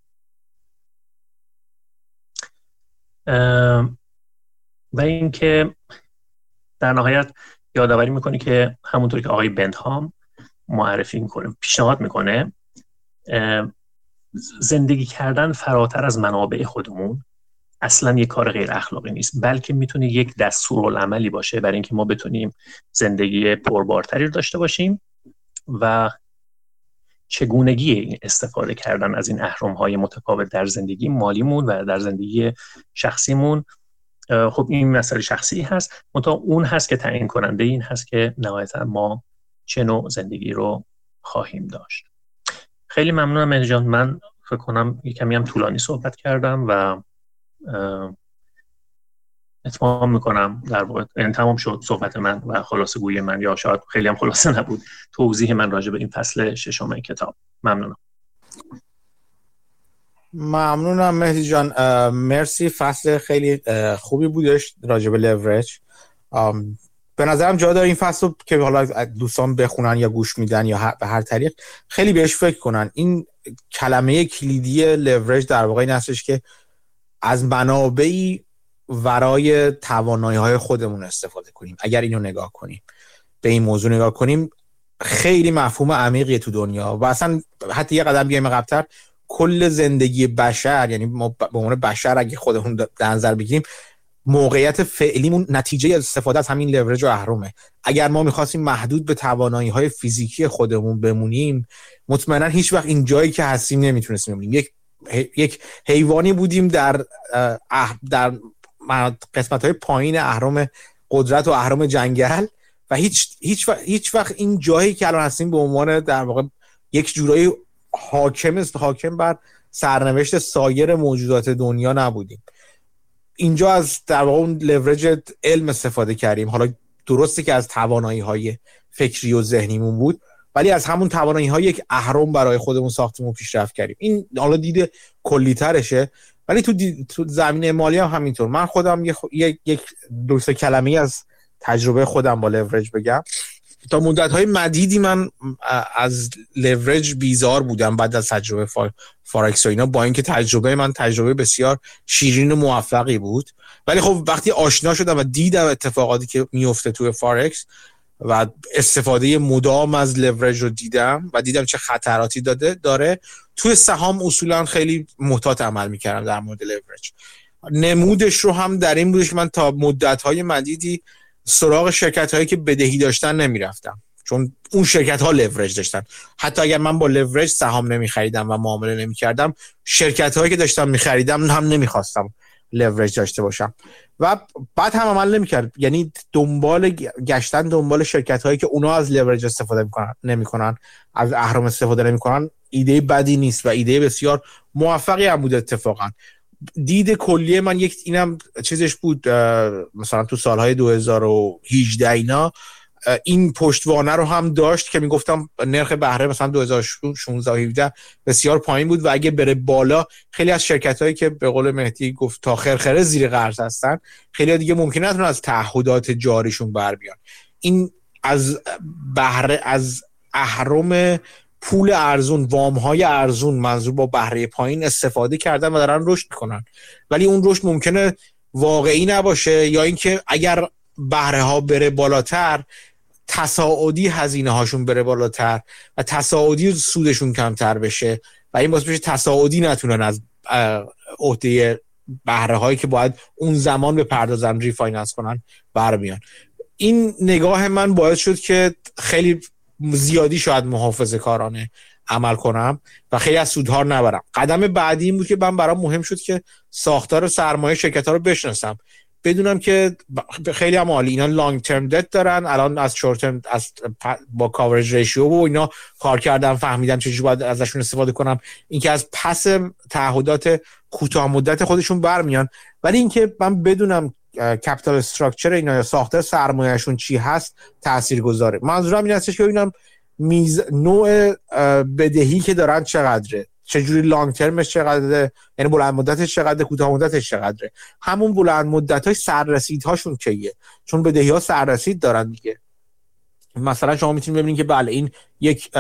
و اینکه در نهایت یادآوری می‌کنه که همونطوری که آقای بندهام معرفی می‌کنه پیشنهاد می‌کنه زندگی کردن فراتر از منابع خودمون اصلا یک کار غیر اخلاقی نیست بلکه می‌تونه یک دستورالعملی باشه برای اینکه ما بتونیم زندگی پربارتری رو داشته باشیم و چگونگی این استفاده کردن از این اهرم های متفاوت در زندگی مالیمون و در زندگی شخصیمون. خب این مسئله شخصی هست. منتها اون هست که تعیین کننده این هست که نهایتا ما چه نوع زندگی رو خواهیم داشت. خیلی ممنونم جان من فکر کنم کمی هم طولانی صحبت کردم و اتمام می‌کنم در واقع. این تمام شد صحبت من و خلاصه گوی من. یا شاید خیلی هم خلاصه نبود. توضیح من راجع به این فصل ششم کتاب. ممنونم. ممنونم مهدی جان. مرسی. فصل خیلی خوبی بودش راجع به لورج به نظرم جا داره این فصل که حالا دوستان بخونن یا گوش میدن یا به هر طریق خیلی بهش فکر کنن. این کلمه کلیدی لورج در واقع این هستش که از منابعی ورای توانایی های خودمون استفاده کنیم. اگر اینو نگاه کنیم به این موضوع نگاه کنیم خیلی مفهوم عمیقیه تو دنیا. و اصلا حتی یه قدم بیایم قبلتر کل زندگی بشر یعنی ما به عنوان بشر اگه خودمون در نظر بگیریم موقعیت فعلیمون نتیجه استفاده از همین لورج و اهرمه اگر ما می‌خواستیم محدود به توانایی های فیزیکی خودمون بمونیم مطمئنا هیچ وقت این جایی که هستیم نمی‌تونستیم بمونیم. یک یک حیوانی بودیم در در قسمت های پایین اهرام قدرت و اهرام جنگل و هیچ هیچ وقت, هیچ وقت این جایی که الان هستیم به عنوان در واقع یک جورایی حاکم است حاکم بر سرنوشت سایر موجودات دنیا نبودیم. اینجا از در واقع اون لورج علم استفاده کردیم. حالا درسته که از توانایی های فکری و ذهنیمون بود ولی از همون توانایی های یک اهرم برای خودمون ساختیم و پیشرفت کردیم. این حالا دید کلی ترشه ولی تو, تو زمینه مالی هم همینطور. من خودم یک یک دو سه کلمه از تجربه خودم با لورج بگم. تا مدت های مدیدی من از لورج بیزار بودم بعد از تجربه فارکس و اینا. با اینکه تجربه من تجربه بسیار شیرین و موفقی بود. ولی خب وقتی آشنا شدم و دیدم اتفاقاتی که میفته توی فارکس و استفاده مدام از لورج رو دیدم و دیدم چه خطراتی داده داره. توی سهام اصولا خیلی محتاط عمل می‌کردم در مورد لورج نمودش رو هم در این بودش که من تا مدت های مدیدی سراغ شرکت هایی که بدهی داشتن نمی‌رفتم. چون اون شرکت ها لورج داشتن. حتی اگر من با لورج سهام نمی خریدم و معامله نمی کردم شرکت هایی که داشتم می خریدم هم نمی‌خواستم لورج داشته باشم. و بعد هم عمل نمی‌کرد. یعنی دنبال گشتن دنبال شرکت هایی که اونا از لورج استفاده می‌کنن نمی‌کنن. از اهرم استفاده نمی‌کنن. ایده بدی نیست و ایده بسیار موفقی هم بود اتفاقا. دید کلی من یک اینم چیزش بود مثلا تو سالهای 2018 اینا این پشتوانه رو هم داشت که می‌گفتم نرخ بهره مثلا 2016 17 بسیار پایین بود و اگه بره بالا خیلی از شرکت هایی که به قول مهدی گفت تا خرخره زیر قرض هستن خیلی دیگه ممکنه نتونن از تعهدات جاریشون بر بیان. این از بهره از اهرم پول ارزون وام های ارزون منظور با بهره پایین استفاده کردن و دارن رشد می‌کنن. ولی اون رشد ممکنه واقعی نباشه یا اینکه اگر بهره ها بره بالاتر تصاعدی هزینه هاشون بره بالاتر و تصاعدی سودشون کمتر بشه و این باعث بشه تصاعدی نتونن از عهده بهره هایی که باید اون زمان بپردازن refinance کنن بر بیان این نگاه من باعث شد که خیلی زیادی شاید محافظه کارانه عمل کنم و خیلی از سودها نبرم. قدم بعدی این بود که من برام مهم شد که ساختار سرمایه شرکت ها رو بشناسم. بدونم که خیلی هم عالی. اینا لانگ ترم دت دارن الان از شورت ترم از با کاورج ریشیو و اینا کار کردم فهمیدم چجوری باید ازشون استفاده کنم. اینکه از پس تعهدات کوتاه مدت خودشون برمیان. ولی اینکه من بدونم کپیتال استراکچر اینا یا ساختار سرمایهشون چی هست تاثیر گذاره منظورم این هستش که ببینم میز نوع بدهی که دارن چقدره. چجوری لانگ ترمش چقدره؟ یعنی بلند مدتش چقدره؟ کوتاه مدتش چقدره؟ همون بلند مدت های سررسید هاشون کیه؟ چون بدهی ها سررسید دارن دیگه. مثلا شما می‌تونید ببینید که بله این یک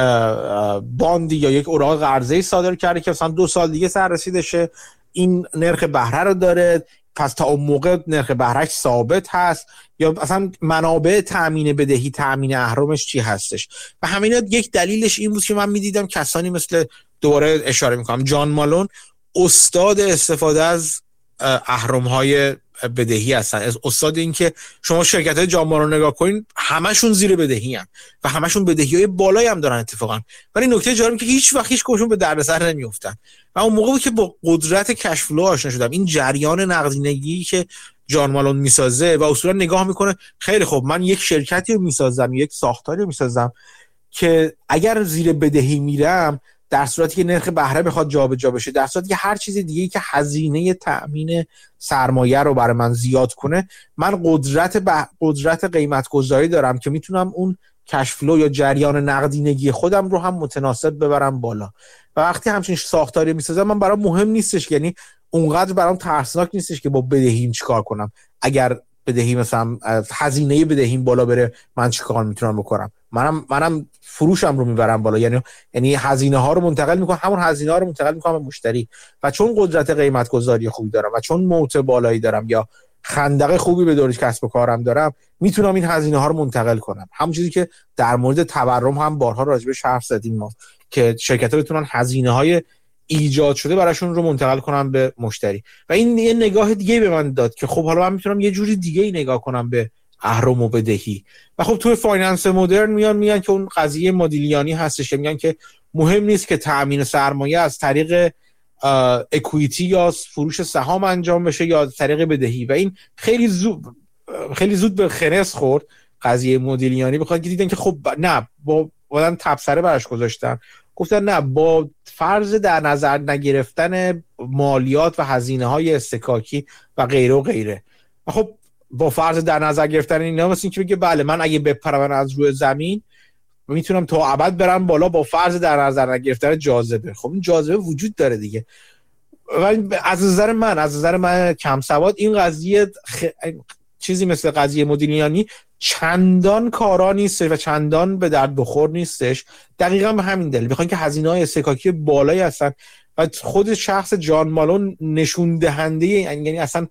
باندی یا یک اوراق قرضه صادر کرده که مثلا دو سال دیگه سررسیدشه. این نرخ بهره رو داره. پس تا اون موقع نرخ بهرهش ثابت هست. یا اصلا منابع تامین بدهی تامین اهرمش چی هستش؟ و همین یک دلیلش این بود که من می‌دیدم کسانی مثل دوباره اشاره می‌کنم. جان مالون استاد استفاده از اهرم های بدهی هستن. استاد این که شما شرکت های جان رو نگاه کنین همشون زیر بدهی هم و همشون بدهی های بالایی هم دارن اتفاقا. ولی نکته جالب که هیچ وقت هیچ کشون به دردسر نمیافتن. و اون موقع که با قدرت کشفلو آشنا شدم. این جریان نقدینگی که جان مالون می‌سازه و اصولا نگاه می‌کنه خیلی خوب من یک شرکتی رو می‌سازم یک ساختاری رو می‌سازم که اگر زیر بدهی میرم در صورتی که نرخ بهره بخواد جابجا بشه در صورتی که هر چیز دیگه که هزینه تأمین سرمایه رو برای من زیاد کنه من قدرت به قدرت قیمت گذاری دارم که می‌تونم اون کشفلو یا جریان نقدینگی خودم رو هم متناسب ببرم بالا. و وقتی همچین ساختاری می‌سازم من برام مهم نیستش یعنی اونقدر برام ترسناک نیستش که با بدهیم چیکار کنم. اگر بدهی مثلا هزینه بدهیم بالا بره من چیکار می‌تونم بکنم؟ منم منم فروشم رو می‌برم بالا. یعنی یعنی هزینه ها رو منتقل می‌کنم همون هزینه ها رو منتقل می‌کنم به مشتری. و چون قدرت قیمت گذاری خوبی دارم و چون موت بالایی دارم یا خندق خوبی به دورش کسب و کارم دارم می‌تونم این هزینه ها رو منتقل کنم. همون چیزی که در مورد تورم هم بارها راجبش حرف زدیم ما که شرکت ها بتونن هزینه های ایجاد شده براشون رو منتقل کنن به مشتری. و این یه نگاه دیگه به من داد که خب حالا من می‌تونم یه جوری دیگه ای نگاه کنم به اهرم و بدهی و خب توی finance مدرن میان میگن که اون قضیه مودیلیانی هستش میگن که مهم نیست که تأمین سرمایه از طریق equity یا فروش سهام انجام بشه یا از طریق بدهی و این خیلی زود خیلی زود به خنس خورد. قضیه مدیلیانی بخواد که دیدن که خب نه با آدم تبصره براش گذاشتن. گفتن نه با فرض در نظر نگرفتن مالیات و هزینه های استکاکی و غیره و غیره. خب با فرض در نظر گرفتن اینا مثل اینکه بگه بله من اگه بپرم از روی زمین می‌تونم تا ابد برم بالا با فرض در نظر نگرفتن جاذبه. خب این جاذبه وجود داره دیگه. ولی از نظر من از نظر من کم سواد این قضیه چیزی مثل قضیه مدیریانی چندان کارا نیستش و چندان به درد بخور نیستش. دقیقا به همین دلیل. بخواین که هزینه های استکاکی بالایی هستن و خود شخص جان مالون نشون دهنده یعنی اصلا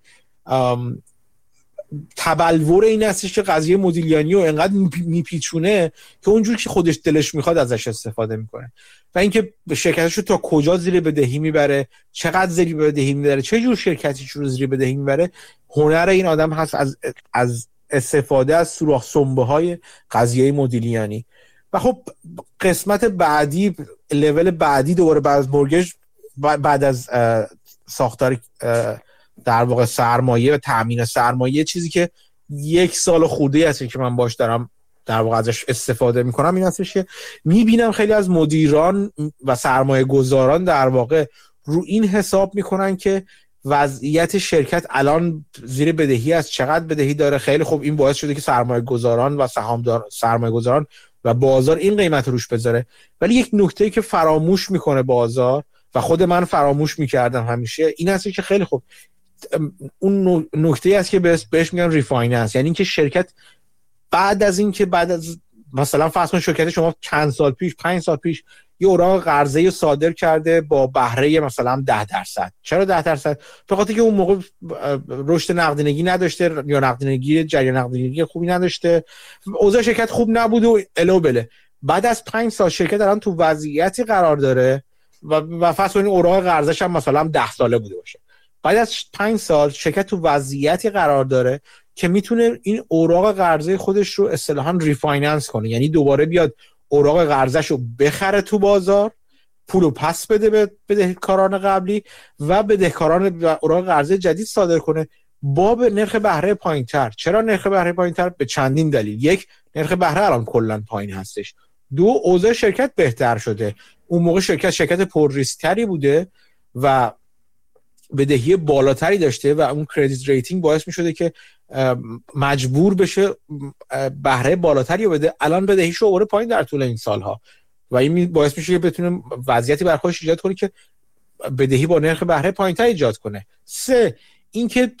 تبلور این هستش که قضیه مدیلیانی رو انقدر میپیچونه که اونجور که خودش دلش می‌خواد ازش استفاده می‌کنه. و اینکه شرکتش رو تا کجا زیر بدهی می‌بره چقدر زیر بدهی می‌بره چه جور شرکتی رو زیر بدهی می‌بره هنر این آدم هست از از استفاده از سوراخ سنبه های قضیه مدیلیانی و خب قسمت بعدی لول بعدی دوباره بعد از مورگج بعد از ساختار در واقع سرمایه و تامین سرمایه چیزی که یک سال خورده هست که من باش دارم در واقع ازش استفاده می‌کنم این هستش که می‌بینم خیلی از مدیران و سرمایه گذاران در واقع رو این حساب می‌کنن که وضعیت شرکت الان زیر بدهی است. چقدر بدهی داره؟ خیلی خوب. این باعث شده که سرمایه گذاران و سهامدار سرمایه گذاران و بازار این قیمت روش بذاره. ولی یک نکته که فراموش می‌کنه بازار و خود من فراموش می‌کردم همیشه این هست که خیلی خوب. اون نکته است که بهش میگن refinance یعنی اینکه شرکت بعد از اینکه بعد از مثلا فرض شرکت شما چند سال پیش پنج سال پیش یه اوراق قرضه صادر کرده با بهره مثلا ده درصد. چرا ده درصد؟ به خاطر که اون موقع رشد نقدینگی نداشته یا نقدینگی جریان نقدینگی خوبی نداشته. اوضاع شرکت خوب نبود و الو بله. بعد از پنج سال شرکت الان تو وضعیتی قرار داره و و فصل این اوراق قرضش هم مثلا ده ساله بوده باشه. بعد از پنج سال شرکت تو وضعیتی قرار داره که می‌تونه این اوراق قرضه خودش رو اصطلاحا refinance کنه. یعنی دوباره بیاد اوراق قرضش رو بخره تو بازار پول پس بده به بدهکاران قبلی و بدهکاران اوراق قرضه جدید صادر کنه با به نرخ بهره پایین تر چرا نرخ بهره پایین تر به چندین دلیل. یک نرخ بهره الان کلا پایین هستش. دو اوضاع شرکت بهتر شده. اون موقع شرکت شرکت پر ریسکتری بوده و بدهی بالاتری داشته و اون credit rating باعث می شده که مجبور بشه بهره بالاتری بده. الان بدهیش رو پایین در طول این سالها. و این باعث میشه که بتونه وضعیتی بر خودش ایجاد کنه که بدهی با نرخ بهره پایینتر ایجاد کنه. سه اینکه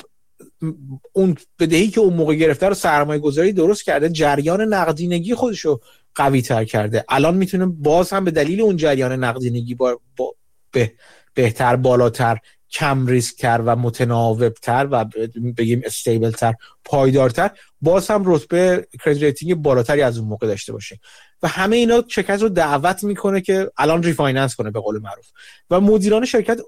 اون بدهی که اون موقع گرفته رو سرمایه گذاری درست کرده جریان نقدینگی خودش رو قوی تر کرده. الان می‌تونه باز هم به دلیل اون جریان نقدینگی با, با به بهتر بالاتر کم ریسک تر و متناوب تر و بگیم stable تر پایدارتر. باز هم رتبه credit rating بالاتری از اون موقع داشته باشه. و همه اینا شرکت رو دعوت می‌کنه که الان refinance کنه به قول معروف. و مدیران شرکت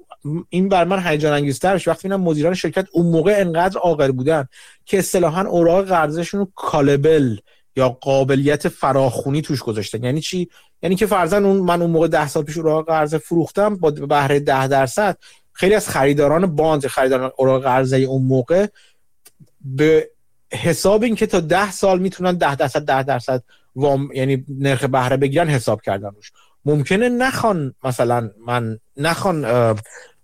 این بر من هیجان انگیزتر وقتی اینا مدیران شرکت اون موقع انقدر عاقل بودن که اصطلاحا اوراق قرضشون رو callable یا قابلیت فراخونی توش گذاشتن. یعنی چی؟ یعنی که فرضاً اون من اون موقع 10 سال پیش اوراق قرض فروختم با بهره 10 درصد خیلی از خریداران باند خریداران اوراق قرضه اون موقع به حساب اینکه تا ده سال می‌تونن ده درصد ده درصد وام یعنی نرخ بهره بگیرن حساب کردن روش. ممکنه نخوان مثلا من نخوان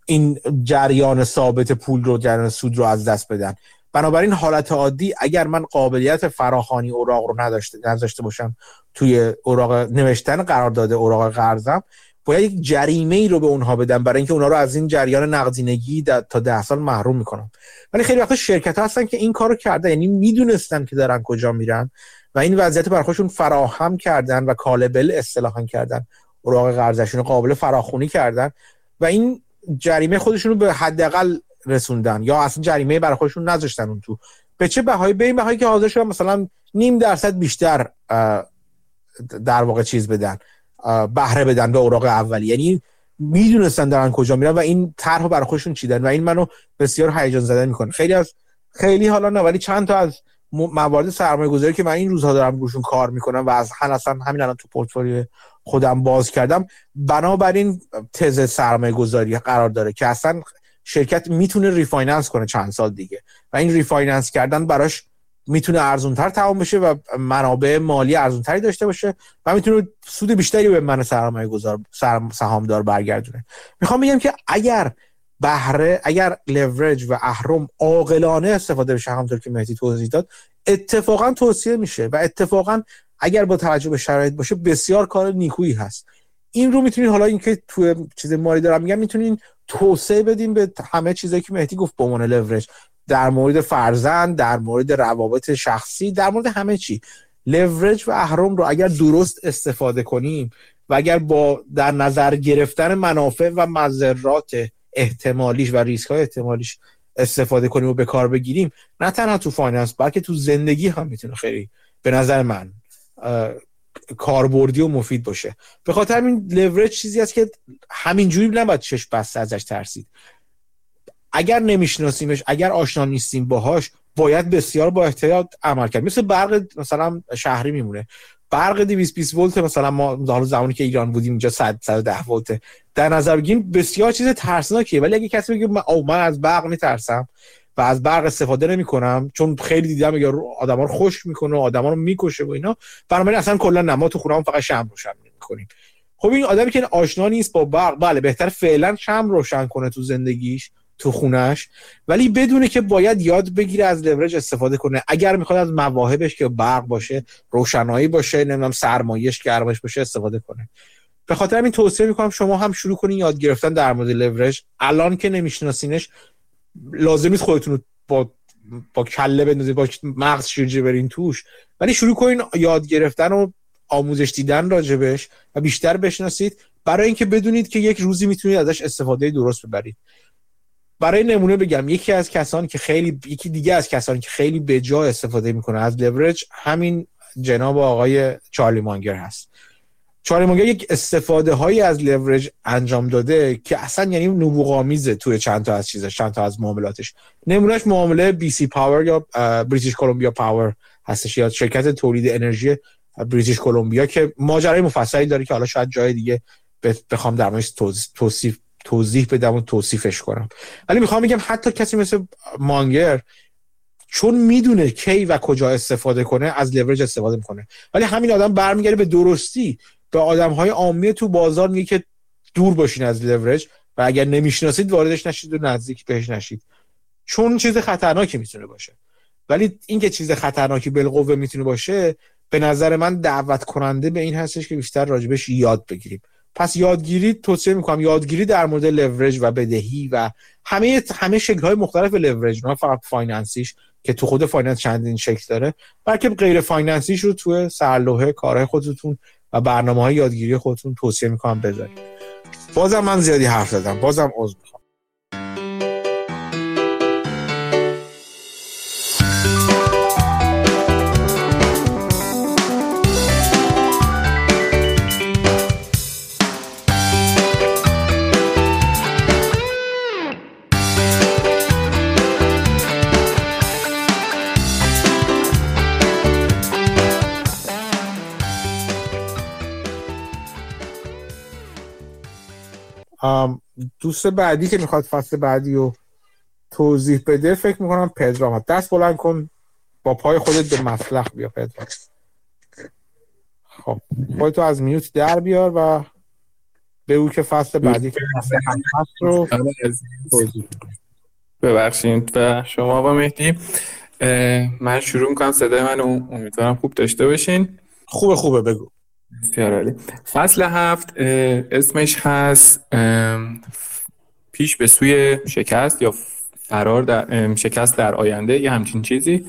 این جریان ثابت پول رو جریان سود رو از دست بدن. بنابراین حالت عادی اگر من قابلیت فراخانی اوراق رو نداشته نداشته باشم توی اوراق نوشتن قرار داده اوراق قرضم باید یک جریمه ای رو به اونها بدن برای اینکه اونها رو از این جریان نقدینگی تا ده سال محروم می‌کنن ولی خیلی وقتا شرکت ها هستن که این کارو کرده یعنی می‌دونستن که دارن کجا میرن و این وضعیت بر خودشون فراهم کردن و کالبل اصطلاحا کردن. اوراق قرضشون قابل فراخونی کردن و این جریمه خودشون رو به حداقل رسوندن یا اصلا جریمه برای خودشون نذاشتن اون تو. به چه بهایی؟ به این بهایی که حاضر شدن مثلا نیم درصد بیشتر در واقع چیز بدن. بهره بدن به اوراق اولی یعنی می‌دونستن دارن کجا میرن و این طرح برای خودشون چیدن و این منو بسیار هیجان زده می‌کنه. خیلی از خیلی حالا نه ولی چند تا از موارد سرمایه گذاری که من این روزها دارم روشون کار می‌کنم و از اصلا همین الان تو پورتفولیو خودم باز کردم. بنابراین تز سرمایه گذاری قرار داره که اصلا شرکت می‌تونه refinance کنه چند سال دیگه. و این refinance کردن براش می‌تونه ارزونتر تمام بشه و منابع مالی ارزونتری داشته باشه و می‌تونه سود بیشتری به من سرمایه گذار سهامدار برگردونه. می‌خوام بگم که اگر بهره اگر لورج و اهرم عاقلانه استفاده بشه همونطور که مهدی توضیح داد اتفاقا توصیه میشه و اتفاقا اگر با توجه به شرایط باشه بسیار کار نیکویی هست. این رو می‌تونید حالا اینکه تو چیز مالی دارم میگم می‌تونین توسعه بدیم به همه چیزایی که مهدی گفت به عنوان لورج در مورد فرزند در مورد روابط شخصی در مورد همه چی. لورج و اهرم رو اگر درست استفاده کنیم و اگر با در نظر گرفتن منافع و مضرات احتمالیش و ریسک های احتمالیش استفاده کنیم و به کار بگیریم نه تنها تو finance بلکه تو زندگی هم می‌تونه خیلی به نظر من کاربردی و مفید باشه. به خاطر همین لورج چیزی است که همینجوری نباید چشم بسته ازش ترسید. اگر نمیشناسیمش اگر آشنا نیستیم باهاش باید بسیار با احتیاط عمل کرد. مثل برق مثلا شهری میمونه. برق 220 ولت مثلا ما حالا زمانی که ایران بودیم اینجا 100 110 ولت. در نظر بگیریم بسیار چیز ترسناکیه. ولی اگه کسی بگه من, او من از برق میترسم و از برق استفاده نمی کنم چون خیلی دیدم میگه آدما رو خشک می‌کنه آدما رو می‌کشه و اینا برای اصلا کلا نما تو خونم فقط شم روشن می‌کنیم. خب این آدمی که آشنا نیست با برق بله بهتر فعلا شم روشن کنه تو زندگیش. تو خونش ولی بدونه که باید یاد بگیره از لورج استفاده کنه. اگر می‌خواد از مواهبش که برق باشه روشنایی باشه نمی‌دونم سرمایش گرمش باشه استفاده کنه. به خاطر همین توصیه می‌کنم شما هم شروع کنین یاد گرفتن در مورد لورج الان که نمیشناسینش لازم نیست خودتون رو با با کله بندازید با مغز شیرجه برین توش. ولی شروع کنین یاد گرفتن و آموزش دیدن راجبش و بیشتر بشناسید. برای اینکه بدونید که یک روزی می‌تونید ازش استفاده درست ببرید. برای نمونه بگم یکی از کسانی که خیلی یکی دیگه از کسانی که خیلی به جا استفاده می‌کنه از لورج همین جناب آقای چارلی مانگر هست. چارلی مانگر یک استفاده هایی از لورج انجام داده که اصلا یعنی نبوغ‌آمیزه توی چند تا از چیزش چند تا از معاملاتش. نمونهش معامله BC Power یا British Columbia Power هستش یا شرکت تولید انرژی بریتیش کلمبیا که ماجرای مفصلی داره که حالا شاید جای دیگه بخوام در توصیف توضیح بدم و توصیفش کنم. ولی می‌خوام بگم حتی کسی مثل مانگر چون می‌دونه کی و کجا استفاده کنه از لورج استفاده می‌کنه. ولی همین آدم برمیگرده به درستی به آدم های عامی تو بازار میگه که دور باشین از لورج و اگر نمی‌شناسید واردش نشید و نزدیک بهش نشید. چون چیز خطرناکی می‌تونه باشه. ولی اینکه چیز خطرناکی بالقوه می‌تونه باشه به نظر من دعوت کننده به این هستش که بیشتر راجع بهش یاد بگیریم. پس یادگیری توصیه می‌کنم یادگیری در مورد لورج و بدهی و همه همه شکل های مختلف لورج نه فقط financeیش که تو خود finance چندین شکل داره بلکه غیر financeیش رو تو سرلوحه کارهای خودتون و برنامه های یادگیری خودتون توصیه می‌کنم بذارید. بازم من زیادی حرف زدم بازم عذر می‌خوام. دوست بعدی که می‌خواد فصل بعدی رو توضیح بده فکر می‌کنم پدرام دست بلند کن با پای خودت به مسلخ بیا پدرام. خب خودتو از میوت در بیار و به او که فصل بعدی که فصل هست رو ببخشید. و شما با مهدی من شروع می‌کنم صدای من امیدوارم خوب داشته باشین. خوبه خوبه بگو. بسیار فصل هفت اسمش هست پیش به سوی شکست یا فرار در شکست در آینده یه همچین چیزی.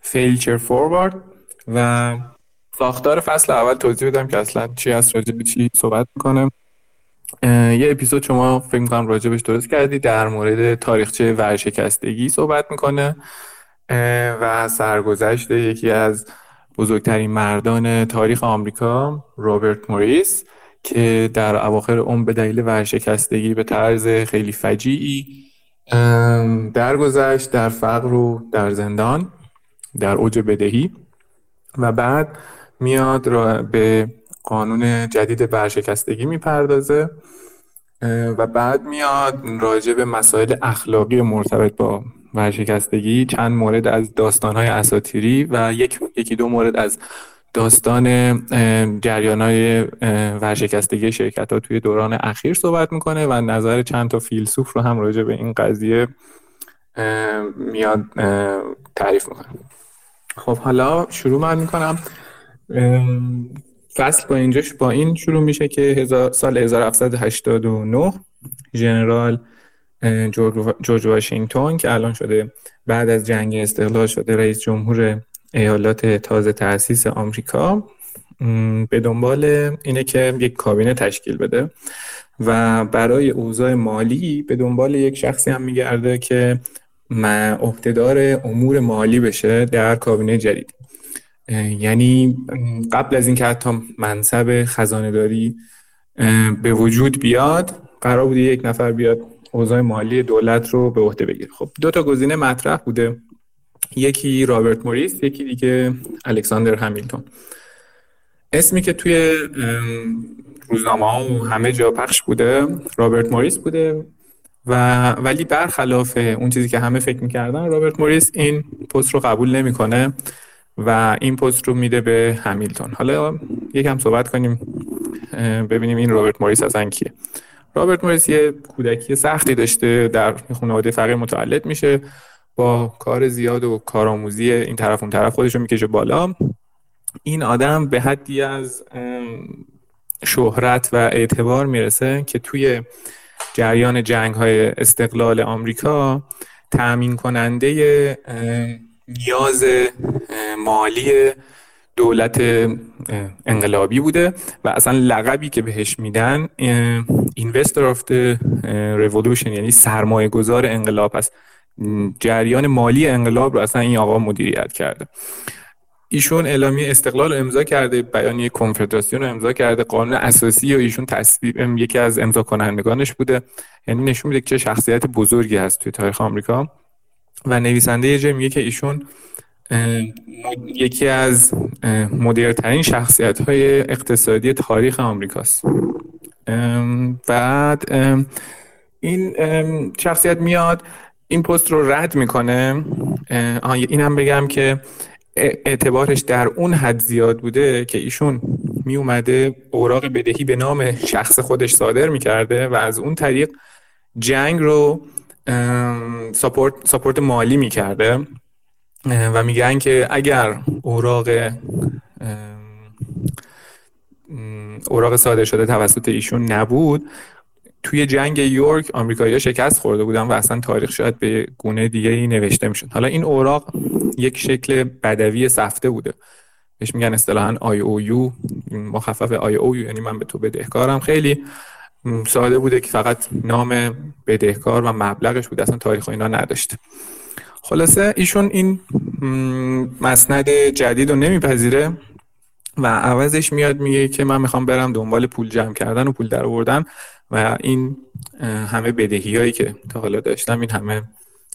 فیلچر فوروارد و ساختار فصل اول توضیح بدم که اصلا چی هست راجع به چی صحبت می‌کنم. یه اپیزود شما فکر می‌کنم راجبش درست کردی در مورد تاریخچه ورشکستگی صحبت می‌کنه. و سرگذشت یکی از بزرگترین مردان تاریخ آمریکا روبرت موریس که در اواخر عمر به دلیل ورشکستگی به طرز خیلی فجیعی درگذشت در فقر و در زندان در اوج بدهی و بعد میاد را به قانون جدید ورشکستگی می‌پردازه و بعد میاد راجع به مسائل اخلاقی مرتبط با ورشکستگی چند مورد از داستانهای اساتیری و یک یکی دو مورد از داستان جریان های ورشکستگی شرکت ها توی دوران اخیر صحبت می‌کنه و نظر چند تا فیلسوف رو هم راجع به این قضیه میاد تعریف می‌کنه. خب حالا شروع من می‌کنم. فصل با اینجاش با این شروع میشه که سال 1789 ژنرال جورج واشنگتن که الان شده بعد از جنگ استقلال شده رئیس جمهور ایالات تازه تأسیس آمریکا. به دنبال اینه که یک کابینه تشکیل بده و برای اوضاع مالی به دنبال یک شخصی هم میگرده که عهدهدار امور مالی بشه در کابینه جدید. یعنی قبل از اینکه حتی منصب خزانه داری به وجود بیاد قرار بوده یک نفر بیاد اوضاع مالی دولت رو به عهده بگیره. خب دو تا گزینه مطرح بوده. یکی رابرت موریس یکی دیگه الکساندر همیلتون. اسمی که توی روزنامه ها و همه جا پخش بوده رابرت موریس بوده. و ولی برخلاف اون چیزی که همه فکر می‌کردن رابرت موریس این پست رو قبول نمی‌کنه و این پست رو میده به همیلتون. حالا یکم صحبت کنیم ببینیم این رابرت موریس اصلا کیه. رابرت موریس یه کودکی سختی داشته در خانواده فقیر متولد میشه. با کار زیاد و کارآموزی این طرف اون طرف خودش رو می‌کشه بالا. این آدم به حدی از شهرت و اعتبار می‌رسه که توی جریان جنگ های استقلال آمریکا تأمین کننده نیاز مالی دولت انقلابی بوده و اصلا لقبی که بهش میدن of the Revolution یعنی سرمایه گذار انقلاب است. جریان مالی انقلاب رو اصلا این آقا مدیریت کرده. ایشون اعلامیه استقلال رو امضا کرده بیانیه کنفدراسیون رو امضا کرده قانون اساسی و ایشون تصویب یکی از امضا کنندگانش بوده. یعنی نشون میده که چه شخصیت بزرگی هست توی تاریخ آمریکا. و نویسنده یه میگه که ایشون یکی از مدیرترین شخصیت های اقتصادی تاریخ آمریکاست. بعد این شخصیت میاد این پست رو رد می‌کنه. این هم بگم که اعتبارش در اون حد زیاد بوده که ایشون می اومده اوراق بدهی به نام شخص خودش صادر می‌کرده و از اون طریق جنگ رو support, support مالی می‌کرده. و میگن که اگر اوراق اوراق صادر شده توسط ایشون نبود توی جنگ یورک‌تاون آمریکایی‌ها شکست خورده بودن و اصلا تاریخ شاید به گونه دیگه ای نوشته می‌شد. حالا این اوراق یک شکل بدوی سفته بوده. بهش میگن اصطلاحا IOU مخفف IOU یعنی من به تو بدهکارم. خیلی ساده بوده که فقط نام بدهکار و مبلغش بود. اصلا تاریخ اینا نداشته خلاصه ایشون این مسند جدید رو نمیپذیره و عوضش میاد میگه که من می‌خوام برم دنبال پول جمع کردن و پول در آوردن و این همه بدهی هایی که تا حالا داشتم این همه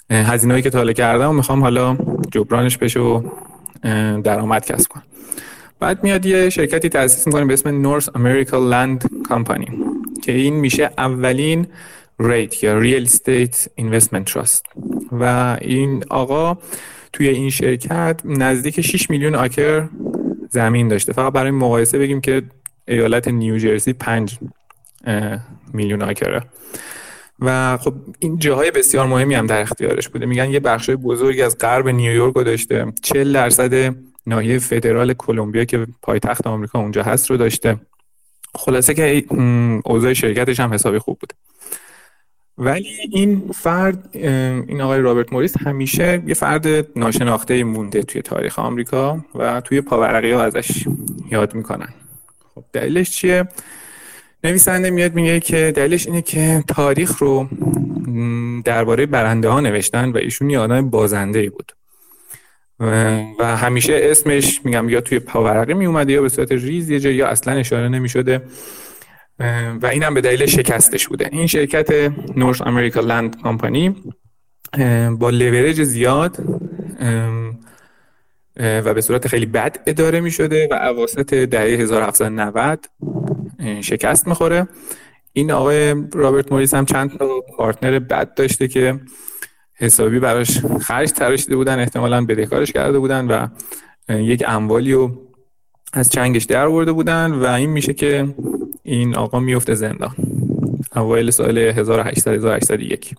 هزینه هایی که تا حالا کردم و می‌خوام حالا جبرانش بشه و درآمد کسب کنم. بعد میاد یه شرکتی تأسیس می‌کنه به اسم North America Land Company که این میشه اولین REIT یا real estate investment trust و این آقا توی این شرکت نزدیک 6 میلیون acre زمین داشته. فقط برای مقایسه بگیم که ایالت نیوجرسی 5 میلیون acre ه. و خب این جاهای بسیار مهمی هم در اختیارش بوده. میگن یه بخش بزرگی از غرب نیویورک رو داشته. 40 درصد ناحیه فدرال کلمبیا که پایتخت آمریکا اونجا هست رو داشته. خلاصه که اوضاع شرکتش هم حسابی خوب بود. ولی این فرد این آقای رابرت موریس همیشه یه فرد ناشناخته مونده توی تاریخ آمریکا و توی پاورقی ها ازش یاد می‌کنن. خب دلیلش چیه؟ نویسنده میاد میگه که دلیلش اینه که تاریخ رو درباره برنده ها نوشتن و ایشون یه آدم بازنده ای بود. و همیشه اسمش میگم یا توی پاورقی می اومده یا به صورت ریز یه یا اصلا اشاره نمی شده و اینم به دلیل شکستش بوده. این شرکت North America Land Company با لیوریج زیاد و به صورت خیلی بد اداره می شده و اواسط دهه 1790 شکست می‌خوره. این آقای رابرت موریس هم چند تا partner بد داشته که حسابی براش خرج تراشیده بودن احتمالا بدهکارش کرده بودن و یک اموالی رو از چنگش در ورده بودن و این میشه که این آقا میفته زندان. اوایل سال 1800 1801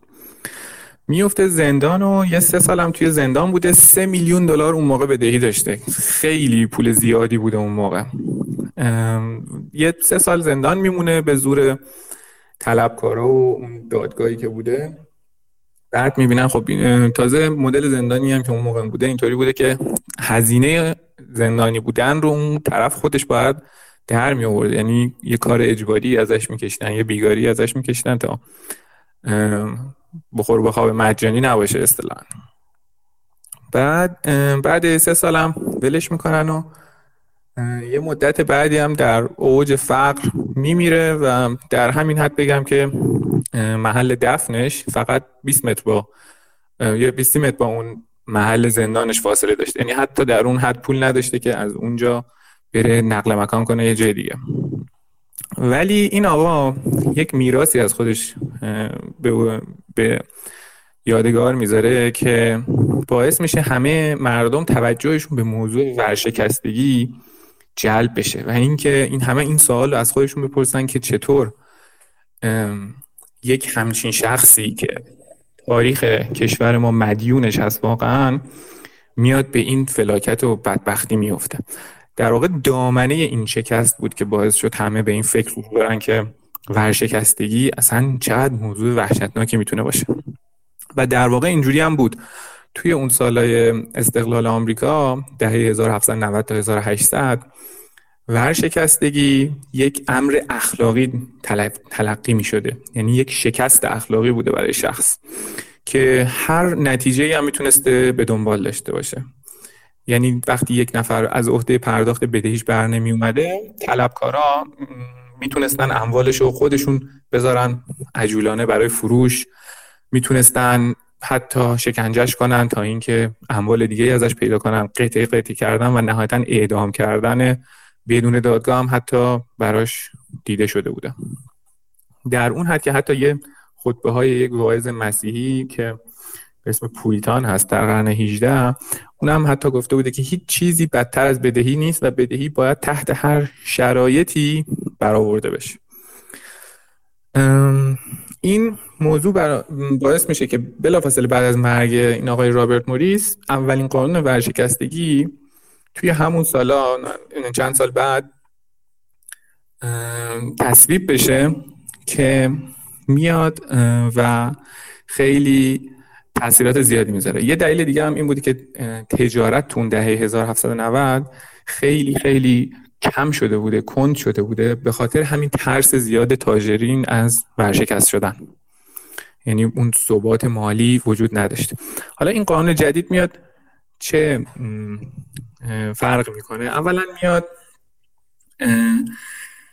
میفته زندان و یه سه سالم توی زندان بوده. سه میلیون دلار اون موقع بدهی داشته. خیلی پول زیادی بوده اون موقع. یه سه سال زندان میمونه به زور طلبکارا و اون دادگاهی که بوده. بعد می‌بینن خب تازه مدل زندانی هم که اون موقع بوده اینطوری بوده که هزینه زندانی بودن رو اون طرف خودش باید در می آورد یعنی یه کار اجباری ازش میکشیدن یه بیگاری ازش میکشیدن تا بخور بخواب مجانی نباشه اصطلاحا. بعد بعد سه سالم ولش می‌کنن و یه مدت بعدی هم در اوج فقر میمیره و در همین حد بگم که محل دفنش فقط 20 متر با یا 20 متر با اون محل زندانش فاصله داشته. یعنی حتی در اون حد پول نداشته که از اونجا بره نقل مکان کنه یه جای دیگه. ولی این آقا یک میراثی از خودش به, به یادگار می‌ذاره که باعث میشه همه مردم توجهشون به موضوع ورشکستگی جلب بشه و اینکه این همه این سوال از خودشون بپرسن که چطور یک همچین شخصی که تاریخ کشور ما مدیونش هست واقعا میاد به این فلاکت و بدبختی میفته. در واقع دامنه این شکست بود که باعث شد همه به این فکر برن که ورشکستگی اصلا چقدر موضوع وحشتناکی می‌تونه باشه. و در واقع اینجوری هم بود. توی اون سالهای استقلال آمریکا دهه 1790 تا 1800 ورشکستگی یک امر اخلاقی تلقی می شده یعنی یک شکست اخلاقی بوده برای شخص که هر نتیجه هم می‌تونسته به دنبال داشته باشه. یعنی وقتی یک نفر از عهده پرداخت بدهیش بر نمی اومده طلبکارا می‌تونستن اموالش رو خودشون بذارن عجولانه برای فروش می‌تونستن حتی شکنجش کنن تا اینکه اموال دیگه ازش پیدا کنن قطعه قطعی کردن و نهایتا اعدام کردن بدون دادگاه هم حتی براش دیده شده بوده. در اون حد که حتی یه خطبه های یک واعظ مسیحی که به اسم پویتان هست در قرن 18 اونم حتی گفته بوده که هیچ چیزی بدتر از بدهی نیست و بدهی باید تحت هر شرایطی برآورده بشه. این موضوع باعث میشه که بلافاصله بعد از مرگ این آقای رابرت موریس اولین قانون ورشکستگی توی همون سالا چند سال بعد تصویب بشه که میاد و خیلی تاثیرات زیادی می‌ذاره. یه دلیل دیگه هم این بودی که تجارت تون دهه 1790 خیلی خیلی کم شده بوده کند شده بوده به خاطر همین ترس زیاد تاجرین از ورشکست شدن. یعنی اون ثبات مالی وجود نداشته. حالا این قانون جدید میاد چه فرق می‌کنه؟ اولا میاد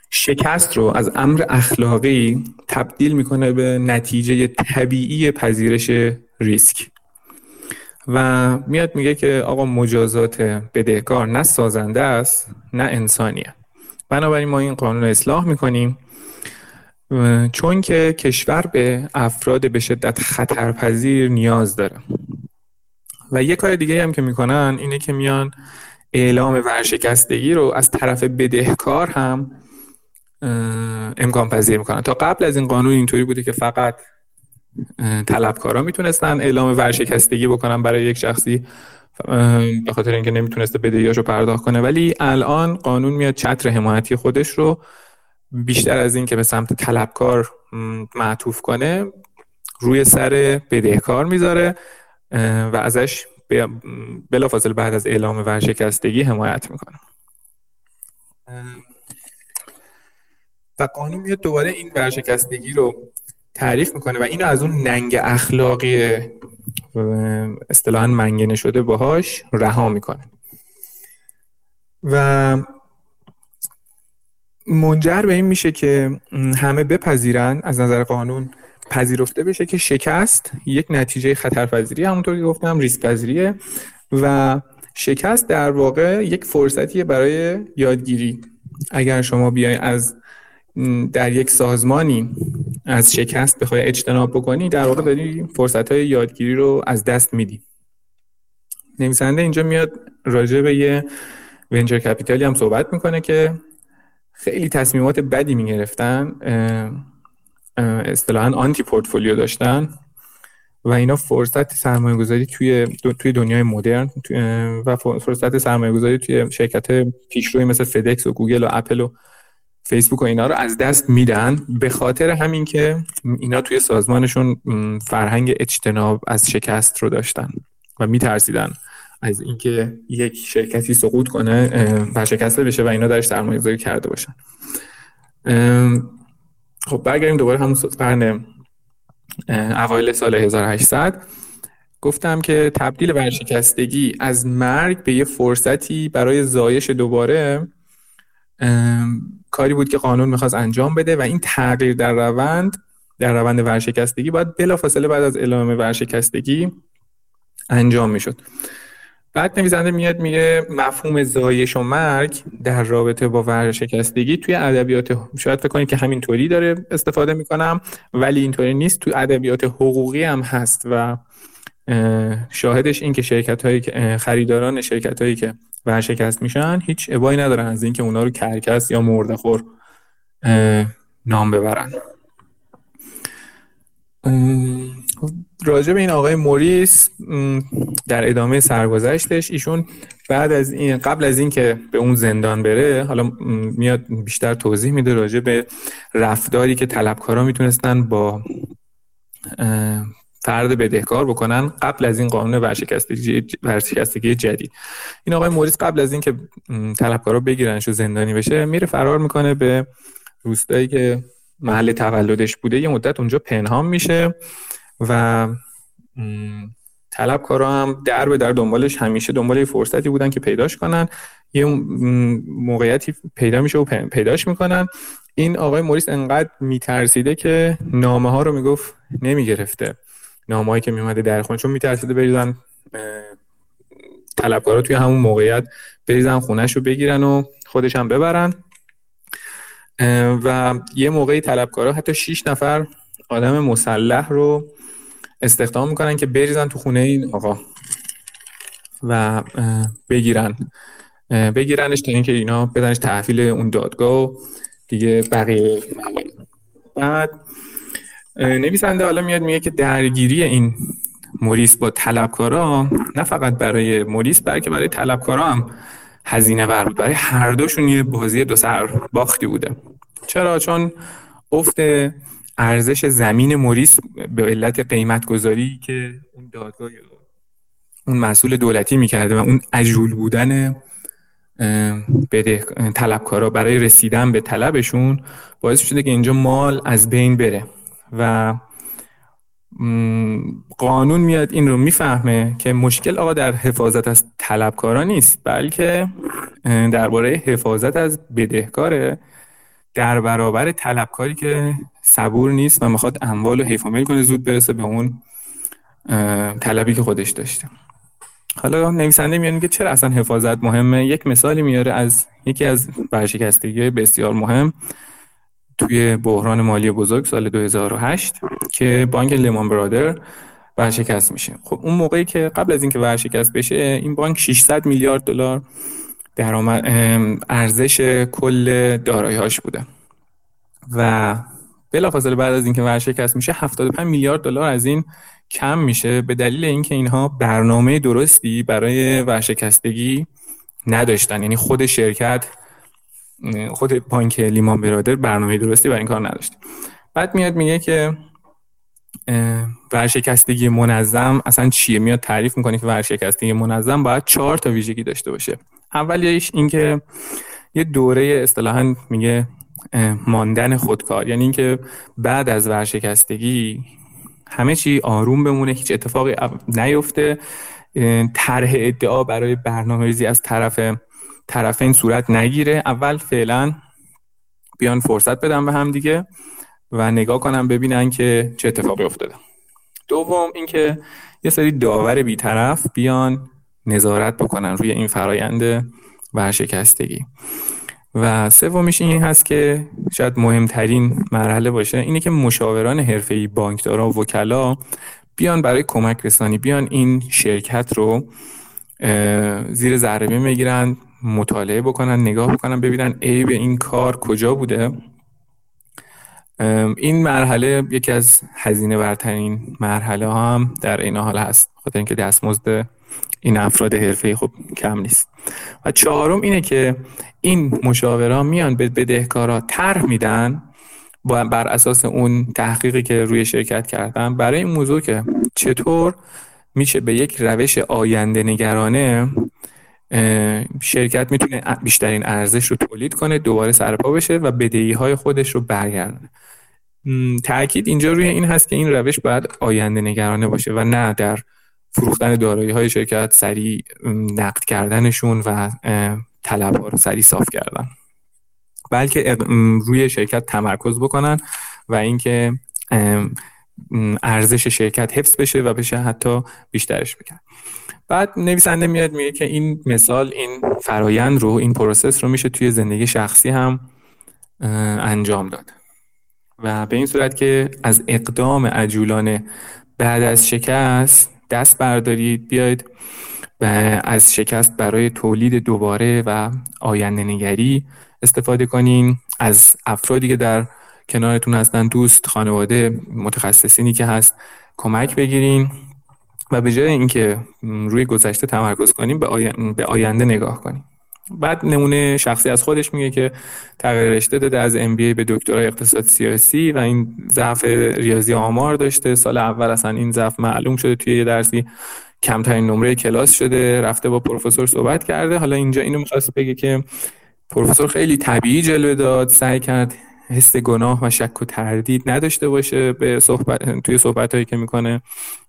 شکست رو از امر اخلاقی تبدیل می‌کنه به نتیجه طبیعی پذیرش ریسک. و میاد میگه که آقا مجازات بدهکار نه سازنده است نه انسانیه. بنابراین ما این قانون اصلاح می‌کنیم. چون که کشور به افراد به شدت خطرپذیر نیاز داره. و یه کار دیگه هم که می‌کنن اینه که میان اعلام ورشکستگی رو از طرف بدهکار هم امکان پذیر می‌کنن. تا قبل از این قانون اینطوری بوده که فقط طلبکارا می‌تونستن اعلام ورشکستگی بکنن برای یک شخصی. به خاطر اینکه نمی‌تونسته بدهیاشو پرداخت کنه. ولی الان قانون میاد چتر حمایتی خودش رو بیشتر از این که به سمت طلبکار معطوف کنه روی سر بدهکار می‌ذاره و ازش بلافاصله بعد از اعلام ورشکستگی حمایت می‌کنه. و قانون میاد دوباره این ورشکستگی رو تعریف می‌کنه و اینو از اون ننگ اخلاقی اصطلاحا منگنه شده باهاش رها می‌کنه. و منجر به این میشه که همه بپذیرن از نظر قانون پذیرفته بشه که شکست یک نتیجه خطرپذیری همونطور که گفتم ریسک پذیریه و شکست در واقع یک فرصتیه برای یادگیری. اگر شما بیای از در یک سازمانی از شکست بخوای اجتناب بکنی در واقع داری فرصت های یادگیری رو از دست میدی. نویسنده اینجا میاد راجع به یه ونچر کپیتالی هم صحبت می‌کنه که خیلی تصمیمات بدی می‌گرفتن اصطلاحا آنتی پورتفولیو داشتن و اینا فرصت سرمایه گذاری توی توی دنیای مدرن و فرصت سرمایه گذاری توی شرکت پیشروی مثل فدکس و گوگل و اپل و فیسبوک و اینا رو از دست میدن. به خاطر همین که اینا توی سازمانشون فرهنگ اجتناب از شکست رو داشتن و میترسیدن از اینکه یک شرکتی سقوط کنه و شکسته بشه و اینا درش سرمایه گذاری کرده باشن. خب برگردیم دوباره همون قرن اوایل سال 1800 گفتم که تبدیل ورشکستگی از مرگ به یه فرصتی برای زایش دوباره کاری بود که قانون می‌خواست انجام بده و این تغییر در روند در روند ورشکستگی باید بلافاصله بعد از اعلام ورشکستگی انجام می‌شد. بعد نویسنده میاد میگه مفهوم زایش و مرگ در رابطه با ورشکستگی توی ادبیات شاید فکر کنید که همینطوری داره استفاده می‌کنم ولی اینطوری نیست. توی ادبیات حقوقی هم هست و شاهدش این که شرکت هایی که خریداران شرکت هایی که ورشکست میشن هیچ ابایی ندارن از اینکه اونا رو کرکس یا مردخور نام ببرن. راجع به این آقای موریس در ادامه سرگذشتش ایشون بعد از این قبل از اینکه به اون زندان بره حالا میاد بیشتر توضیح میده راجع به رفتاری که طلبکارا می‌تونستن با فرد بدهکار بکنن قبل از این قانون ورشکستگی جدید. این آقای موریس قبل از اینکه طلبکارا بگیرنش و زندانی بشه میره فرار می‌کنه به روستایی که محل تولدش بوده. یه مدت اونجا پنهان میشه و طلبکارا هم در به در دنبالش همیشه دنبال فرصتی بودن که پیداش کنن. یه موقعیتی پیدا میشه و پیداش می‌کنن. این آقای موریس انقدر میترسیده که نامه ها رو می‌گفت نمی‌گرفته. نامه هایی که میومده در خونه چون میترسیده بریزن طلبکارا توی همون موقعیت بریزن خونهش رو بگیرن و خودش هم ببرن. و یه موقعی طلبکارا حتی 6 نفر آدم مسلح رو استخدام می‌کنن که بریزن تو خونه این آقا و بگیرن. بگیرنش تا اینکه اینا بدنش تحویل اون دادگاه و دیگه بقیه بعد نویسنده حالا میاد میگه که درگیری این موریس با طلبکارا نه فقط برای موریس بلکه برای طلبکارا هم هزینه بر بود. برای هر دوشون یه بازی دو سر باختی بوده. چرا؟ چون افت ارزش زمین موریس به علت قیمت گذاری که اون دادگاه اون مسئول دولتی می‌کرده و اون عجول بودن بده طلبکارا برای رسیدن به طلبشون باعث شده که اینجا مال از بین بره. و قانون میاد این رو می‌فهمه که مشکل آقا در حفاظت از طلبکارا نیست بلکه درباره حفاظت از بدهکاره در برابر طلبکاری که صبور نیست و می‌خواد اموال رو حیف کنه زود برسه به اون طلبی که خودش داشته. حالا نویسنده میاد که چرا اصلا حفاظت مهمه؟ یک مثالی میاره از یکی از برشکستگی بسیار مهم. توی بحران مالی بزرگ سال 2008 که بانک لیمان برادر ورشکست میشه. خب اون موقعی که قبل از اینکه ورشکست بشه این بانک 600 میلیارد دلار درآمد ارزش کل دارایی‌هاش بوده. و بلافاصله بعد از اینکه ورشکست میشه 75 میلیارد دلار از این کم میشه. به دلیل اینکه اینها برنامه درستی برای ورشکستگی نداشتن. یعنی خود شرکت خود بانک لیمان برادر برنامه درستی برای این کار نداشت. بعد میاد میگه که ورشکستگی منظم اصلا چیه؟ میاد تعریف می‌کنه که ورشکستگی منظم باید چهار تا ویژگی داشته باشه. اولیش اینکه یه دوره اصطلاحا میگه ماندن خودکار. یعنی اینکه بعد از ورشکستگی همه چی آروم بمونه هیچ اتفاقی نیفته. طرح ادعا برای برنامه‌ریزی از طرف طرفین صورت نگیره. اول فعلا بیان فرصت بدم به هم دیگه و نگاه کنم ببینن که چه اتفاقی افتاده. دوم اینکه یه سری داور بیطرف بیان نظارت بکنن روی این فرایند ورشکستگی. و سومیش این هست که شاید مهمترین مرحله باشه اینه که مشاوران حرفه‌ای بانکدارا و وکلا بیان برای کمک رسانی بیان این شرکت رو زیر ذره می‌گیرن مطالعه بکنن نگاه بکنن ببینن عیب این کار کجا بوده. این مرحله یکی از هزینه برترین مرحله هم در این حال هست خاطر اینکه دستمزد این افراد حرفه خب کم نیست. و چهارم اینه که این مشاوران میان به بدهکارا طرح میدن بر اساس اون تحقیقی که روی شرکت کردن. برای این موضوع که چطور میشه به یک روش آینده نگرانه شرکت می‌تونه بیشترین ارزش رو تولید کنه دوباره سرپا بشه و بدهی های خودش رو برگردونه. تاکید اینجا روی این هست که این روش باید آینده نگرانه باشه و نه در فروختن دارایی های شرکت سریع نقد کردنشون و طلب رو سریع صاف کردن. بلکه روی شرکت تمرکز بکنن و اینکه ارزش شرکت حفظ بشه و بشه حتی بیشترش بکن. بعد نویسنده میاد میگه که این مثال این فرایند رو این process رو میشه توی زندگی شخصی هم انجام داد. و به این صورت که از اقدام عجولانه بعد از شکست دست بردارید بیاید و از شکست برای تولید دوباره و آینده نگری استفاده کنین. از افرادی که در کنارتون هستن دوست خانواده متخصصینی که هست کمک بگیرین. و به جای اینکه روی گذشته تمرکز کنیم به آینده نگاه کنیم. بعد نمونه شخصی از خودش میگه که تغییر رشته داده از ام به دکترای اقتصاد سیاسی و این ضعف ریاضی آمار داشته. سال اول اصلا این ضعف معلوم شده توی یه درسی. کمترین نمره کلاس شده. رفته با پروفسور صحبت کرده. حالا اینجا اینو می‌خواست بگه که پروفسور خیلی طبیعی جلوه داد سعی کرد حس گناه و شک و تردید نداشته باشه به صحبت توی صحبت هایی که می‌کنه.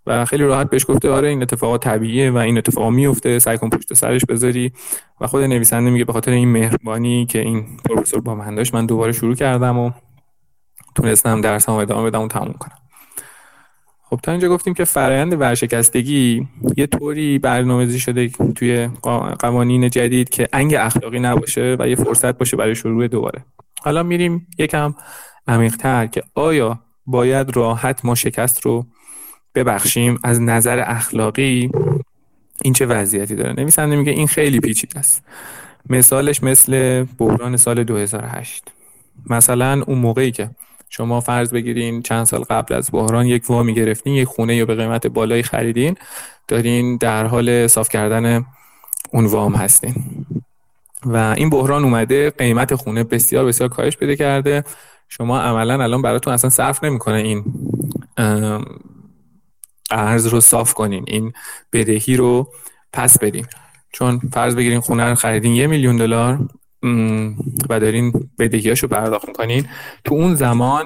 و خیلی راحت بهش گفته آره این اتفاقات طبیعیه و این اتفاق میفته سعی کن پشت سرش بذاری. و خود نویسنده میگه به خاطر این مهربانی که این پروفسور با من داشت من دوباره شروع کردم و تونستم درسم ادامه بدم و تموم کنم. خب تا اینجا گفتیم که فرایند ورشکستگی یه طوری برنامه‌ریزی شده توی قوانین جدید که انگ اخلاقی نباشه و یه فرصت باشه برای شروع دوباره. حالا میریم یکم عمیق‌تر که آیا باید راحت ما شکست رو ببخشیم از نظر اخلاقی؟ این چه وضعیتی داره؟ نویسنده میگه این خیلی پیچیده است. مثالش مثل بحران سال 2008 مثلا اون موقعی که شما فرض بگیرین چند سال قبل از بحران یک وامی گرفتین یک خونه یا به قیمت بالایی خریدین دارین در حال صاف کردن اون وام هستین. و این بحران اومده قیمت خونه بسیار بسیار کاهش پیدا کرده. شما عملا الان براتون اصلا صرف نمی‌کنه این قرض رو صاف کنین این بدهی رو پس بدین. چون فرض بگیرین خونه رو خریدین یه میلیون دلار و دارین بدهیاشو پرداخت می‌کنین. تو اون زمان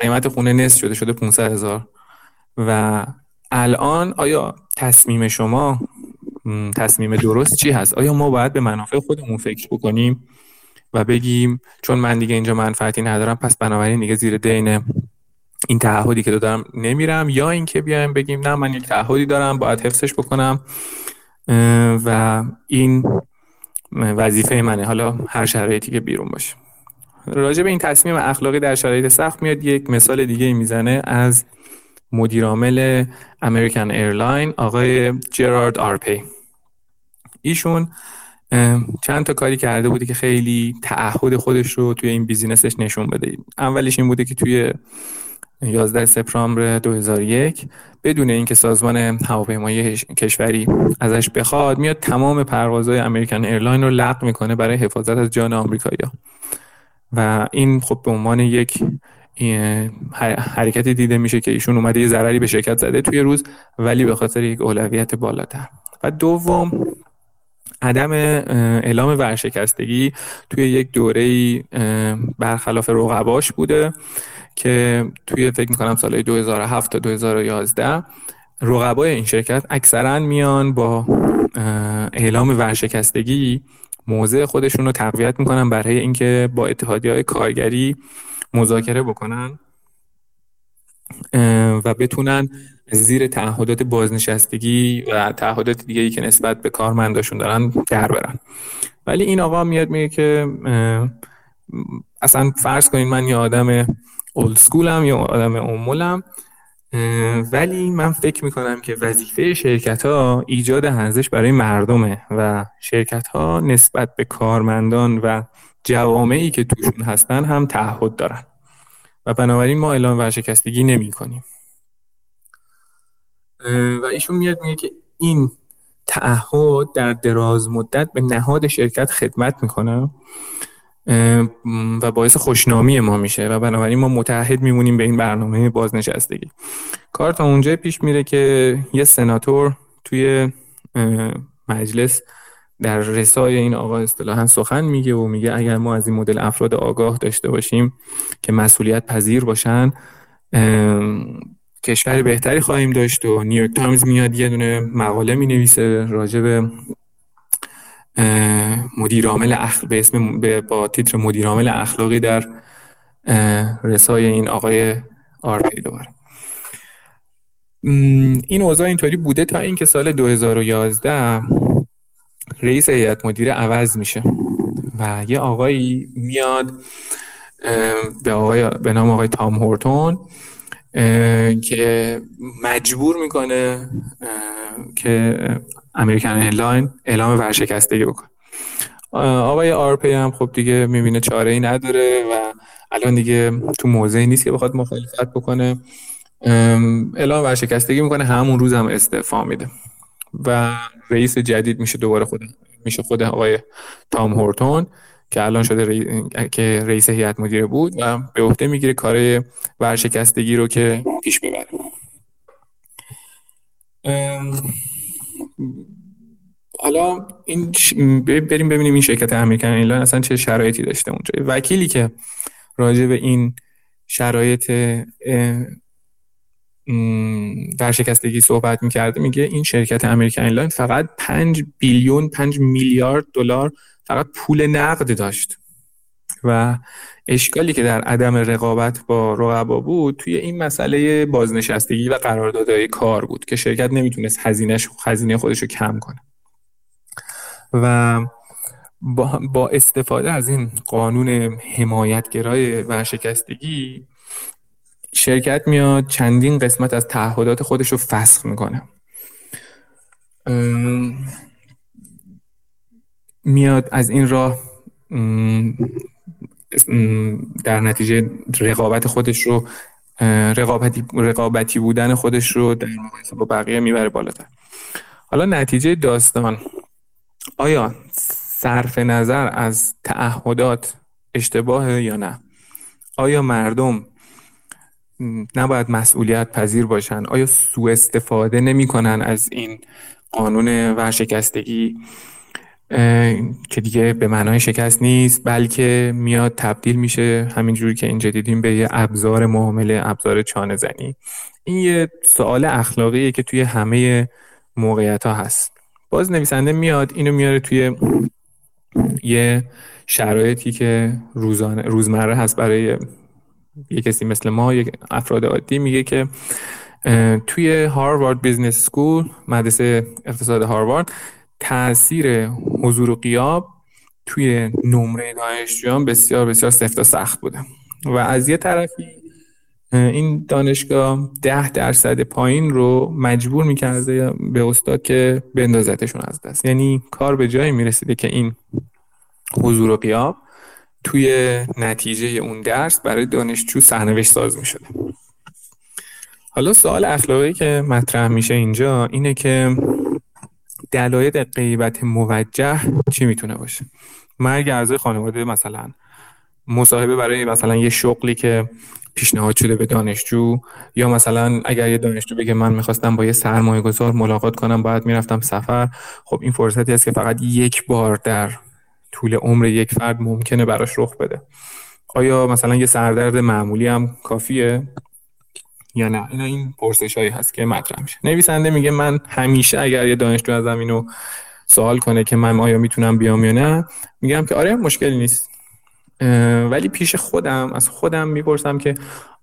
قیمت خونه نصف شده شده 500 هزار. و الان آیا تصمیم شما تصمیم درست چی هست؟ آیا ما باید به منافع خودمون فکر بکنیم و بگیم چون من دیگه اینجا منفعتی ندارم پس بنابراین دیگه زیر دین این تعهدی که دارم نمیرم یا اینکه بیایم بگیم نه من یک تعهدی دارم باید حفظش بکنم. و این وظیفه منه. حالا هر شرایطی که بیرون باشه. راجع به این تصمیم اخلاقی در شرایط سخت میاد. یک مثال دیگه می‌زنه از مدیرعامل American Airline آقای جرارد آرپی ایشون چند تا کاری کرده بوده که خیلی تعهد خودش رو توی این بیزینسش نشون بده. اولش این بوده که توی 11 سپتامبر 2001 بدون اینکه سازمان هواپیمایی کشوری ازش بخواد میاد تمام پروازهای American Airline رو لغو می‌کنه برای حفاظت از جان آمریکایی‌ها. و این خب به عنوان یک حرکتی دیده میشه که ایشون اومده یه ضرری به شرکت زده توی روز ولی به خاطر یک اولویت بالاتر. و دوم عدم اعلام ورشکستگی توی یک دوره برخلاف رقباش بوده. که توی فکر می‌کنم سال 2007 تا 2011 رقبای این شرکت اکثرا میان با اعلام ورشکستگی موضع خودشون رو تقویت می‌کنن برای اینکه با اتحادی های کارگری مذاکره بکنن و بتونن زیر تعهدات بازنشستگی و تعهدات دیگه ای که نسبت به کارمنداشون دارن در برن. ولی این آقا میاد میگه که اصلا فرض کنید من یه آدم اولد سکولم یا آدم امولم ولی من فکر می‌کنم که وظیفه شرکت ها ایجاد ارزش برای مردمه و شرکت ها نسبت به کارمندان و جوامعی که توشون هستن هم تعهد دارن. و بنابراین ما اعلام ورشکستگی نمی کنیم و ایشون میاد میگه که این تعهد در دراز مدت به نهاد شرکت خدمت می‌کنه. و باعث خوشنامی ما میشه و بنابراین ما متحد میمونیم به این برنامه بازنشستگی. کار تا اونجا پیش میره که یه سناتور توی مجلس در رسای این آقا اصطلاحا سخن میگه و میگه اگر ما از این مدل افراد آگاه داشته باشیم که مسئولیت پذیر باشن کشور بهتری خواهیم داشت و New York Times میاد یه دونه مقاله می نویسه راجع به مدیر عامل به اسم با تیتر مدیر عامل اخلاقی در رسای این آقای آرپی دوباره. این اوضاع اینطوری بوده تا اینکه سال 2011 رئیس هیئت مدیره عوض میشه و یه آقایی میاد به, آقای به نام آقای تام هورتون که مجبور می‌کنه که American Airline اعلام ورشکستگی بکنه. آقای آرپی هم خب دیگه می‌بینه چاره ای نداره و الان دیگه تو موضعی نیست که بخواد مخالفت بکنه. اعلام ورشکستگی می‌کنه همون روز هم استعفا میده. و رئیس جدید میشه دوباره خود میشه خود آقای تام هورتون. که الان شده که رئیس هیئت مدیره بود و به عهده می‌گیره کار ورشکستگی رو که پیش ببره حالا این بریم ببینیم این شرکت American Airline اصلا چه شرایطی داشته اونجا. وکیلی که راجع به این شرایط ورشکستگی صحبت می‌کرده میگه این شرکت American Airline فقط 5 billion 5 میلیارد دلار فقط پول نقد داشت. و اشکالی که در عدم رقابت با رقبا بود توی این مسئله بازنشستگی و قراردادهای کار بود که شرکت نمی‌تونست هزینه خودش رو کم کنه. و با, با استفاده از این قانون حمایتگرای ورشکستگی شرکت میاد چندین قسمت از تعهدات خودش رو فسخ می‌کنه. میاد از این راه در نتیجه رقابت خودش رو رقابتی, رقابتی بودن خودش رو در مقایسه با بقیه می‌بره بالاتر. حالا نتیجه داستان. آیا صرف نظر از تعهدات اشتباه یا نه؟ آیا مردم نباید مسئولیت پذیر باشن؟ آیا سوء استفاده نمی کنن از این قانون ورشکستگی؟ که دیگه به معنای شکست نیست بلکه میاد تبدیل میشه همینجوری که اینجا دیدیم به یه ابزار معامله ابزار چانه زنی این یه سوال اخلاقیه که توی همه موقعیت ها هست. باز نویسنده میاد اینو میاره توی یه شرایطی که روزانه روزمره هست برای یه کسی مثل ما یک افراد عادی میگه که توی Harvard Business School مدرسه اقتصاد هاروارد تاثیر حضور و غیاب توی نمره دانشجویان بسیار بسیار سفت و سخت بوده. و از یه طرفی این دانشگاه ده درصد پایین رو مجبور می‌کرده به استاد که بندازتشون از درس. یعنی کار به جایی می‌رسیده که این حضور و غیاب توی نتیجه اون درس برای دانشجو سرنوشت ساز می‌شده. حالا سوال اخلاقی که مطرح میشه اینجا اینه که دلایل غیبت موجه چی می‌تونه باشه؟ مرگ اعضای خانواده مثلا مصاحبه برای مثلا یه شغلی که پیشنهاد شده به دانشجو یا مثلا اگر یه دانشجو بگه من می‌خواستم با یه سرمایه گذار ملاقات کنم باید می‌رفتم سفر. خب این فرصتی است که فقط یک بار در طول عمر یک فرد ممکنه براش رخ بده. آیا مثلا یه سردرد معمولی هم کافیه؟ یا نه؟ این این پرسش هایی هست که مطرح میشه. نویسنده میگه من همیشه اگر یه دانشجو ازم اینو سوال کنه که من آیا می‌تونم بیام یا نه میگم که آره مشکلی نیست. ولی پیش خودم از خودم می‌پرسم که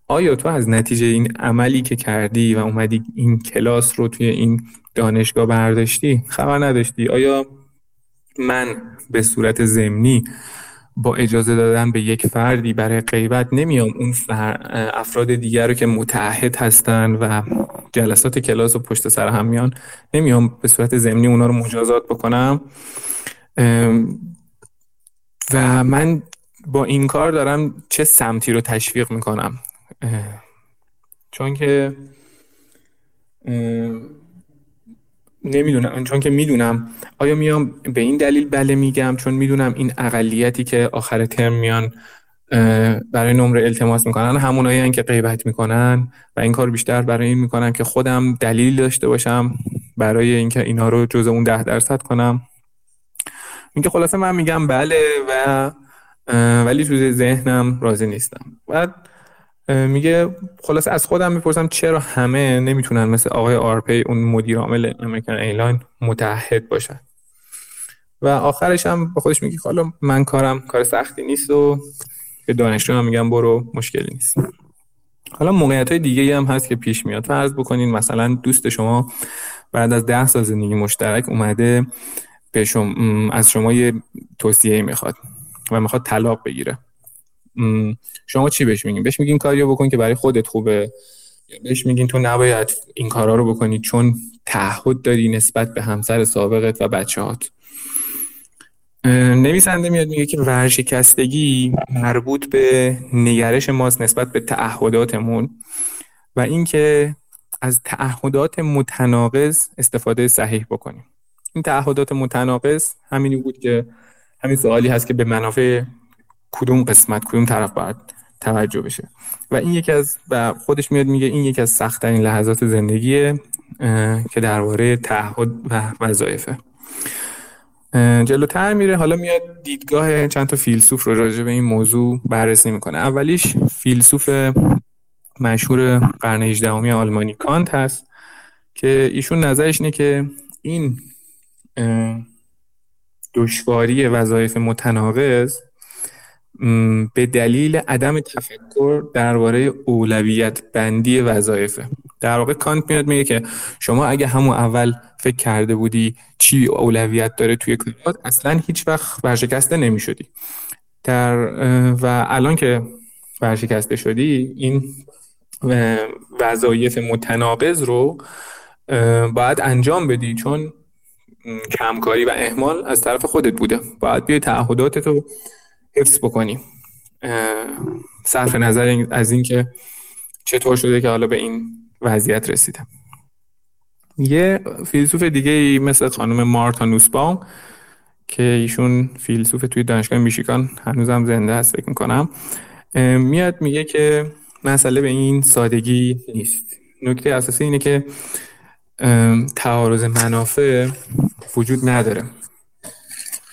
آیا تو از نتیجه این عملی که کردی و اومدی این کلاس رو توی این دانشگاه برداشتی خبر نداشتی؟ آیا من به صورت زمینی با اجازه دادن به یک فردی برای غیبت نمیام. اون افراد دیگر رو که متعهد هستن و جلسات کلاس و پشت سر هم میان نمیام به صورت زمینی اونا رو مجازات بکنم. و من با این کار دارم چه سمتی رو تشویق می‌کنم. چون که نمی‌دونم. چون که می‌دونم. آیا میام به این دلیل بله میگم؟ چون می‌دونم این اقلیتی که آخر ترم میان برای نمره التماس می‌کنن همونایی که غیبت می‌کنن و این کار بیشتر برای این می‌کنن که خودم دلیل داشته باشم برای اینکه اینا رو جز اون ده درصد کنم. اینکه خلاصه من میگم بله و ولی تو ذهنم راضی نیستم. بعد میگه خلاصه از خودم می‌پرسم چرا همه نمی‌تونن مثل آقای آرپی اون مدیر عامل American Airline متحد باشن؟ و آخرش هم به خودش میگه حالا من کارم کار سختی نیست و به دانشجو هم میگم برو مشکلی نیست. حالا موقعیت های دیگه هم هست که پیش میاد. فرض بکنین مثلا دوست شما بعد از ده سال زندگی مشترک اومده به شما از شما یه توصیه می‌خواد و می‌خواد طلاق بگیره. شما چی بهش میگین؟ بهش میگین کاریو بکن که برای خودت خوبه. بهش میگین تو نباید این کارا رو بکنی چون تعهد داری نسبت به همسر سابقت و بچه‌هات. نویسنده میاد میگه که ورشکستگی مربوط به نگرش ماست نسبت به تعهداتمون و اینکه از تعهدات متناقض استفاده صحیح بکنیم. این تعهدات متناقض همینی بود که همین سوالی هست که به منافع کدوم قسمت کدوم طرف باید توجه بشه. و این یکی از و خودش میاد میگه این یکی از سختترین لحظات زندگیه که درباره تعهد و وظایفه. جلوتر میره حالا میاد دیدگاه چند تا فیلسوف رو راجع به این موضوع بررسی می‌کنه. اولیش فیلسوف مشهور قرن 18 آلمانی کانت هست که ایشون نظرش اینه که این دشواری وظایف متناقض به دلیل عدم تفکر درباره اولویت بندی وظایفه. در واقع کانت میاد میگه که شما اگه همون اول فکر کرده بودی چی اولویت داره توی کارات اصلا هیچ وقت ورشکسته نمی شدی در و الان که ورشکسته شدی این وظایف متناقض رو باید انجام بدی چون کمکاری و اهمال از طرف خودت بوده. باید بیای تعهداتت رو حفظ بکنی صرف نظر از اینکه چطور شده که حالا به این وضعیت رسیده یه فیلسوف دیگه ای مثل خانم مارتا نوسباوم که ایشون فیلسوف توی دانشگاه میشیگان هنوزم زنده هست فکر می‌کنم میاد میگه که مسئله به این سادگی نیست. نکته اساسی اینه که تعارض منافع وجود نداره.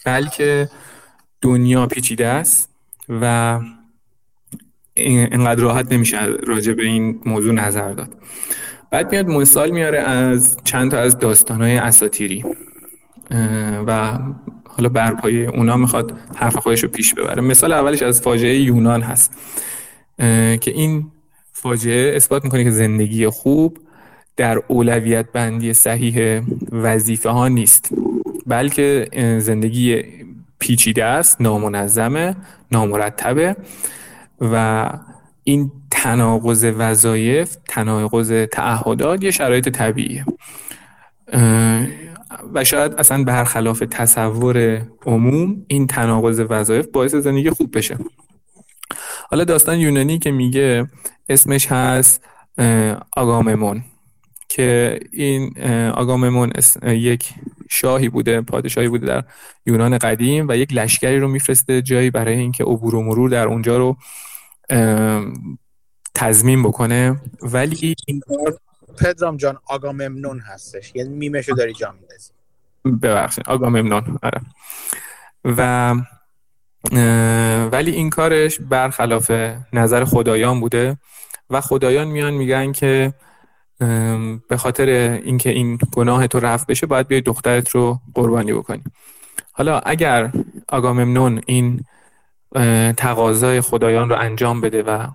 بلکه دنیا پیچیده است و اینقدر راحت نمیشه راجع به این موضوع نظر داد. بعد میاد مثال میاره از چند تا از داستانهای اساتیری و حالا برپای اونا می‌خواد حرف خودش رو پیش ببره. مثال اولش از فاجعه یونان هست که این فاجعه اثبات می‌کنه که زندگی خوب در اولویت بندی صحیح وظیفه ها نیست بلکه زندگی پیچیده است نامنظمه نامرتبه و این تناقض وظایف تناقض تعهدات یه شرایط طبیعیه. و شاید اصلا برخلاف تصور عموم این تناقض وظایف باعث زندگی خوب بشه. حالا داستان یونانی که میگه اسمش هست آگاممون که این آگاممون یک شاهی بوده پادشاهی بوده در یونان قدیم و یک لشکری رو میفرسته جایی برای اینکه عبور و مرور در اونجا رو تضمین بکنه. ولی این کار پدرام جان آگاممنون هستش. یعنی میمشو داری جا میدازی ببخشید آگاممنون آره. و ولی این کارش برخلاف نظر خدایان بوده و خدایان میان میگن که به خاطر اینکه این گناه تو رفت بشه باید بیای دخترت رو قربانی بکنی. حالا اگر آگاممنون این تقاضای خدایان رو انجام بده و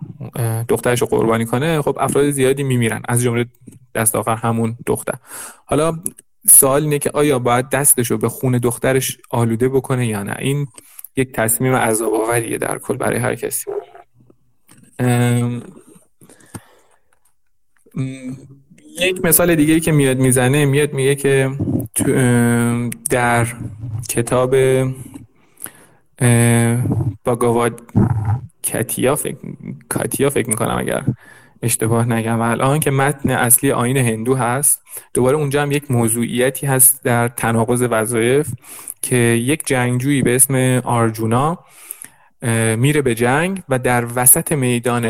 دخترش رو قربانی کنه خب افراد زیادی میمیرن. از جمله دست آخر همون دختر. حالا سوال اینه که آیا باید دستش رو به خون دخترش آلوده بکنه یا نه؟ این یک تصمیم عذاب آوریه در کل برای هر کسی. یک مثال دیگه که میاد می‌زنه میاد میگه که در کتاب باگاواد کتیا فکر کاتیا فکر می‌کنم اگر اشتباه نگم. و الان که متن اصلی آین هندو هست دوباره اونجا هم یک موضوعیتی هست در تناقض وظایف که یک جنگجویی به اسم آرجونا میره به جنگ و در وسط میدان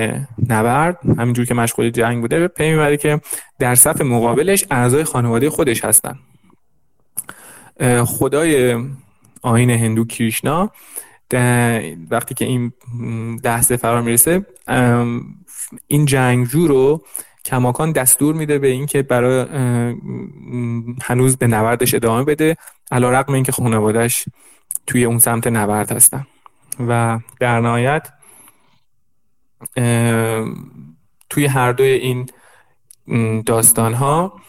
نبرد همینجور که مشغول جنگ بوده پی می‌بره که در صف مقابلش اعضای خانواده خودش هستن. خدای آین هندو کریشنا وقتی که این لحظه فرا می‌رسه این جنگجو رو کماکان دستور میده به اینکه برای هنوز به نبردش ادامه بده علا رقم اینکه خانوادهش توی اون سمت نبرد هستن. و در نهایت توی هر دوی این داستان ها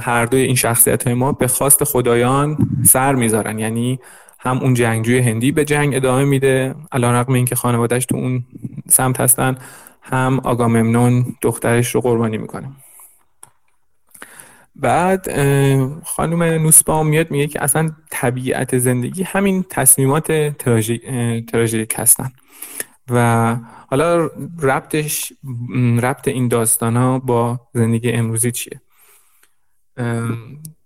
هر دوی این شخصیت های ما به خواست خدایان سر می‌ذارن. یعنی هم اون جنگجوی هندی به جنگ ادامه میده علا رقم اینکه خانوادهش تو اون سمت هستن هم آگاممنون دخترش رو قربانی می‌کنه. بعد خانم نوسبام میاد میگه که اصلا طبیعت زندگی همین تصمیمات تراژیک هستن. و حالا ربطش ربط این داستان ها با زندگی امروزی چیه؟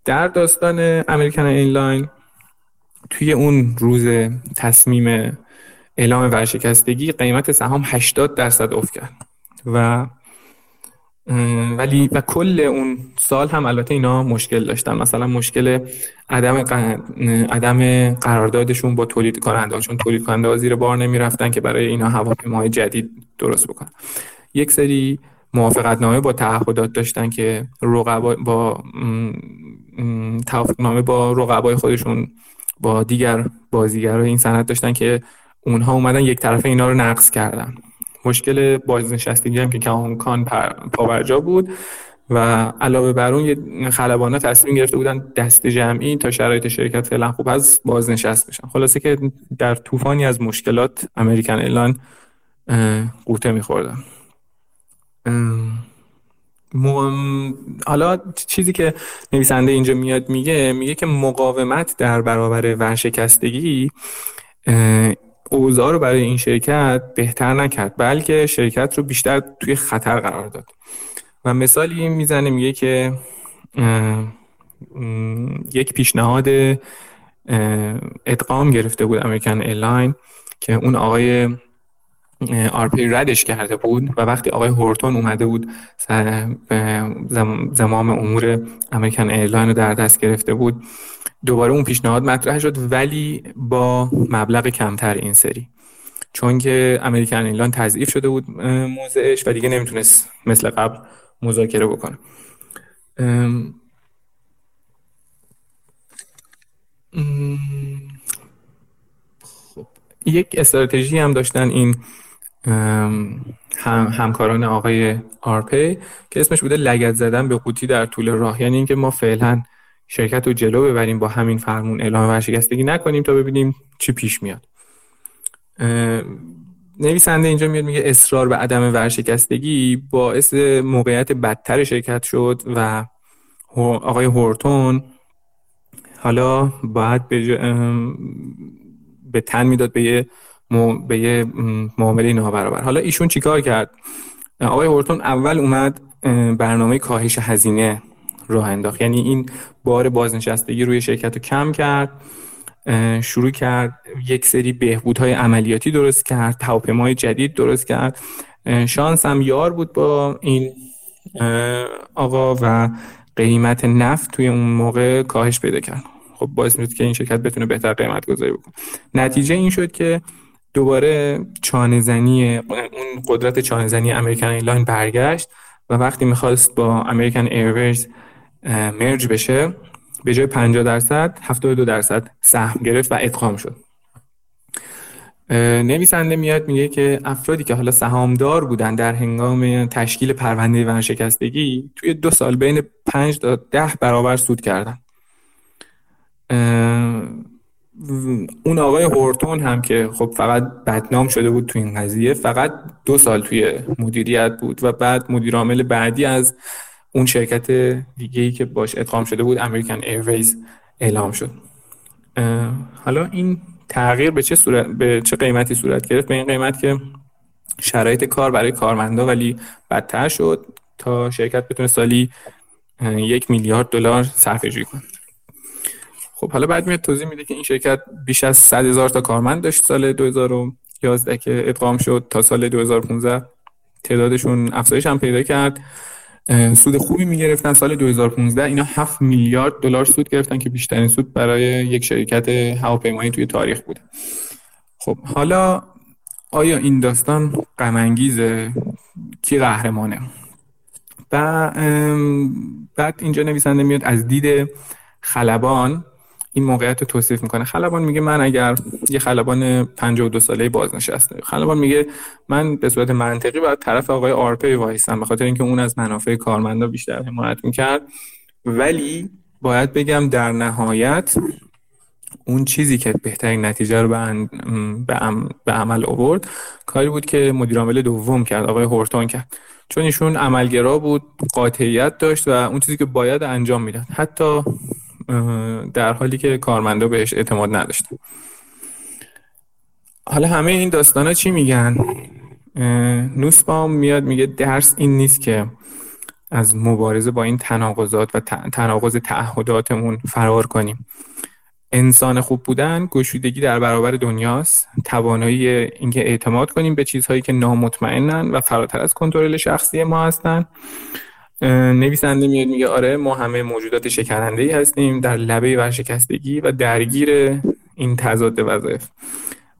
در داستان امریکن اینلاین توی اون روز تصمیم اعلام ورشکستگی قیمت سهام 80 درصد افت کرد. و ولی و کل اون سال هم البته اینا مشکل داشتن. مثلا مشکل عدم عدم قراردادشون با تولید کننده چون تولید کننده زیر بار نمی‌رفتن که برای اینا هواپیماهای جدید درست بکنن. یک سری موافقتنامه با تعهدات داشتن که رقبا با توافقنامه با رقبای خودشون با دیگر بازیگرای این سند داشتن که اونها اومدن یک طرف اینا رو نقض کردن. مشکل بازنشستگی هم که کان پاورجا بود و علاوه بر اون یه خلبانا تصمیم گرفته بودن دست جمعی تا شرایط شرکت فعلا خوب از بازنشست بشن. خلاصه که در طوفانی از مشکلات امریکن اعلان قوطه میخوردن. حالا چیزی که نویسنده اینجا میاد میگه میگه که مقاومت در برابر ورشکستگی اوضاع رو برای این شرکت بهتر نکرد بلکه شرکت رو بیشتر توی خطر قرار داد. و مثالی می‌زنه میگه که یک پیشنهاد ادغام گرفته بود American Airline که اون آقای آرپی ردش کرده بود و وقتی آقای هورتون اومده بود زمام امور American Airline رو در دست گرفته بود دوباره اون پیشنهاد مطرح شد ولی با مبلغ کمتر این سری. چون که American Airline تضعیف شده بود موضعش و دیگه نمی‌تونست مثل قبل مذاکره بکنه. خب یک استراتژی هم داشتن این هم همکاران آقای آرپی که اسمش بوده لگت زدن به قوطی در طول راه. یعنی اینکه ما فعلا شرکت رو جلو ببریم با همین فرمون اعلام ورشکستگی نکنیم تا ببینیم چی پیش میاد. نویسنده اینجا میاد میگه اصرار به عدم ورشکستگی باعث موقعیت بدتر شرکت شد و آقای هورتون حالا باید به, به تن می‌داد به یه به یه معامله نابرابر. حالا ایشون چیکار کرد؟ آقای هورتون اول اومد برنامه کاهش هزینه راه انداخت. یعنی این بار بازنشستگی روی شرکت رو کم کرد شروع کرد یک سری بهبودهای عملیاتی درست کرد هواپیمای جدید درست کرد. شانس هم یار بود با این آقا و قیمت نفت توی اون موقع کاهش پیدا کرد. خب باعث می‌شد که این شرکت بتونه بهتر قیمت گذاری بکنه. نتیجه این شد که دوباره چانه زنی اون قدرت چانه زنی American Airline برگشت و وقتی می‌خواست با American Airways مرج بشه به جای 50 درصد 72 درصد سهم گرفت و ادغام شد. نویسنده میاد میگه که افرادی که حالا سهامدار بودن در هنگام تشکیل پرونده ورشکستگی توی دو سال بین 5 تا 10 برابر سود کردن. اون آقای هورتون هم که خب فقط بدنام شده بود تو این قضیه فقط دو سال توی مدیریت بود و بعد مدیر عامل بعدی از اون شرکت دیگه ای که باش ادغام شده بود امریکن ایرویز اعلام شد. حالا این تغییر به چه صورت به چه قیمتی صورت گرفت؟ به این قیمت که شرایط کار برای کارمندا ولی بدتر شد تا شرکت بتونه سالی یک میلیارد دلار صرفه جویی کنه. خب حالا بعد میاد توضیح میده که این شرکت بیش از 100 هزار تا کارمند داشت سال 2011 که ادغام شد تا سال 2015 تعدادشون افزایش هم پیدا کرد. سود خوبی می‌گرفتن سال 2015 اینا 7 میلیارد دلار سود گرفتن که بیشترین سود برای یک شرکت هواپیمایی توی تاریخ بوده خب حالا آیا این داستان غم کی قهرمانه؟ بعد اینجا نویسنده میاد از دید خلبان. این موقعیت رو توصیف می‌کنه. خلبان میگه من اگر یه خلبان 52 ساله بازنشسته خلبان میگه من به صورت منطقی باید طرف آقای آرپی وایسم به خاطر اینکه اون از منافع کارمندا بیشتر حمایت می‌کرد. ولی باید بگم در نهایت اون چیزی که بهترین نتیجه رو به, عمل آورد کاری بود که مدیر عامل دوم کرد آقای هورتون کرد. چون ایشون عملگرا بود قاطعیت داشت و اون چیزی که باید انجام می‌داد. حتی در حالی که کارمندا بهش اعتماد نداشتن. حالا همه این داستان ها چی میگن؟ نوسبام میاد میگه درس این نیست که از مبارزه با این تناقضات و تناقض تعهداتمون فرار کنیم. انسان خوب بودن گشودگی در برابر دنیاست. توانایی اینکه اعتماد کنیم به چیزهایی که نامطمئنن و فراتر از کنترل شخصی ما هستن. نویسنده میاد میگه آره ما همه موجودات شکننده ای هستیم در لبه ورشکستگی و درگیر این تضاد وظایف.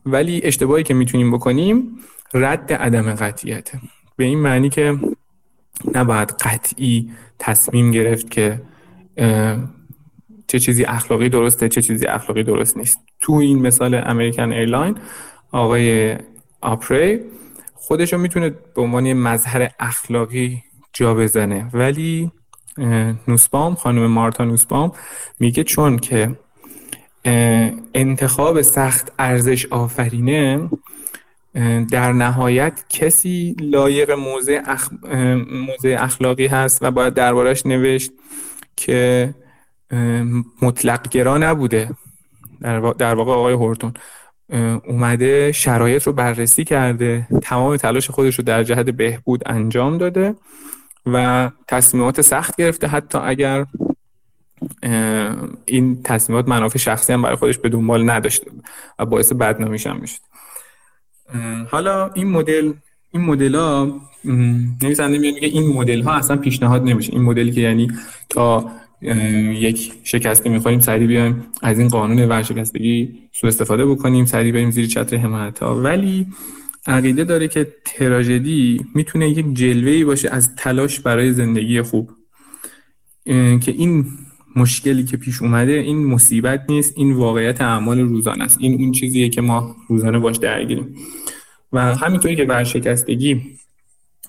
ولی اشتباهی که می‌تونیم بکنیم رد عدم قطعیت به این معنی که نباید قطعی تصمیم گرفت که چه چیزی اخلاقی درسته چه چیزی اخلاقی درست نیست. تو این مثال American Airline آقای آرپی خودشو می‌تونه به عنوان مظهر اخلاقی جا بزنه. ولی نوسبام خانم مارتا نوسبام میگه چون که انتخاب سخت ارزش آفرینه در نهایت کسی لایق موضع, اخ... موضع اخلاقی هست و باید دربارش نوشت که مطلق گرا نبوده. در واقع آقای هورتون اومده شرایط رو بررسی کرده تمام تلاش خودش رو در جهت بهبود انجام داده. و تصمیمات سخت گرفته حتی اگر این تصمیمات منافع شخصی هم برای خودش به دنبال نداشته و باعث بدنامیش هم می‌شد. حالا این مدل این مدل ها نویسنده میگه این مدل ها اصلا پیشنهاد نمیشه. این مدلی که یعنی تا یک شکسته می‌خوریم سریع بیایم از این قانون ورشکستگی سو استفاده بکنیم سریع بریم زیر چتر حمایت ها ولی عقیده داره که تراژدی می‌تونه یک جلوه باشه از تلاش برای زندگی خوب. که این مشکلی که پیش اومده این مصیبت نیست این واقعیت اعمال روزانه است. این اون چیزیه که ما روزانه باش درگیریم. و همینطوری که ورشکستگی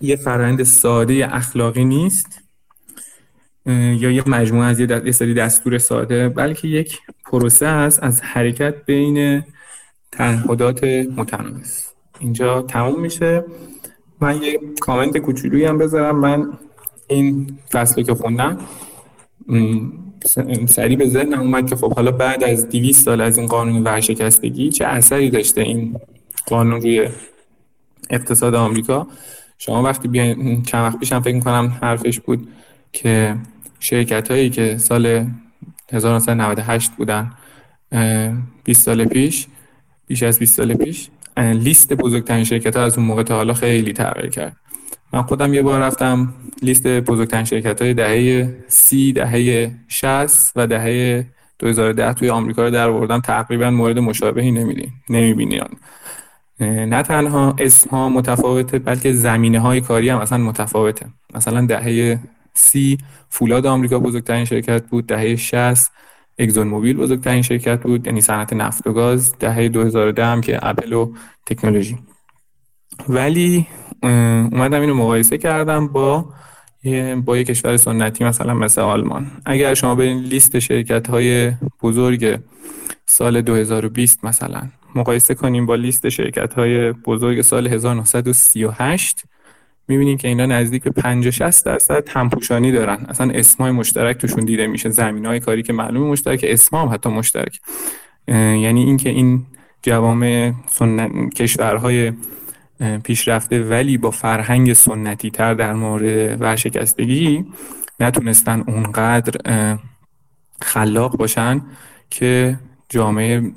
یه فرآیند ساده اخلاقی نیست یا یه مجموعه از یه سری دستور ساده بلکه یک پروسه است از حرکت بین تعهدات متناقض. اینجا تموم میشه. من یه کامنت کوچولویی هم بذارم. من این فصل که خوندم سریع به ذهنم اومد که خب حالا بعد از 200 سال از این قانون ورشکستگی چه اثری داشته این قانون روی اقتصاد آمریکا؟ شما وقتی بیاین چند وقت پیشم فکر کنم حرفش بود که شرکت هایی که سال 1998 بودن 20 سال پیش بیش از 20 سال پیش لیست بزرگترین شرکت ها از اون موقع تا حالا خیلی تغییر کرد. من خودم یه بار رفتم لیست بزرگترین شرکت های دهه سی دهه 60 و دهه 2010 توی آمریکا رو در آوردم. تقریبا مورد مشابهی نمی‌بینی نه تنها اسم ها متفاوته بلکه زمینه های کاری هم اصلا متفاوته. مثلا دهه سی فولاد آمریکا بزرگترین شرکت بود دهه 60 اگزون موبیل بزرگترین شرکت بود یعنی صنعت نفت و گاز دهه 2010 هم که اپل و تکنولوژی. ولی اومدم اینو مقایسه کردم با با یک کشور سنتی مثلا مثل آلمان. اگر شما برین لیست شرکت های بزرگ سال 2020 مثلا مقایسه کنیم با لیست شرکت های بزرگ سال 1938 می‌بینیم که اینا نزدیک به 50 60 درصد همپوشانی دارن. اصلا اسمای مشترک توشون دیده میشه. زمین های کاری که معلوم مشترک اسما هم حتی مشترک. یعنی اینکه این جوامع سنت کشورهای پیشرفته ولی با فرهنگ سنتی تر در مورد ورشکستگی نتونستن اونقدر خلاق باشن که جامعه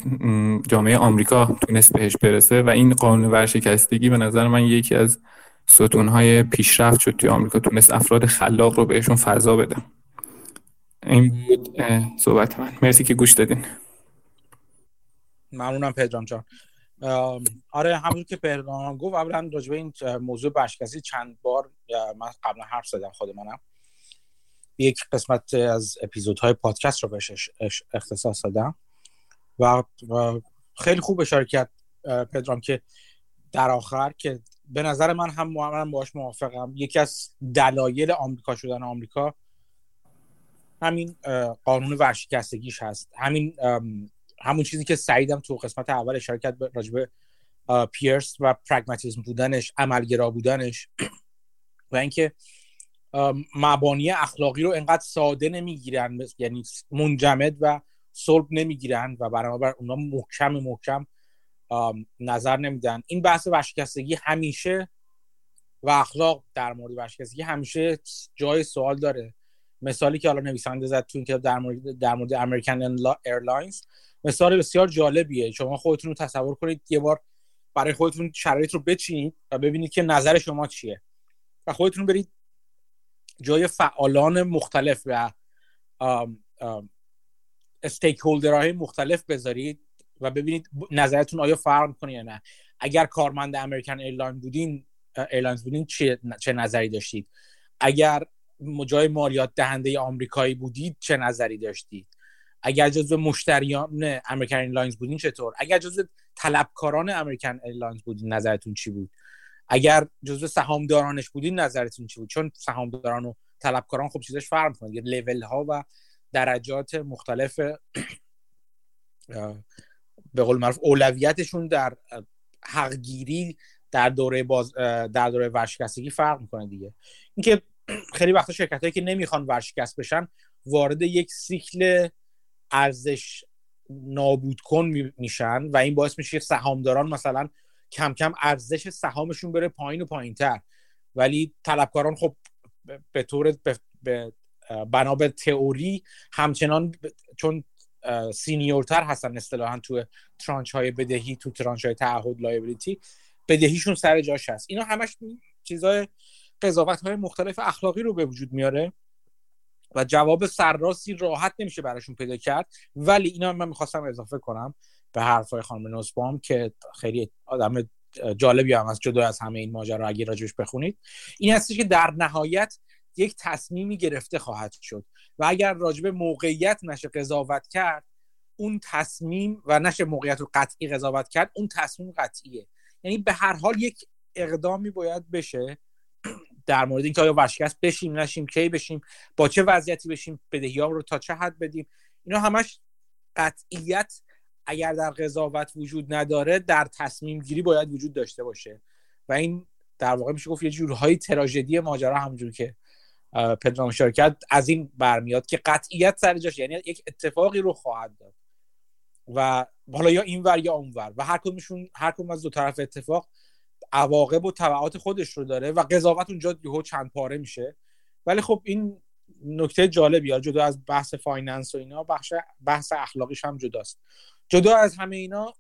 جامعه آمریکا تونست بهش برسه. و این قانون ورشکستگی به نظر من یکی از ستونهای پیشرفت شد توی آمریکا. تونست افراد خلاق رو بهشون فضا بده. این بود صحبت من. مرسی که گوش دادین. ممنونم پدرام جان. آره همونجور که پدرام گفت اولا راجبه این موضوع برشکستی چند بار من قبلا حرف زدم خود منم. یک قسمت از اپیزودهای پادکست رو بهش اختصاص دادم. و, خیلی خوب اشاره کرد پدرام که در آخر که به نظر من هم من باش موافقم. یکی از دلایل آمریکا شدن آمریکا همین قانون ورشکستگیش هست. همین همون چیزی که سعیدم تو قسمت اول اشاره کرد راجبه پیرس و پرگماتیزم بودنش عملگرا بودنش. و اینکه مبانی اخلاقی رو انقدر ساده نمی‌گیرن یعنی منجمد و صلب نمی‌گیرن و بنابر اونا محکم محکم نظر نمیدن. این بحث ورشکستگی همیشه و اخلاق در مورد ورشکستگی همیشه جای سوال داره. مثالی که حالا نویسنده زد تو این کتاب در مورد در مورد American Airlines مثال بسیار جالبیه. شما خودتون رو تصور کنید یه بار برای خودتون شرایط رو بچینید و ببینید که نظر شما چیه. و خودتون برید جای فعالان مختلف و stake های مختلف بذارید. و ببینید نظرتون آیا فرق می‌کنه یا نه. اگر کارمند American Airline بودین Airlines بودین چه, چه نظری داشتید؟ اگر جای مالیات دهنده آمریکایی بودید چه نظری داشتید؟ اگر جزو مشتریان American Airlines بودین چطور؟ اگر جزو طلبکاران American Airlines بودین نظرتون چی بود؟ اگر جزو سهامدارانش بودین نظرتون چی بود؟ چون سهامداران و طلبکاران خب چیزش فرق می‌کنه. لول ها و درجات مختلف به قول معروف اولویتشون در حقگیری در دوره باز در دوره ورشکستگی فرق می‌کنه دیگه. اینکه خیلی وقتا شرکت هایی که نمی‌خوان ورشکست بشن وارد یک سیکل ارزش نابود کن میشن و این باعث میشه سهامداران مثلا کم کم ارزش سهامشون بره پایین و پایین تر ولی طلبکاران خب به طور به بنا به تئوری همچنان چون senior تر هستن اصطلاحا تو tranche های بدهی تو tranche های تعهد liability بدهیشون سر جاش هست. اینا همش چیزای قضاوت های مختلف اخلاقی رو به وجود میاره و جواب سرراستی راحت نمیشه براشون پیدا کرد. ولی اینا من می‌خواستم اضافه کنم به حرفای خانم نوسبام که خیلی آدم جالبی هم از جدا از همه این ماجرا اگه راجبش بخونید. این هستش که در نهایت یک تصمیمی گرفته خواهد شد. و اگر راجب موقعیت نشه قضاوت کرد اون تصمیم و نشه موقعیت رو قطعی قضاوت کرد اون تصمیم قطعیه. یعنی به هر حال یک اقدامی باید بشه. در مورد اینکه آیا ورشکست بشیم نشیم کی بشیم با چه وضعیتی بشیم بدهی رو تا چه حد بدیم. اینا همش قطعیت اگر در قضاوت وجود نداره در تصمیم گیری باید وجود داشته باشه. و این در واقع میشه گفت یه جورهای تراژدی ماجرا همونجور که پدرام شرکت از این برمیاد که قطعیت سر جاش یعنی یک اتفاقی رو خواهد داد. و حالا یا این ور یا اون ور. و هر کدومشون هر کدوم از دو طرف اتفاق عواقب و تبعات خودش رو داره و قضاوت اونجا یهو چند پاره میشه. ولی خب این نکته جالبی جدا از بحث finance و اینا بخش بحث اخلاقیش هم جداست. جدا از همه اینا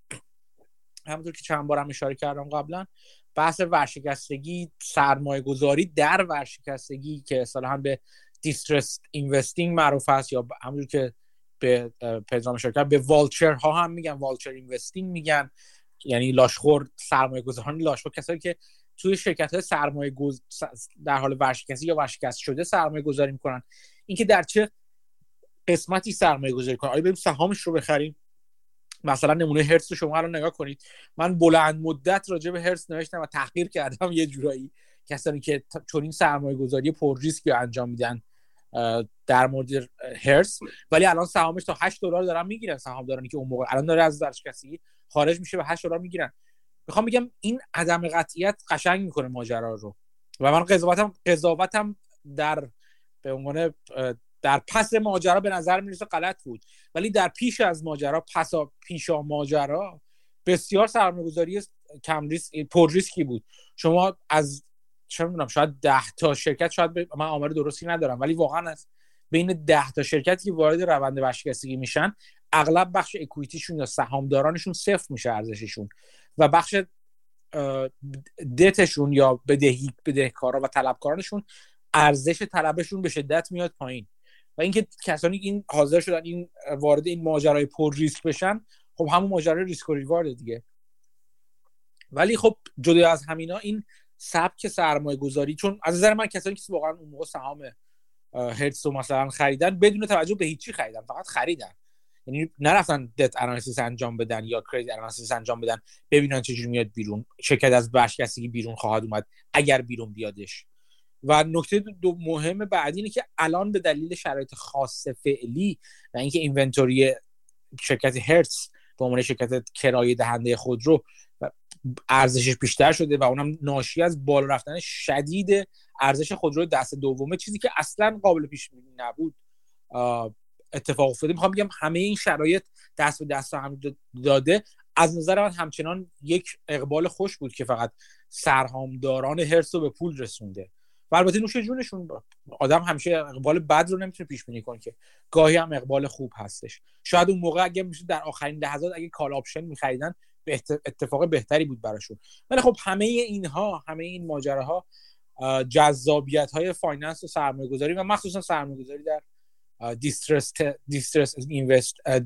همونطور که چند بارم اشاره کردم قبلا بحث ورشکستگی سرمایه گذاری در ورشکستگی که اصطلاحا به distress investing معروف است یا همونجور که به پدرام شرکت به vulture ها هم میگن vulture investing میگن. یعنی لاشخور سرمایه گذاران لاشخور کسایی که توی شرکت های سرمایه گز... در حال ورشکستگی یا ورشکست شده سرمایه گذاری می‌کنن. اینکه در چه قسمتی سرمایه گذاری کنن. آیا بریم سهامش رو بخریم؟ مثلا نمونه هرس رو شما الان نگاه کنید. من بلند مدت راجع به هرس نوشتم و تحقیر کردم یه جورایی. کسانی که چون این سرمایه گذاری پر ریسکی انجام میدن در مورد هرس ولی الان سهامش تا 8 دلار دارن می‌گیرن سهامدارانی که اون موقع الان داره از کسی خارج میشه به 8 دلار می‌گیرن. می‌خوام بگم این عدم قطعیت قشنگ می‌کنه ماجرا رو. و من قضاوتم قضاوتم در به عنوان در پس ماجرا به نظر می‌رسه غلط بود. ولی در پیش از ماجرا پس پیشا ماجرا بسیار سرمایه‌گذاری کم ریسک پر ریسکی بود. شما از چه می‌دونم شاید 10 تا شرکت شاید من آمار درستی ندارم ولی واقعا از بین 10 تا شرکتی که وارد روند ورشکستگی میشن اغلب بخش اکویتیشون یا سهامدارانشون صفر میشه ارزششون. و بخش دتشون یا بدهی بدهکارا و طلبکارانشون ارزش طلبشون به شدت میاد پایین. و اینکه کسانی این حاضر شدن این وارد این ماجرای پر ریسک بشن خب همون ماجرای ریسک و ریوارد دیگه. ولی خب جدا از همینا این سبک سرمایه گذاری چون از نظر من کسانی که واقعا اون موقع سهام هرتز مثلا خریدن بدون توجه به هیچی خریدن فقط خریدن. یعنی نرفتن دت انالیسیس انجام بدن یا کریدیت انالیسیس انجام بدن ببینن چجوری میاد بیرون شرکت از ورشکستگی بیرون خواهد اومد اگر بیرون بیادش. و نکته دو مهم بعدی اینه که الان به دلیل شرایط خاص فعلی و اینکه اینونتوری شرکت هرتز به عنوان شرکت کرایه دهنده خودرو ارزشش بیشتر شده و اونم ناشی از بالا رفتن شدید ارزش خودرو دست دومه چیزی که اصلا قابل پیش بینی نبود اتفاق افتاده. می‌خوام بگم همه این شرایط دست به دست هم داده. از نظر من همچنان یک اقبال خوش بود که فقط سهامداران Hertz رو به پول رسونده. و البته نوش جونشون آدم همیشه اقبال بد رو نمی‌تونه پیش بینی کنه که. گاهی هم اقبال خوب هستش. شاید اون موقع اگه میشه در آخرین لحظات اگه call option میخریدن اتفاق بهتری بود براشون. ولی خب همه اینها همه این ماجراها جذابیت های finance و سرمایه گذاری و مخصوصا سرمایه گذاری در distress distress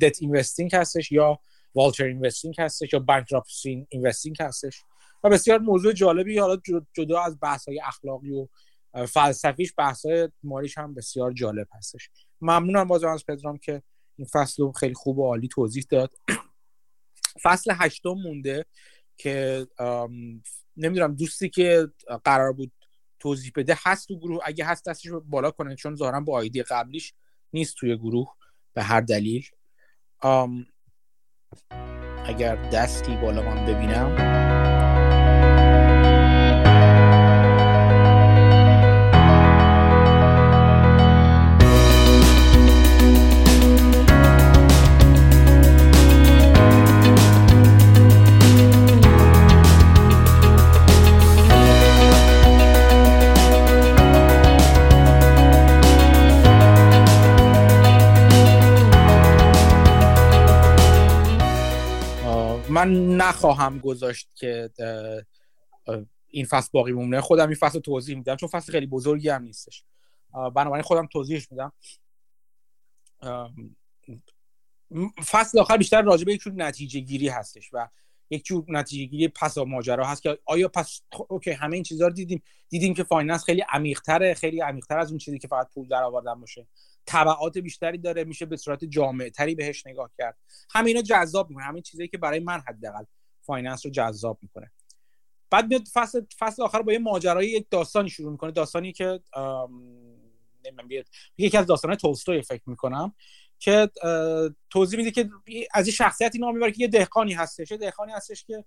debt investing هستش یا vulture investing هستش یا bankruptcy investing هستش. و بسیار موضوع جالبی حالا جدا از بحث های اخلاقی و فلسفیش بحث های مالیش هم بسیار جالب هستش. ممنونم باز از پدرام که این فصل رو خیلی خوب و عالی توضیح داد. فصل هشتم مونده که نمی‌دونم دوستی که قرار بود توضیح بده هست تو گروه. اگه هست دستش رو بالا کنه چون ظاهرا با آیدی قبلیش نیست توی گروه به هر دلیل. اگر دستی بالا من ببینم. من نخواهم گذاشت که این فصل باقی بمونه خودم این فصل توضیح میدم چون فصل خیلی بزرگی هم نیستش. بنابراین خودم توضیحش میدم. فصل آخر بیشتر راجع به یک نتیجه گیری هستش و یک جور نتیجه گیری پس ماجرا هست که آیا پس okay همه این چیزها رو دیدیم. دیدیم که finance خیلی عمیق‌تره خیلی عمیق‌تر از اون چیزی که فقط پول در آوردن باشه. تبعات بیشتری داره میشه به صورت جامع تری بهش نگاه کرد. همینا جذاب می‌کنه. همین چیزایی که برای من حداقل finance رو جذاب می‌کنه. بعد میاد فصل فصل آخر با یه ماجرای یک داستانی شروع می‌کنه. داستانی که نمی‌دونم یکی از داستانهای تولستوی فکر می‌کنم که توضیح میده که از این شخصیتی نام می‌بره که یه دهقانی هستش. یه دهقانی هستش که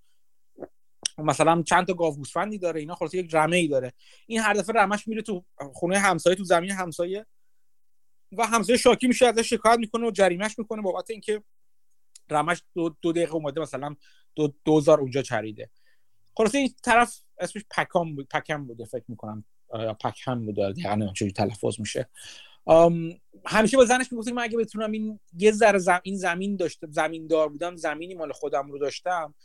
مثلا چند تا گاو گوسفندی داره اینا خلاص یک رمه ای داره. این هر دفعه رمش میره تو خونه همسایه تو زمین همسایه. و همسایه شاکی میشه ازش شکایت می‌کنه و جریمهش می‌کنه بابت اینکه رمش دو, دو دقیقه اومده مثلا دو دوزار اونجا چریده. خلاصه این طرف اسمش پکام بود پکم بوده فکر می‌کنم. یا پکم بوده یعنی چجوری تلفظ میشه. همیشه با زنش می‌گفتم من اگه بتونم این یه ذره زم... این زمین داشته زمین دار بودم زمینی مال خودم رو داشتم.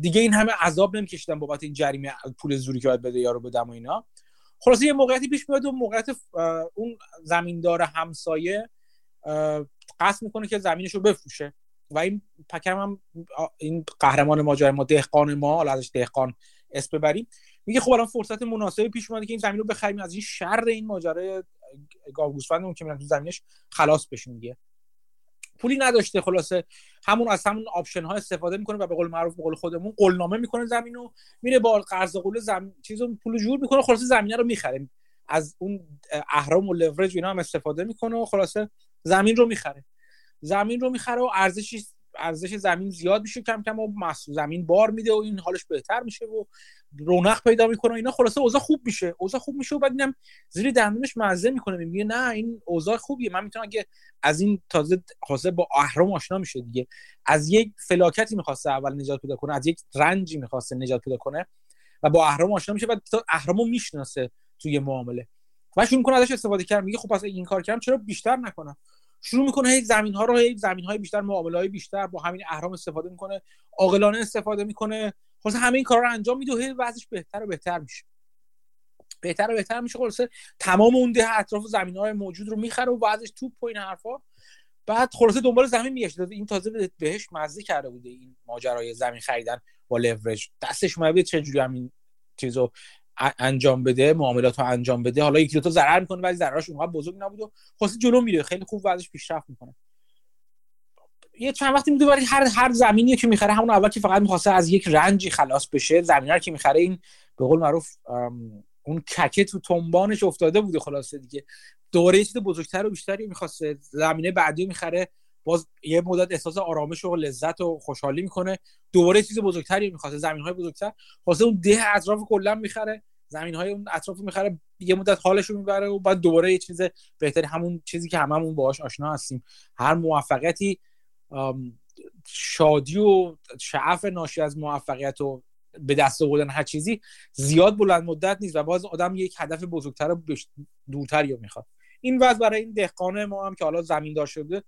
دیگه این همه عذاب نمیکشیدم بابت این جریمه پول زوری که باید بده یارو بدم و اینا. خلاصه یه موقعیتی پیش میاد و موقعیت اون زمیندار همسایه قصد می‌کنه که زمینش رو بفروشه. و این پکم هم این قهرمان ماجرای ما دهقان ما حالا ازش دهقان اسم ببریم. میگه خب الان فرصت مناسبی پیش اومده که این زمین رو بخریم از این شر این ماجرای گاو گوسفندمون که میرن تو زمینش خلاص بشیم دیگه. پولی نداشته خلاصه همون از همون آپشن ها استفاده می‌کنه و به قول معروف به قول خودمون قولنامه می‌کنه زمین رو میره با قرض قول زمین چیزو پول جور می‌کنه خلاصه زمینه رو می‌خره. از اون اهرام و لورج اینا هم استفاده می‌کنه و خلاصه زمین رو می‌خره. زمین رو می‌خره و ارزشی ارزش زمین زیاد میشه کم کم و زمین بار میده و این حالش بهتر میشه و رونق پیدا می‌کنه اینا خلاصه اوضاع خوب میشه. اوضاع خوب میشه و بعد اینم زیر دندونش مزه می‌کنه. میگه نه این اوضاع خوبیه. من می‌تونم اگه از این تازه خواسته با اهرام آشنا میشه دیگه. از یک فلاکتی می‌خواسته اول نجات پیدا کنه از یک رنجی می‌خواسته نجات پیدا کنه و با اهرام آشنا میشه و اهرامو می‌شناسه توی معامله. و شروع می‌کنه ازش استفاده کردن. میگه خب پس این کار کردم چرا بیشتر نکنم؟ شروع می‌کنه هی زمین ها رو هی زمین های بیشتر معامله های بیشتر با همین اهرام استفاده می‌کنه. عاقلانه استفاده می‌کنه. خلاص همه این کارا رو انجام میده و هی وضعش بهتر و بهتر میشه. بهتر و بهتر میشه. خلاص تمام اون ده اطراف زمین های موجود رو می‌خره و وضعش توپ و این حرفا. بعد خلاصه دنبال زمین میگشت. این تازه بهش مزه کرده بوده این ماجرای زمین خریدن با لورج دستش اومده چه جوری همین چیزو انجام بده معاملات رو انجام بده. حالا یکی دو تا ضرر می‌کنه ولی ضررش اونقدر بزرگ نبود و خاصی جلو میره. خیلی خوب وضعش پیشرفت می‌کنه. یه چند وقتی میده برای هر هر زمینی که می‌خره همون اول که فقط می‌خواسته از یک رنجی خلاص بشه زمینه که می‌خره این به قول معروف اون ککه تو تنبانش افتاده بوده خلاصه دیگه. دوره یه چیز بزرگتر و بیشتری می‌خواسته. زمینه بعدی می‌خره باز یه مدت احساس آرامش و لذت و خوشحالی می‌کنه. دوباره چیز بزرگتری می‌خواسته زمین های بزرگتر. خواسته اون ده اطراف کلا می‌خره زمین های اون اطراف می‌خره یه مدت حالش رو می‌بره و بعد دوباره یه چیز بهتری همون چیزی که هممون باهاش آشنا هستیم. هر موفقیتی شادی و شعف ناشی از موفقیت و به دست آوردن هر چیزی زیاد بلند مدت نیست و باز آدم یک هدف بزرگتر و دورتری رو می‌خواد. این وضع برای این دهقان ما هم که حالا زمین دار شده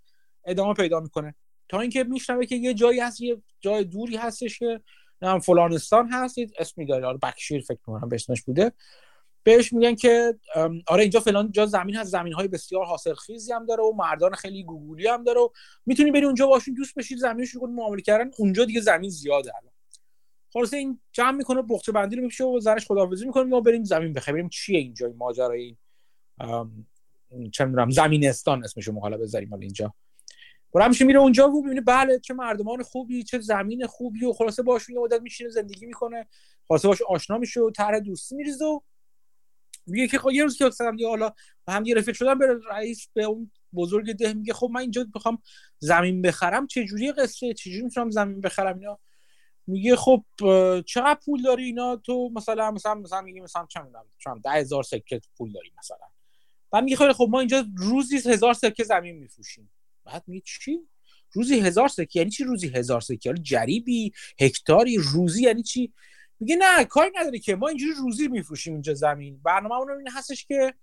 ادامه پیدا می‌کنه. تا اینکه میشنوه که یه جایی هست یه جای دوری هستش که نام فلانستان هستید اسمی داره بکشیر فکر کنم به بوده. بهش میگن که آره اینجا فلان جا زمین هست زمین های بسیار حاصل خیزی هم داره و مردان خیلی گوگولی هم داره و می‌تونی بری اونجا باشین دوست بشید زمینش رو معامله کردن. اونجا دیگه زمین زیاده الان. خلاص این جمع می‌کنه بخچه بندی رو میشه و زنش خداحافظی می‌کنه. ما بریم زمین بخریم. چیه اینجا این ماجرای این چه می‌دونم زمینستان اسمشو حالا بذاریم اینجا. برام میشه میره اونجا و می‌بینه بله چه مردمان خوبی چه زمین خوبی و خلاصه باشون یه مدت میشینه زندگی می‌کنه. خلاصه باش آشنا میشه و طرح دوستی میریزه و میگه که خب یه روز که اصلا دیگه حالا هم یه رفیق شدم به رئیس به اون بزرگ ده میگه خب من اینجا می‌خوام زمین بخرم. چه جوری قصه؟ چه جوری می‌تونم زمین بخرم اینا؟ میگه خب چقدر پول داری اینا؟ تو مثلا مثلا مثلا میگه مثلا چه می‌دونم چون 10000 سکه پول داری مثلا. بعد میگه خیلی خب ما اینجا روزی هزار سکه زمین میفروشیم. بعد میگه چی؟ روزی هزار سکه؟ یعنی چی روزی هزار سکه؟ حالا جریبی هکتاری روزی یعنی چی؟ میگه نه کاری نداره که. ما اینجوری روزی میفروشیم اینجا زمین. برنامه اون این هستش که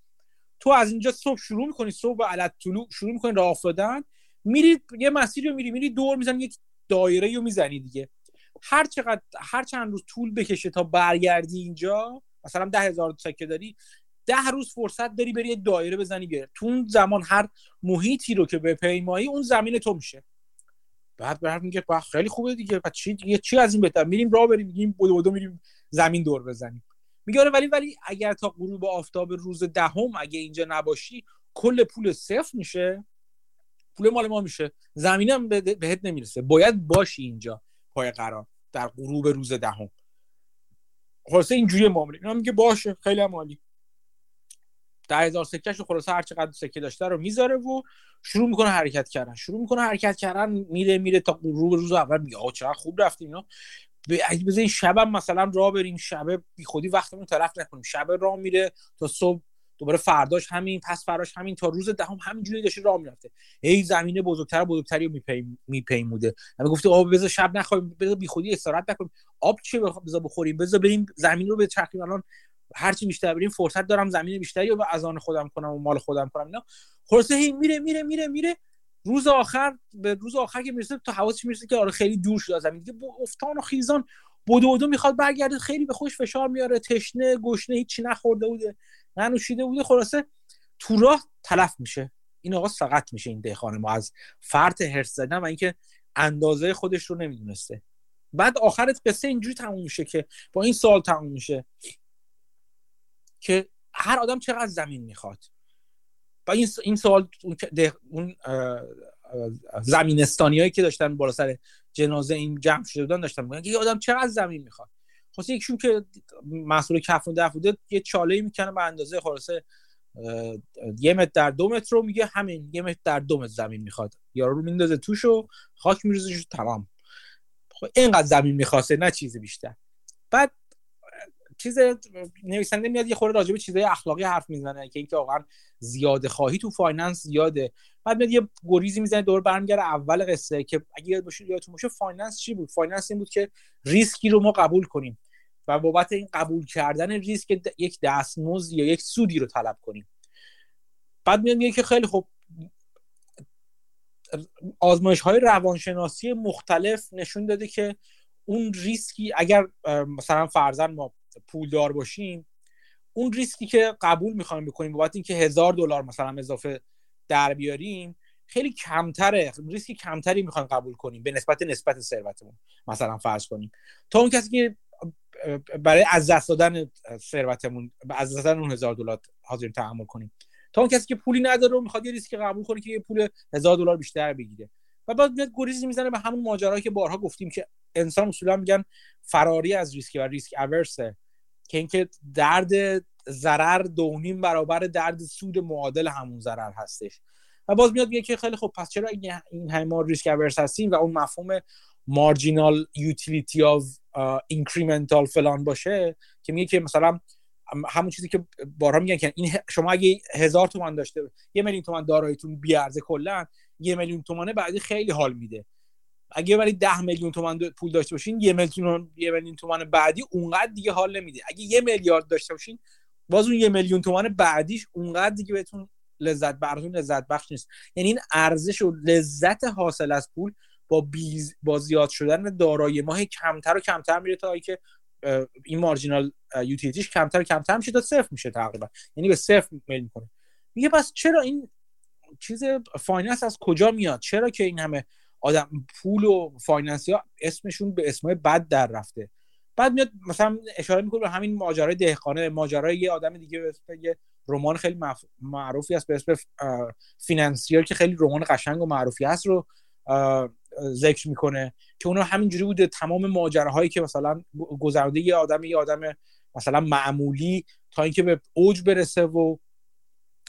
تو از اینجا صبح شروع می‌کنی صبح علت طلوع شروع می‌کنی راه افتادن. میری یه مسیری رو میری میری دور می‌زنی یک دایره رو می‌زنی دیگه. هر چقدر هر چند روز طول بکشه تا برگردی اینجا مثلا ده هزار سکه داری ده روز فرصت داری بری یه دایره بزنی بیاره. تو اون زمان هر محیطی رو که به پیمایی اون زمین تو میشه. بعد برات میگه خیلی خوبه دیگه بعد چی دیگه چی از این بهتر؟ میریم راه بریم میگیم بودو بودو میریم زمین دور بزنیم. میگه آره ولی ولی اگر تا غروب آفتاب روز دهم اگه اینجا نباشی کل پول صفر میشه. پول مال ما میشه. زمینم بهت نمی‌رسه. باید باشی اینجا پای قرار در غروب روز دهم. خلاصه اینجوری معامله اینا میگه باشه خیلی عالی. ده هزار سکهش خلاصه هر چقدر سکه داشته رو می‌ذاره و شروع می‌کنه حرکت کردن. شروع می‌کنه حرکت کردن میره میره تا غروب روز اول میگه آقا چقدر خوب رفتیم اینا. اگه بزنین شبم مثلا راه بریم شب بی خودی وقتمون طرف نکنیم. شب راه میره تا صبح دوباره فرداش همین پس فراش همین تا روز دهم ده همینجوری داشته راه می‌رفته. ای زمینه بزرگتر بزرگتری رو میپیموده. همه گفته آب بذار شب نخوایم بذار بی خودی استراحت نکنیم. آب چه بذار بخوریم؟ بذار بریم زمین رو به الان هرچی بیشتر بریم فرصت دارم زمین بیشتری رو از آن خودم کنم و مال خودم کنم. اینا خلاصه هی میره میره میره میره. روز آخر به روز آخر که می‌رسه تو حواسش می‌رسه که آره خیلی دور شده زمین. دیگه افتان و خیزان بدو بدو می‌خواد برگرده خیلی به خوش فشار میاره. تشنه گشنه هیچی نخورده بوده ننوشیده بوده. خلاصه تو راه تلف میشه. این آقا سقط میشه این دهخانه ما. از فرط هرس زدن و اینکه اندازه خودش رو نمی‌دونسته. بعد آخرت قصه اینجوری تموم میشه که با این سال تموم میشه. که هر آدم چقدر زمین می‌خواد. و این این سوال اون زمینستانی که داشتن بالا سر جنازه این جمع شده بودن داشتن میگن یه آدم چقدر زمین می‌خواد. خلاص یکشون که مسئول کفن دف بوده یه چاله می‌کنه به اندازه خلاصه یه متر در دو متر رو میگه همین یه متر در دو متر زمین می‌خواد. یارو رو میندازه توش و خاک میریزه تمام. خب اینقدر زمین می‌خواسته نه چیزی بیشتر. بعد چیز نویسنده میاد یه خورده راجع به چیزای اخلاقی حرف می‌زنه که اینکه واقعا زیاده خواهی تو finance زیاده. بعد میاد یه گریزی می‌زنه دور برمیگره اول قصه که اگه یاد باشه یادتون باشه finance چی بود؟ فایننس این بود که ریسکی رو ما قبول کنیم و بابت این قبول کردن ریسک یک دستمزد یا یک سودی رو طلب کنیم. بعد میاد میگه که خیلی خوب آزمایش های روانشناسی مختلف نشون داده که اون ریسکی اگر مثلا فرض کن ما پولدار باشیم اون ریسکی که قبول می‌خوایم بکنیم بابت اینکه هزار دلار مثلا اضافه در بیاریم خیلی کمتره ریسکی کمتری می‌خوایم قبول کنیم به نسبت نسبت ثروتمون مثلا فرض کنیم. تا اون کسی که برای از دست دادن ثروتمون از دست دادن اون هزار دلار حاضرین تحمل کنیم. تا اون کسی که پولی نداره و می‌خواد یه ریسک قبول کنه که یه پول هزار دلار بیشتر بگیره. و بعد میاد گریزی می‌زنه به همون ماجرایی که بارها گفتیم که انسان اصولا میگن فراری از ریسک و risk averse ه که اینکه درد ضرر دونیم برابر درد سود معادل همون ضرر هستش. و باز میاد میگه که خیلی خب پس چرا این همه risk averse هستیم و اون مفهوم marginal utility of incremental فلان باشه که میگه که مثلا همون چیزی که بارها میگن که این شما اگه هزار تومن داشته یه میلیون تومن داراییتون بیارزه کلا یه میلیون تومنه بعدی خیلی حال میده. اگه ولی ده میلیون تومن پول داشته باشین یه میلیون یه میلیون تومن بعدی اونقدر دیگه حال نمیده. اگه یه میلیارد داشته باشین باز اون یه میلیون تومن بعدیش اونقدر دیگه بهتون لذت براتون لذت بخش نیست. یعنی این ارزش و لذت حاصل از پول با بیز با زیاد شدن دارایی ماه کمتر و کمتر میره تا که این مارجینال یوتیلیتیش کمتر و کمتر میشه تا صفر میشه تقریبا. یعنی به صفر میل می‌کنه. میگه پس چرا این چیز finance از کجا میاد؟ چرا که این همه آدم پول و finance ی ها اسمشون به اسمای بد در رفته. بعد میاد مثلا اشاره می‌کنه به همین ماجرای دهقانه ماجرای یه آدم دیگه به یه رمان خیلی معروفی است به اسم Financier که خیلی رمان قشنگ و معروفی هست رو ذکر می‌کنه که اونها همینجوری بوده. تمام ماجراهایی که مثلا گذرده یه آدم یه آدم مثلا معمولی تا اینکه به اوج برسه و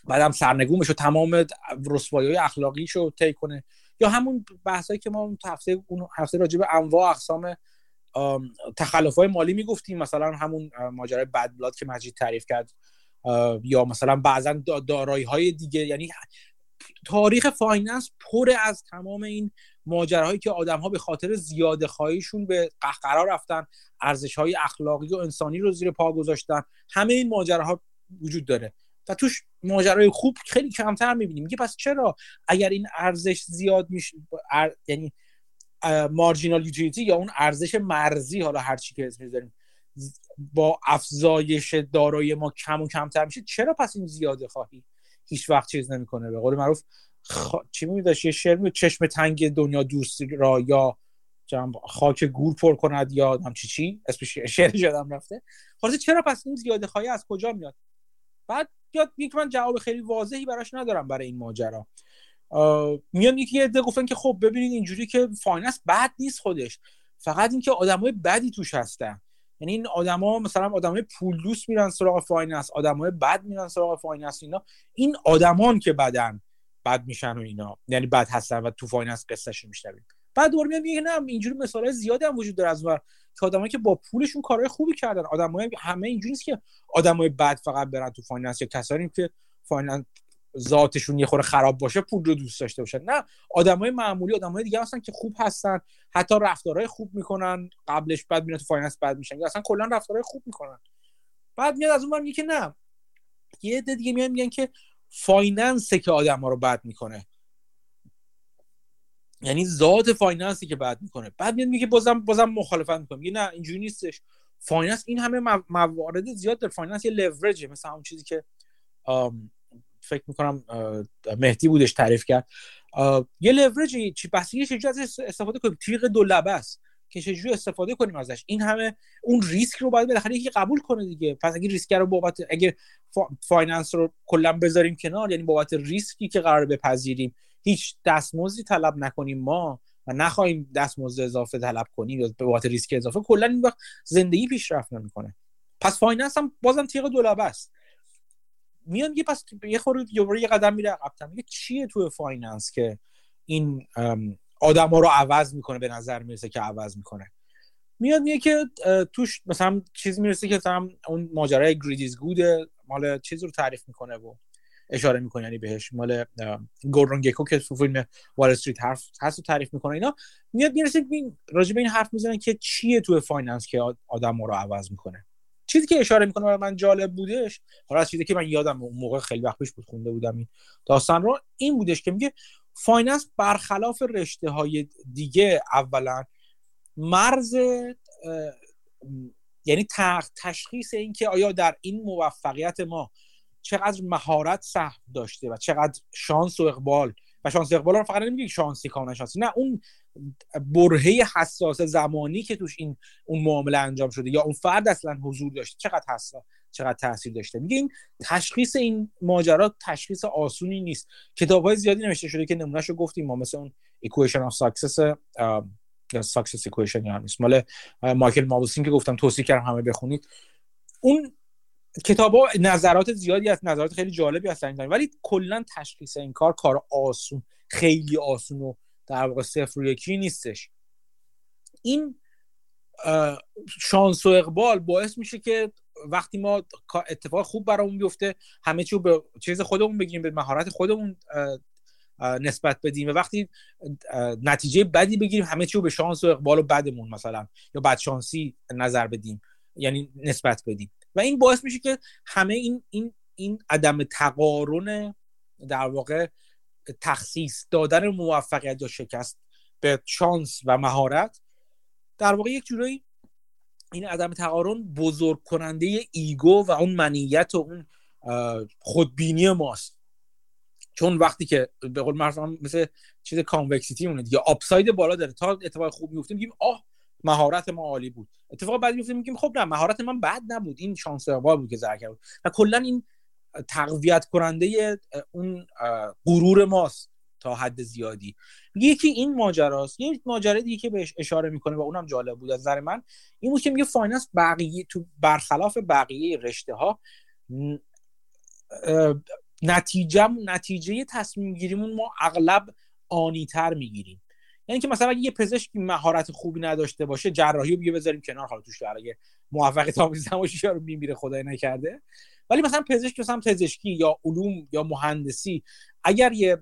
بعدم سرنگون بشه تمام رسوایی اخلاقیش رو طی کنه. یا همون بحثایی که ما اون هفته اون هفته راجع به انواع اقسام تخلف های مالی می‌گفتیم. مثلا همون ماجرای Bad Blood که مجید تعریف کرد. یا مثلا بعضا دارایی های دیگه. یعنی تاریخ finance پر از تمام این ماجراهایی که آدم ها به خاطر زیاده خواهیشون به قهقرا رفتن ارزش های اخلاقی و انسانی رو زیر پا گذاشتن. همه این ماجراها وجود داره. و توش ماجرای خوب خیلی کمتر می‌بینیم. میگه پس چرا اگر این ارزش زیاد میشه یعنی مارجینال یوتیلیتی یا اون ارزش مرزی حالا هر چی که اسمش داریم با افزایش دارایی ما کم و کمتر میشه چرا پس این زیاده خواهی؟ هیچ وقت چیز نمی‌کنه. به قول معروف خ... چی می داشت؟ یه شعر چشم تنگ دنیا دوست را یا خاک گور پر کند یا هم چی چی؟ اسمش شعر یادم رفته. خلاص چرا پس این زیاده خواهی از کجا میاد؟ بعد یک من جواب خیلی واضحی براش ندارم برای این ماجرا. میان یکی عده گفتن که خب ببینید اینجوری که finance بد نیست خودش. فقط اینکه آدمای بدی توش هستن. یعنی این آدما مثلا آدمای پول دوست میرن سراغ finance آدمای بد میرن سراغ finance اینا. این آدمان که بدن بد میشن و اینا. یعنی بد هستن و تو finance قصهش میشنویم بعد دور میاد میگه نه اینجوری مثال زیادی هم وجود داره از که آدمایی که با پولشون کارهای خوبی کردن. آدمای همه اینجوری نیست که آدمای بد فقط برن تو finance یا کسانی که finance ذاتشون یه خورده خراب باشه پول رو دوست داشته باشن. نه آدمای معمولی آدمای دیگه هستن که خوب هستن حتی رفتارهای خوب می‌کنن قبلش بعد میاد تو finance بد میشن. یا اصلا کلا رفتارهای خوب می‌کنن. بعد میاد از اون میگه که نه. یه عده دیگه میان میگن که finance ه که آدم ها رو بد می‌کنه. یعنی ذات finance ی که بد می‌کنه. بعد میاد میگه بازم بازم مخالفت می‌کنه میگه نه اینجوری نیستش. finance این همه موارد زیاد در finance یه لورجه مثل اون چیزی که فکر می‌کنم مهدی بودش تعریف کرد. یه لورج چی بس یه چجوری از استفاده کنیم؟ تیغ دو لبه است که چجوری استفاده کنیم ازش؟ این همه اون ریسک رو باید بالاخره یکی قبول کنه دیگه. پس اگه ریسک رو بابت اگه finance رو کلا بذاریم کنار یعنی بابت ریسکی که قرار بپذیریم هیچ دستمزدی طلب نکنیم ما و نخواهیم دستمزد اضافه طلب کنیم یا به بابت ریسک اضافه. کلا این وقت زندگی پیشرفت نمی‌کنه. پس finance هم بازم تیغ دو لبه است. میاد یه پس یه خورده یه قدم میره عقب‌تر میگه چیه تو finance که این آدم ها رو عوض می‌کنه؟ به نظر می‌رسه که عوض می‌کنه. میاد میگه که توش مثلا چیز می‌رسه که مثلا اون ماجرای greed is good ه مال چیز رو تعریف می‌کنه و اشاره می‌کنه یعنی بهش مال گوردون گکو که تو فیلم وال استریت حرف هست رو تعریف می‌کنه اینا میاد می‌رسه راجع به این حرف می‌زنه که چیه تو finance که آدم رو عوض می‌کنه. چیزی که اشاره می‌کنه برای من جالب بودش حالا چیزی که من یادم اون موقع خیلی وقت پیش بود خونده بودم این داستان رو این بودش که میگه finance برخلاف رشته های دیگه اولا مرز یعنی تشخیص این که آیا در این موفقیت ما چقدر مهارت سهم داشته و چقدر شانس و اقبال. و شانس اقبال رو فقط نمیگه شانسی کاملا شانسی. نه اون برهه حساس زمانی که توش این اون معامله انجام شده یا اون فرد اصلا حضور داشته چقدر حساس چقدر تاثیر داشته. میگه این تشخیص این ماجرا تشخیص آسونی نیست. کتاب های زیادی نوشته شده که نمونهشو گفتیم ما مثل اون equation of success یا success equation یا مال مایکل مابوسین که گفتم توصیه کردم همه بخونید. اون کتاب ها نظرات زیادی از نظرات خیلی جالبی هستن ولی کلا تشخیص این کار کار آسون. خیلی آسون و در واقع صفر یکی نیستش. این شانس و اقبال باعث میشه که وقتی ما اتفاق خوب برامون بیفته همه چی به چیز خودمون بگیریم به مهارت خودمون نسبت بدیم و وقتی نتیجه بدی بگیریم همه چی به شانس و اقبال و بدمون مثلا یا بدشانسی نظر بدیم یعنی نسبت بدیم. و این باعث میشه که همه این این این عدم تقارن در واقع تخصیص دادن موفقیت یا شکست به شانس و مهارت در واقع یک جورایی این عدم تقارن بزرگ کننده ego و اون منیت و اون خودبینی ماست. چون وقتی که به قول مثل چیز convexity مونه یا upside بالا داره. تا اتفاق خوب میفته میگیم آه مهارت ما عالی بود. اتفاق بعدی میفته میگیم خب نه مهارت من بد نبود. این شانس اقبال بود که ضرر بود و کلا این تقویت کننده اون غرور ماست تا حد زیادی. یکی این ماجراست. یه ماجرا دیگه که بهش اشاره می‌کنه و اونم جالب بود از نظر من این بود که میگه finance بقیه تو برخلاف بقیه رشته ها نتیجه نتیجه تصمیم گیریمون ما اغلب آنی‌تر می‌گیریم. یعنی که مثلا اگه یه پزشک مهارت خوبی نداشته باشه جراحی رو بیه بذاریم کنار. حالا توش اگه موفقیت آمیز نباشه یارو میمیره خدای نکرده. ولی مثلا پزشک مثلا پزشکی یا علوم یا مهندسی اگر یه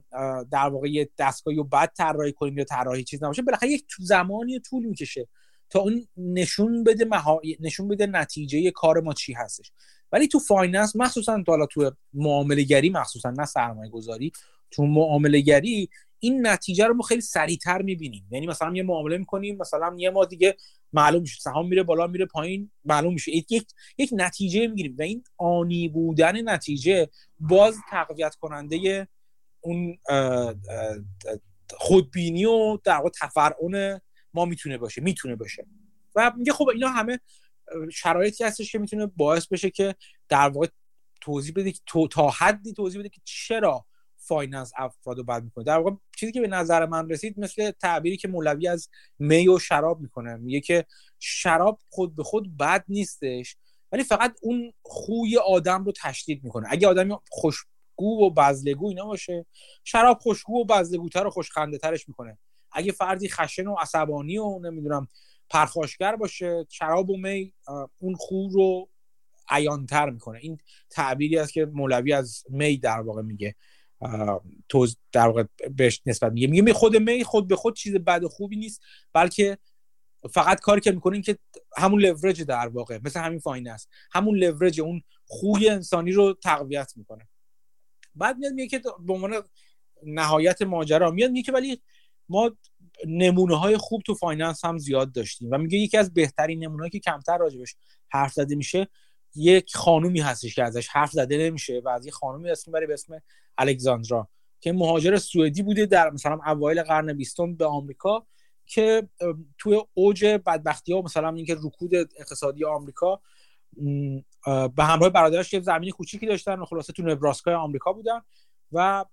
در واقع دستگاهی رو بد طراحی کنیم یا طراحی چیز نباشه بالاخره یک زمانی طول می‌کشه تا اون نشون بده مها... نشون بده نتیجه کار ما چی هستش. ولی تو finance مخصوصا حالا تو معامله گری مخصوصا نه سرمایه گذاری تو معامله گری این نتیجه رو ما خیلی سریعتر می‌بینیم. یعنی مثلا یه معامله می‌کنیم مثلا یه ما دیگه معلوم میشه سهام میره بالا میره پایین معلوم میشه. یک یک نتیجه می‌گیریم و این آنی بودن نتیجه باز تقویت کننده اون خودبینی و در واقع تفرعون ما می‌تونه باشه می‌تونه باشه. و میگه خب اینا همه شرایطی هستش که می‌تونه باعث بشه که در واقع توضیح بده که تا حدی توضیح بده که چرا finance افراد رو بد می‌کنه. در واقع چیزی که به نظر من رسید مثل تعبیری که مولوی از می و شراب می‌کنه. میگه که شراب خود به خود بد نیستش ولی فقط اون خوی آدم رو تشدید می‌کنه. اگه آدمی خوشگو و بزلگو اینا باشه شراب خوشگو و بزلگوتر و خوشخنده ترش می‌کنه. اگه فردی خشن و عصبانی و نمی‌دونم پرخاشگر باشه شراب و می اون خو رو عیانتر می‌کنه. این تعبیری است که مولوی از می در واقع میگه. در واقع بهش نسبت میگه. میگه خود می خود به خود چیز بد و خوبی نیست بلکه فقط کاری که می‌کنین که همون لورج در واقع مثل همین finance همون لورج اون خوی انسانی رو تقویت می‌کنه. بعد میاد میگه که به عنوان نهایت ماجرا میاد میگه که ولی ما نمونه های خوب تو finance هم زیاد داشتیم. و میگه یکی از بهترین نمونه که کمتر راجبش حرف زده میشه یک خانومی هستش که ازش حرف زده نمیشه و از یه خانومی اسم میبره به اسم الکساندرا که مهاجر سوئدی بوده در مثلا اوایل قرن بیستم به آمریکا که توی اوج بدبختی ها مثلا اینکه رکود اقتصادی آمریکا به همراه برادرش یه زمین کوچیکی داشتن و خلاصه تو نبراسکای آمریکا بودن و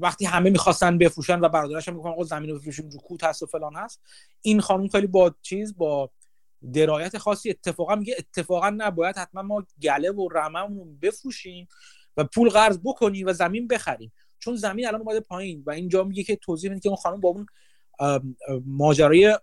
وقتی همه می‌خواستن بفروشن و برادرش هم می‌گفتن زمین رو بفروشیم رکود هست و فلان هست این خانم خیلی با چیز با درایت خاصی اتفاقا میگه اتفاقا نباید حتما ما گله و رممون بفروشیم. و پول قرض بکنیم و زمین بخریم. چون زمین الان اومده پایین و اینجا میگه که توضیح میده که اون خانم با اون ماجرای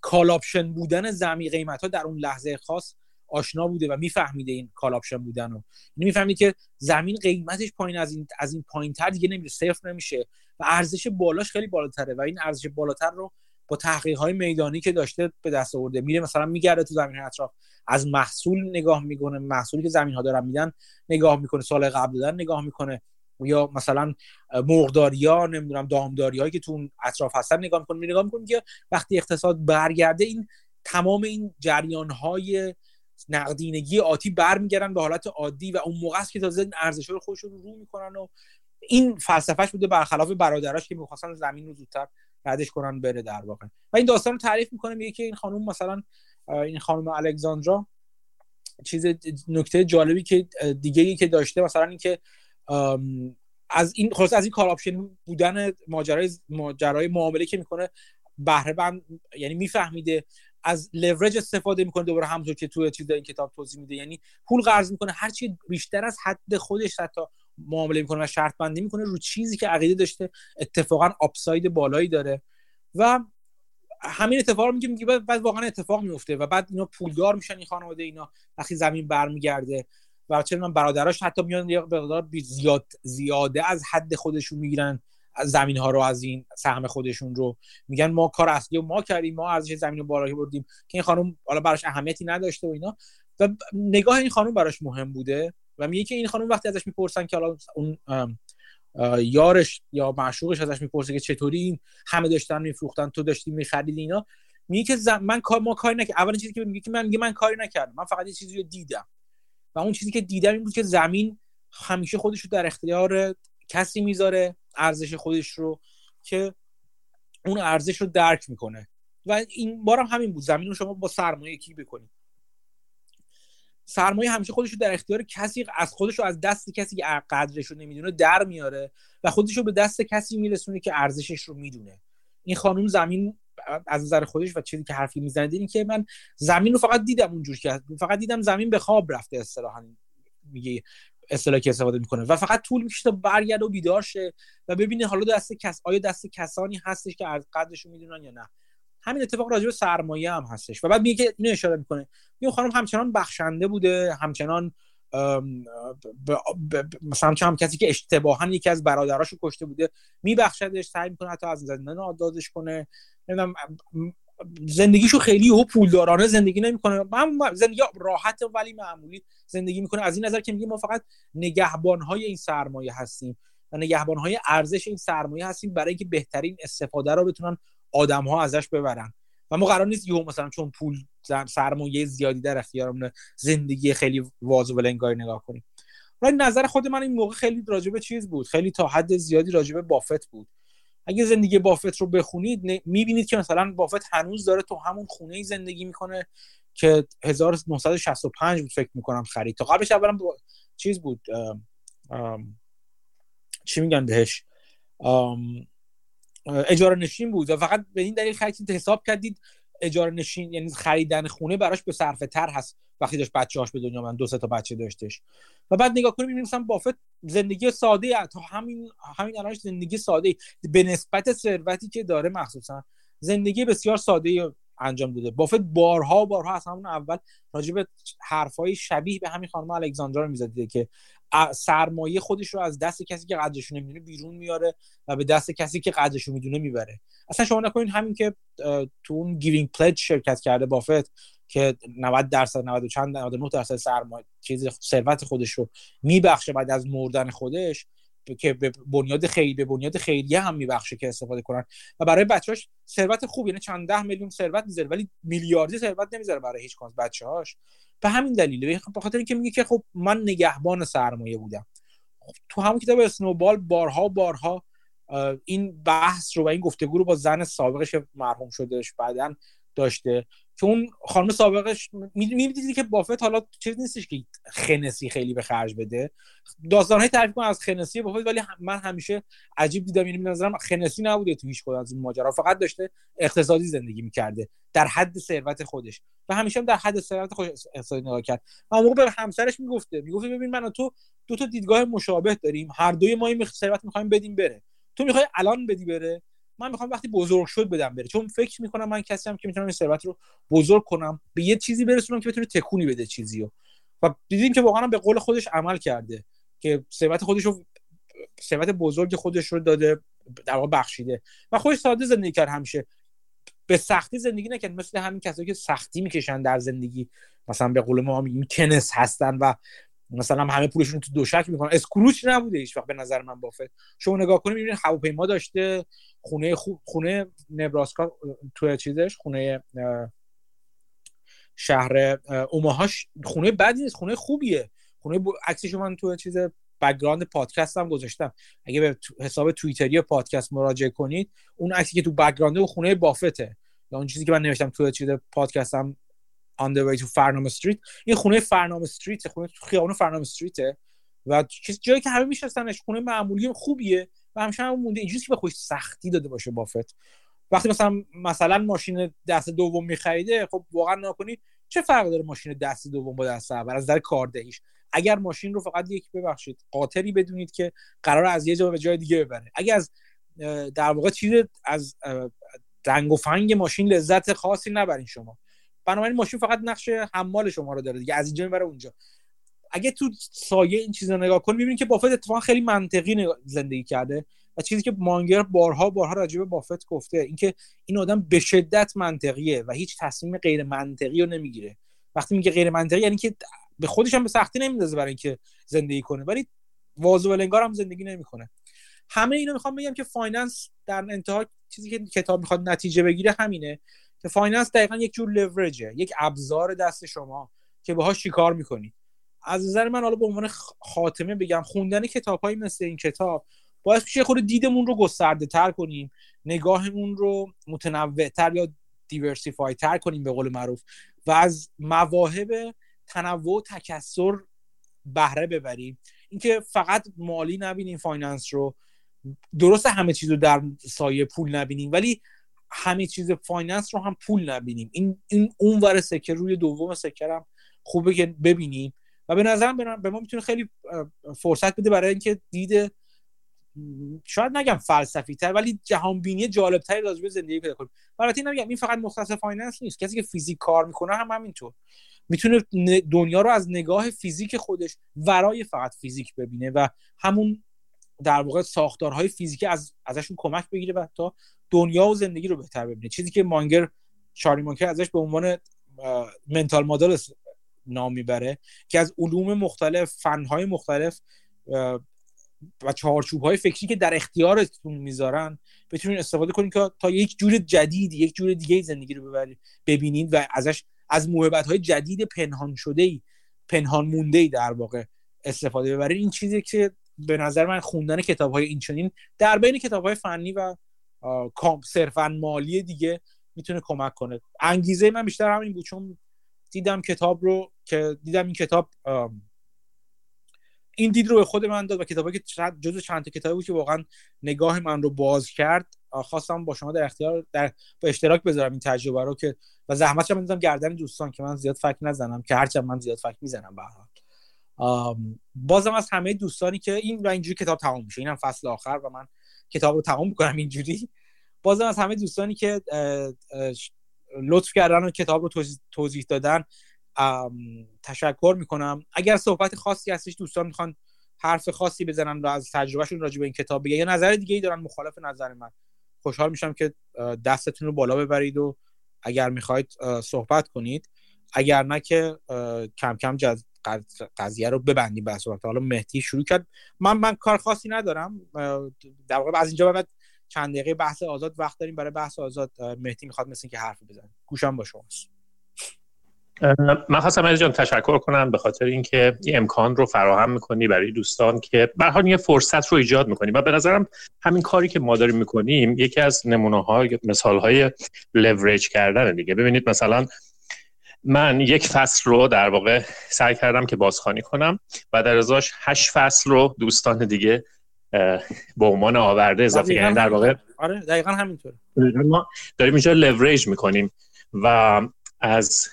call option بودن زمین قیمت ها در اون لحظه خاص آشنا بوده و میفهمیده این call option بودن رو. یعنی که زمین قیمتش پایین از این از این پایین تر دیگه نمیره صفر نمیشه و ارزش بالاش خیلی بالاتره و این ارزش بالاتر رو با تحقیق های میدانی که داشته به دست آورده. میره مثلا میگرده تو زمین اطراف. از محصول نگاه می‌کنه محصولی که زمین ها دارن میدن نگاه می‌کنه سال قبل دادن نگاه می‌کنه. یا مثلا مرغداری ها نمی‌دونم دامداری هایی که تو اطراف هستن نگاه می‌کنه. نگاه می‌کنه که وقتی اقتصاد برگرده این تمام این جریان های نقدینگی آتی برمیگردن به حالت عادی و اون موقع است که تازه ارزش رو خودشون رو رو می‌کنن و این فلسفهش بوده برخلاف برادراش که می‌خواستن زمین رو زودتر ردش کنن بره در واقع. و این داستان رو تعریف می‌کنه میگه که این خانم مثلا این خانم الکساندرا چیز نکته جالبی که دیگه ای که داشته مثلا اینکه از این خلاص از این call option بودن ماجرای ماجرای معامله که می‌کنه بهره‌مند یعنی میفهمیده از لورج استفاده می‌کنه دوباره همونطور که توی چیز این کتاب توضیح میده. یعنی پول قرض می‌کنه هر چی بیشتر از حد خودش حتی معامله می‌کنه و شرط بندی می‌کنه رو چیزی که عقیده داشته اتفاقا آپساید بالایی داره. و همین اتفاق رو میگه میگه بعد واقعا اتفاق میفته و بعد اینا پولدار میشن این خانواده اینا وقتی زمین برمیگرده و چه من برادراش حتی میان یه مقدار زیاد زیاده از حد خودشون می‌گیرن از زمین ها رو از این سهم خودشون رو. میگن ما کار اصلی و ما کردیم ما ارزش زمین رو بالا بردیم که این خانم حالا براش اهمیتی نداشته و اینا. و نگاه این خانم براش مهم بوده و میگه که این خانم وقتی ازش می‌پرسن که حالا اون یارش یا معشوقش ازش می‌پرسه که چطوری این همه داشتن میفروختن تو داشتی میخریدی اینا. میگه که زم... من کار ما کاری نکردم اولین چیزی که میگه که من میگه من کاری نکردم. من فقط یه چیزی رو دیدم. و اون چیزی که دیدم این بود که زمین همیشه خودش رو در اختیار کسی می‌ذاره ارزش خودش رو که اون ارزش رو درک می‌کنه. و این بارم همین بود. زمین رو شما با سرمایه کی بکنید سرمایه همیشه خودش رو در اختیار کسی از خودش رو از دست کسی که قدرش رو نمی‌دونه در میاره و خودش رو به دست کسی میرسونه که ارزشش رو می‌دونه. این خانم زمین از نظر خودش و چیزی که حرفی می‌زنه این که من زمین رو فقط دیدم اونجور که فقط دیدم زمین به خواب رفته اصطلاحا میگه اصطلاحی که استفاده می‌کنه. و فقط طول می‌کشه تا و بیدار شه و ببینه حالا دست کس آیا دست کسانی هستش که از قدرش می‌دونن یا نه. همین اتفاق راجع به سرمایه هم هستش. و بعد میگه که اینو اشاره می‌کنه. میگه خانم همچنان بخشنده بوده همچنان مثلا هم کسی که اشتباها یکی از برادراشو کشته بوده میبخشدش سعی می‌کنه حتی از زندان آزادش کنه. نمی‌دونم زندگیشو خیلی او پولدارانه زندگی نمی‌کنه. زندگی راحت ولی معمولی زندگی می‌کنه. از این نظر که میگه ما فقط نگهبان های این سرمایه هستیم و نگهبان های ارزش این سرمایه هستیم برای اینکه بهترین استفاده رو بتونن آدم ها ازش ببرن. و ما قرار نیست یهو مثلا چون پول سرمایه زیادی در اختیارمونه زندگی خیلی واز و بلنگاری نگاه کنیم. ولی نظر خود من این موقع خیلی راجبه چیز بود. خیلی تا حد زیادی راجبه بافت بود. اگه زندگی بافت رو بخونید می‌بینید که مثلا بافت هنوز داره تو همون خونه زندگی می‌کنه که 1965 بود فکر می‌کنم خرید. تا قبلش اولا چیز بود چی میگن بهش؟ اجاره نشین بود و فقط به این دلیل خرید حساب کردید اجاره نشین یعنی خریدن خونه براش به صرفه تر هست وقتی داشت بچه هاش به دنیا من دو سه تا بچه داشتش. و بعد نگاه کنیم می‌بینیم مثلا بافت زندگی ساده تا همین همین الانش زندگی ساده به نسبت ثروتی که داره مخصوصا زندگی بسیار ساده انجام داده. بافت بارها بارها از همون اول راجع به حرفای شبیه به همین خانم الکساندرا رو میزدیده که سرمایه خودش رو از دست کسی که قدرش نمی‌دونه بیرون میاره و به دست کسی که قدرش می‌دونه می‌بره. اصلا فراموش نکنید همین که تو اون Giving Pledge شرکت کرده بافت که 90 درصد 90 چند 99 درصد سرمایه چیز ثروت خودش رو میبخشه بعد از مردن خودش که به بنیاد خیلی به بنیاد خیریه هم میبخشه که استفاده کنن. و برای بچه‌هاش ثروت خوب یعنی چند ده میلیون ثروت می‌ذاره ولی میلیاردی ثروت نمی‌ذاره برای هیچ کدوم بچه‌هاش. به همین دلیله. به خاطر اینکه میگه که خب من نگهبان سرمایه بودم. تو همون کتاب اسنوبال بارها بارها این بحث رو و این گفتگو رو با زن سابقش مرحوم شدهش بعدا داشته. اون خانم سابقش می‌دیدی که بافت حالا چیز نیستش که خنسی خیلی به خرج بده. داستان های تعریف کنم از خنسی بافت ولی من همیشه عجیب دیدم. یعنی نظرم خنسی نبوده تو هیچ از این ماجرا. فقط داشته اقتصادی زندگی می‌کرده. در حد ثروت خودش. و همیشه هم در حد ثروت خودش اقتصادی نگاه کرد. و موقع به همسرش می‌گفته. می‌گفته ببین من و تو دو تا دیدگاه مشابه داریم. هر دوی ما این ثروت می‌خوایم بدیم بره. تو می‌خوای الان بدی بره؟ من می‌خوام وقتی بزرگ شد بدم بره. چون فکر می‌کنم من کسی هم که می‌تونم این ثروت رو بزرگ کنم به یه چیزی برسونم که بتونه تکونی بده چیزی رو و دیدیم که واقعا به قول خودش عمل کرده که ثروت خودش رو ثروت بزرگ خودش رو داده در واقع بخشیده. و خودش ساده زندگی کرد همیشه. به سختی زندگی نکرد. مثل همین کسایی که سختی می‌کشن در زندگی. مثلا به قول ما میگیم کنس هستن و مثلا همه پولشون تو دوشک می‌کنن. اسکروچ نبوده هیچ وقت به نظر من بافت. شما نگاه کنید می‌بینید هواپیما داشته خونه خوب خونه نبراسکا تو چیزش خونه شهر اوماهاش خونه بدی نیست خونه خوبیه. خونه ب... عکسش من تو چیز background پادکست هم گذاشتم. اگه به حساب توییتری پادکست مراجعه کنید اون عکسی که تو background خونه بافته. یا اون چیزی که من نوشتم تو چیز پادکستم on the way to Farnam Street این خونه Farnam Street خونه تو خیابون Farnam Street ه و جایی که همه می‌شناسنش خونه معمولی خوبیه و همیشه هم مونده. اینجوری که به سختی داده باشه بافت وقتی مثلا مثلا ماشین دست دوم میخریده خب واقعا نکنید چه فرق داره ماشین دست دوم با دست اول؟ از نظر کاردهیش. اگر ماشین رو فقط یک ببخشید قاطری بدونید که قرار از یه جا به جای دیگه ببره. اگر از در واقع چیز از رنگ و فنگ ماشین لذت خاصی نبرین شما. بنابراین ماشین فقط نقش حمال شما رو داره دیگه از اینجا می‌بره اونجا. اگه تو سایه این چیزا نگاه کنی می‌بینی که بافت اتفاقا خیلی منطقی زندگی کرده و چیزی که مانگر بارها بارها راجع به بافت گفته اینکه این آدم به شدت منطقیه و هیچ تصمیم غیر منطقی رو نمی‌گیره. وقتی میگه غیر منطقی یعنی که به خودش هم به سختی نمیندازه برای اینکه زندگی کنه ولی واضح و هم زندگی نمی‌کنه. همه اینو می‌خوام بگم که finance در انتها چیزی که کتاب می‌خواد نتیجه بگیره همینه. finance دقیقا یک جور لورجه یک ابزار دست شما که باهاش چیکار می‌کنید از نظر من حالا به عنوان خاتمه بگم خوندن کتاب مثل این کتاب باعث میشه خود دیدمون رو گسترده تر کنیم نگاهمون رو متنوع تر یا diversify تر کنیم به قول معروف و از مواهب تنوع و تکثر بهره ببریم. اینکه فقط مالی نبینیم finance رو درست همه چیز رو در سایه پول نبینیم ولی همه چیز finance رو هم پول نبینیم. این این اون ور سکه روی دوم سکه هم خوبه که ببینیم. و به نظرم به ما می‌تونه خیلی فرصت بده برای اینکه دید شاید نگم فلسفی تر ولی جهان بینی جالب تری راجع زندگی پیدا کنیم. البته نمیگم این فقط مختص finance نیست. کسی که فیزیک کار می‌کنه هم همینطور. می‌تونه دنیا رو از نگاه فیزیک خودش ورای فقط فیزیک ببینه و همون در واقع ساختارهای فیزیکی از ازشون کمک بگیره و تا دنیا و زندگی رو بهتر ببینه. چیزی که مانگر چاری مانگر ازش به عنوان منتال مدل نام می‌بره که از علوم مختلف فنهای مختلف و چهارچوب های فکری که در اختیارتون می‌ذارن بتونین استفاده کنید که تا یک جور جدید یک جور دیگه زندگی رو ببرید ببینید و ازش از موهبت های جدید پنهان شده ای پنهان مونده ای در واقع استفاده ببرید این چیزی که به نظر من خوندن کتاب های این چنین در بین کتاب های فنی و صرفا مالی دیگه می‌تونه کمک کنه. انگیزه من بیشتر همین بود چون دیدم کتاب رو که دیدم این کتاب این دید رو به خود من داد و کتابی که جزو چند تا کتابی بود که واقعا نگاه من رو باز کرد. خواستم با شما در اختیار در با اشتراک بذارم این تجربه رو که و زحمت هم دیدم گردن دوستان که من زیاد فکر نزنم که هرچند من زیاد فکر می‌زنم به بازم از همه دوستانی که این و اینجوری کتاب تمام میشه. اینم فصل آخر و من کتاب رو تمام می‌کنم اینجوری. بازم از همه دوستانی که لطف کردن و کتاب رو توضیح دادن تشکر می‌کنم. اگر صحبت خاصی هستش دوستان می‌خوان حرف خاصی بزنن و از تجربهشون راجع به این کتاب بگن یا نظر دیگه ای دارن مخالف نظر من خوشحال میشم که دستتون رو بالا ببرید و اگر می‌خواید صحبت کنید. اگر نه که کم کم جز قضیه رو ببندیم به صورت حالا مهدی شروع کرد. من من کار خاصی ندارم. در واقع از اینجا بعد چند دقیقه بحث آزاد وقت داریم. برای بحث آزاد مهدی می‌خواد مثل که حرف بزنه. گوشم با شماست. من خواستم از جان تشکر کنم به خاطر اینکه این امکان رو فراهم می‌کنی برای دوستان که به حال یه فرصت رو ایجاد می‌کنی. و به نظرم همین کاری که ما داریم می‌کنیم یکی از نمونه های مثال های لوریج کردن دیگه. ببینید مثلا من یک فصل رو در واقع سعی کردم که بازخوانی کنم و در ازاش هشت فصل رو دوستان دیگه به عنوان آورده اضافه. یعنی در واقع آره دقیقا همینطور ما داریم اینجا لوریج می‌کنیم و از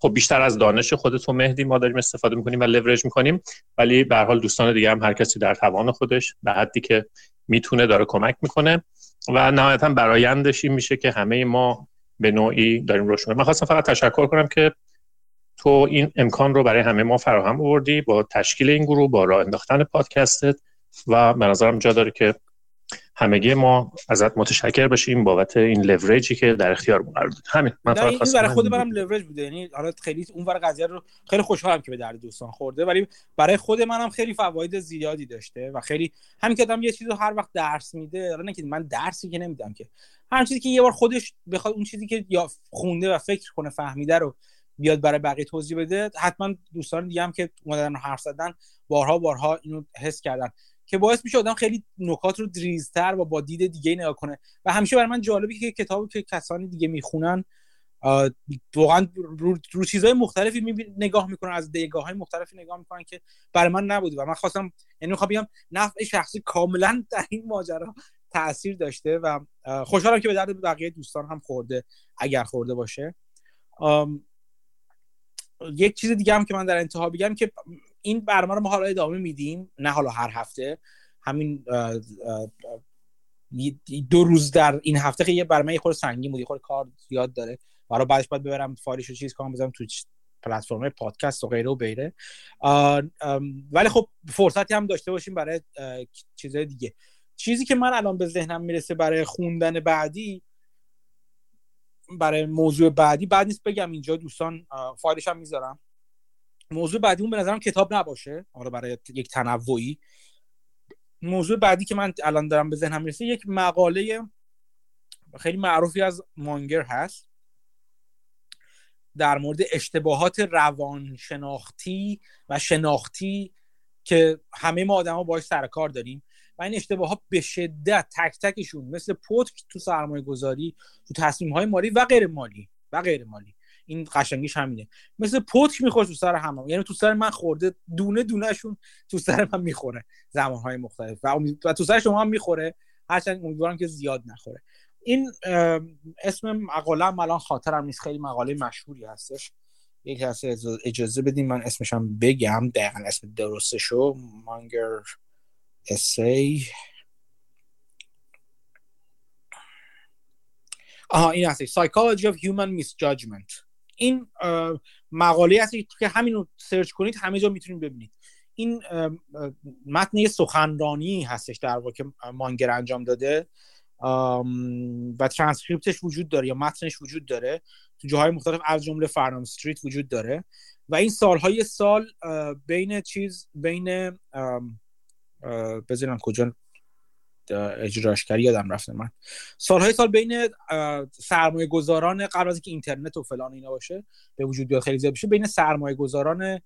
خب بیشتر از دانش خودتون مهدی ما داریم استفاده می‌کنیم و لورج می‌کنیم ولی به حال دوستان دیگه هم هر کسی در توان خودش به حدی که می‌تونه داره کمک می‌کنه. و نهایتا برایندش این میشه که همه ما به نوعی داریم روش من خواستم فقط تشکر کنم که تو این امکان رو برای همه ما فراهم آوردی با تشکیل این گروه با راه انداختن پادکستت و به نظرم جا داره که همگی ما ازت متشکر بشیم بابت این لوریجی که در اختیار قرار داد همین من این برای خود منم لوریج بوده یعنی حالا خیلی اون ور قضیه رو خیلی خوشحالم که به درد دوستان خورده ولی برای خود منم خیلی فواید زیادی داشته و خیلی همین که آدم یه چیزی هر وقت درس میده حالا که من درسی که نمیدم که هر چیزی که یه بار خودش بخواد اون چیزی که یا خونده و فکر کنه فهمیده رو بیاد برای بقیه توضیح بده حتما دوستان دیگه هم که اومدن حرف زدن بارها بارها اینو حس کردن. که باعث میشه آدم خیلی نکات رو دریزتر و با دید دیگه نگاه کنه. و همیشه برای من جالبی که کتابی که کسانی دیگه می‌خونن واقعا رو, رو چیزهای مختلفی می نگاه می‌کنن از دیگاه های مختلفی نگاه می‌کنن که برای من نبوده. و من خواستم یعنی می‌خوام بگم نفع شخصی کاملا در این ماجرا تاثیر داشته و خوشحالم که به درد بقیه دوستان هم خورده اگر خورده باشه. یک چیز دیگه هم که من در انتها بگم که این برنامه رو ما حالا ادامه میدیم نه حالا هر هفته همین دو روز در این هفته که یه برنامه خورده سنگین بود یه کار زیاد داره برای بعدش باید ببرم فایلش چیز کنم بذارم تو پلتفرم پادکست و غیره و غیره ولی خب فرصتی هم داشته باشیم برای چیزهای دیگه. چیزی که من الان به ذهنم می‌رسه برای خوندن بعدی برای موضوع بعدی بعد نیست بگم اینجا دوستان فایلش هم می‌ذارم. موضوع بعدی اون به نظرم کتاب نباشه. آره برای یک تنوعی. موضوع بعدی که من الان دارم به ذهنم می‌رسه یک مقاله خیلی معروفی از مانگر هست. در مورد اشتباهات روانشناختی و شناختی که همه ما آدما باش سر کار داریم و این اشتباهات به شدت تک تکشون مثل پوت تو سرمایه گذاری تو تصمیم های مالی و غیر مالی و غیر مالی این قشنگیش همینه. مثل پتک می‌خوره تو سر همه. یعنی تو سر من خورده دونه دونهشون تو سر من می‌خوره زمان های مختلف. و, و تو سر شما هم می‌خوره. هرچند امیدوارم که زیاد نخوره. این اسم مقاله هم الان خاطرم نیست. خیلی مقاله مشهوری هستش. یک لحظه اجازه بدیم من اسمشم بگم. دقیقا اسم درستشو مانگر اسی آها این هستی Psychology of Human Misjudgment. این مقاله هستی که همین رو سرچ کنید همه جا می‌تونید ببینید. این متن یه سخنرانی هستش در واقع که مانگر انجام داده. و ترانسکریپتش وجود داره یا متنش وجود داره. تو جاهای مختلف از جمله Farnam Street وجود داره. و این سالهای سال بین چیز بین بذارم کجا اجراش کرد یادم رفته من. سالهای سال بین سرمایه گذاران قبل از اینکه اینترنت و فلان اینا باشه به وجود بیاد خیلی زیاد بشه بین سرمایه گذاران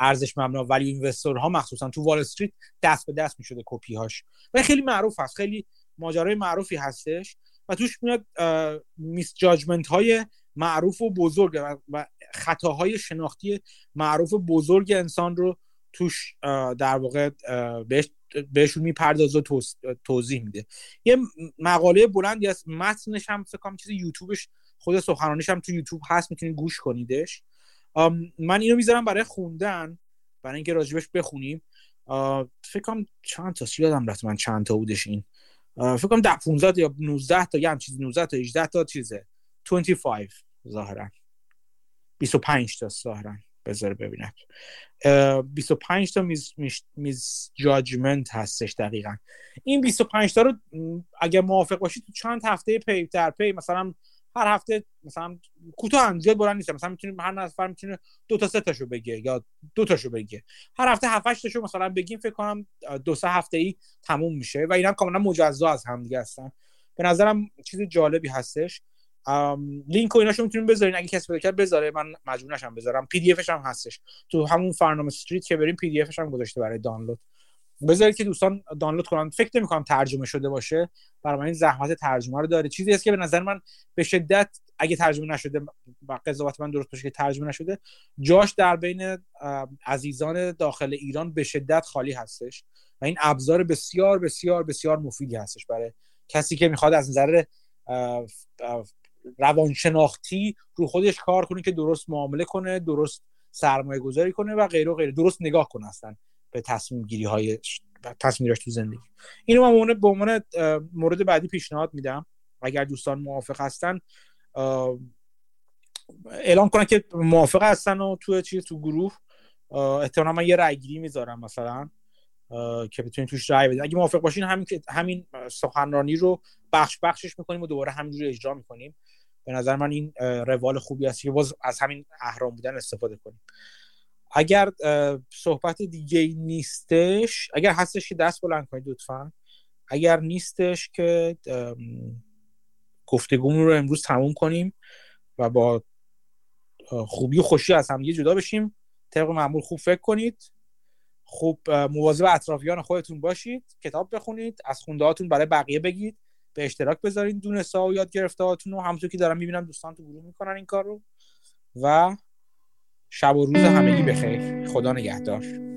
ارزش مبنا ولی ها مخصوصا تو وال استریت دست به دست می‌شده کپی هاش و خیلی معروف هست خیلی ماجرای معروفی هستش و توش میاد میس جاجمنت های معروف و بزرگ و خطاهای شناختی معروف و بزرگ انسان رو توش در واقع بهش بهشون می‌پردازه و توضیح میده. یه مقاله بلندی از متنش هم فکر کنم چیز یوتیوبش خود سخنرانیش هم تو یوتیوب هست می‌تونید گوش کنیدش. من اینو می‌ذارم برای خوندن برای اینکه راجبش بخونیم. فکر کنم چند تا یادم رفت من چند تا بودش این. فکر کنم 10 15 یا 19 تا یه هم چیز 19 تا 18 تا چیزه. 25 ظاهرا. 25 تا ظاهرا. بذار ببینم. 25 تا میز, میز جاجمنت هستش دقیقا. این 25 تا رو اگر موافق باشید تو چند هفته پی در پی مثلا هر هفته مثلا کوتاه هم زیاد بلند نیست. مثلا می‌تونیم هر نفر می‌تونه دو تا سه تاشو بگه یا دو تاشو بگه هر هفته 7 8 تاشو مثلا بگیم فکر کنم دو سه هفته ای تموم میشه. و اینا کاملا مجزا از هم دیگه هستن. به نظرم چیز جالبی هستش. لینک و ایناشو می‌تونیم بذارین. اگه کسی پیدا کرد بذاره. من مجبور نشم بذارم. PDF ش هم هستش. تو همون Farnam Street که بریم PDF ش هم گذاشته برای دانلود. بذارید که دوستان دانلود کنن. فکر نمی کنم ترجمه شده باشه. برای این زحمت ترجمه رو داره. چیزی است که به نظر من به شدت اگه ترجمه نشده و قضاوت من درست باشه که ترجمه نشده جاش در بین عزیزان داخل ایران به شدت خالی هستش و این ابزار بسیار بسیار بسیار مفیدی هستش برای کسی که می‌خواد از نظر روانشناختی رو خودش کار کنه که درست معامله کنه درست سرمایه گذاری کنه و غیره و غیره. درست نگاه کنه هستن به تصمیم گیری های تصمیمش تو زندگی. اینو من به عنوان مورد بعدی پیشنهاد میدم. اگر دوستان موافق هستن اعلام کنن که موافق هستن و تو چیز تو گروه. احتمالا من یه رای گیری می‌ذارم مثلا. که بتونید توش رای بدید اگه موافق باشین همین همین سخنرانی رو بخش بخشش می‌کنیم و دوباره همینجوری اجرا می‌کنیم. به نظر من این روال خوبی است که باز از همین اهرام بودن استفاده کنیم. اگر صحبت دیگه نیستش اگر هستش که دست بلند کنید لطفا. اگر نیستش که گفتگومون رو امروز تموم کنیم و با خوبی و خوشی از هم جدا بشیم طبق معمول خوب فکر کنید. خوب مواظب اطرافیان خودتون باشید کتاب بخونید از خونده برای بقیه بگید به اشتراک بذارید دونسته و یاد گرفته هاتون رو. همونطور که دارم می‌بینم دوستان تو گروه می‌کنن این کار رو. و شب و روز همگی بخیر. خدا نگهدار.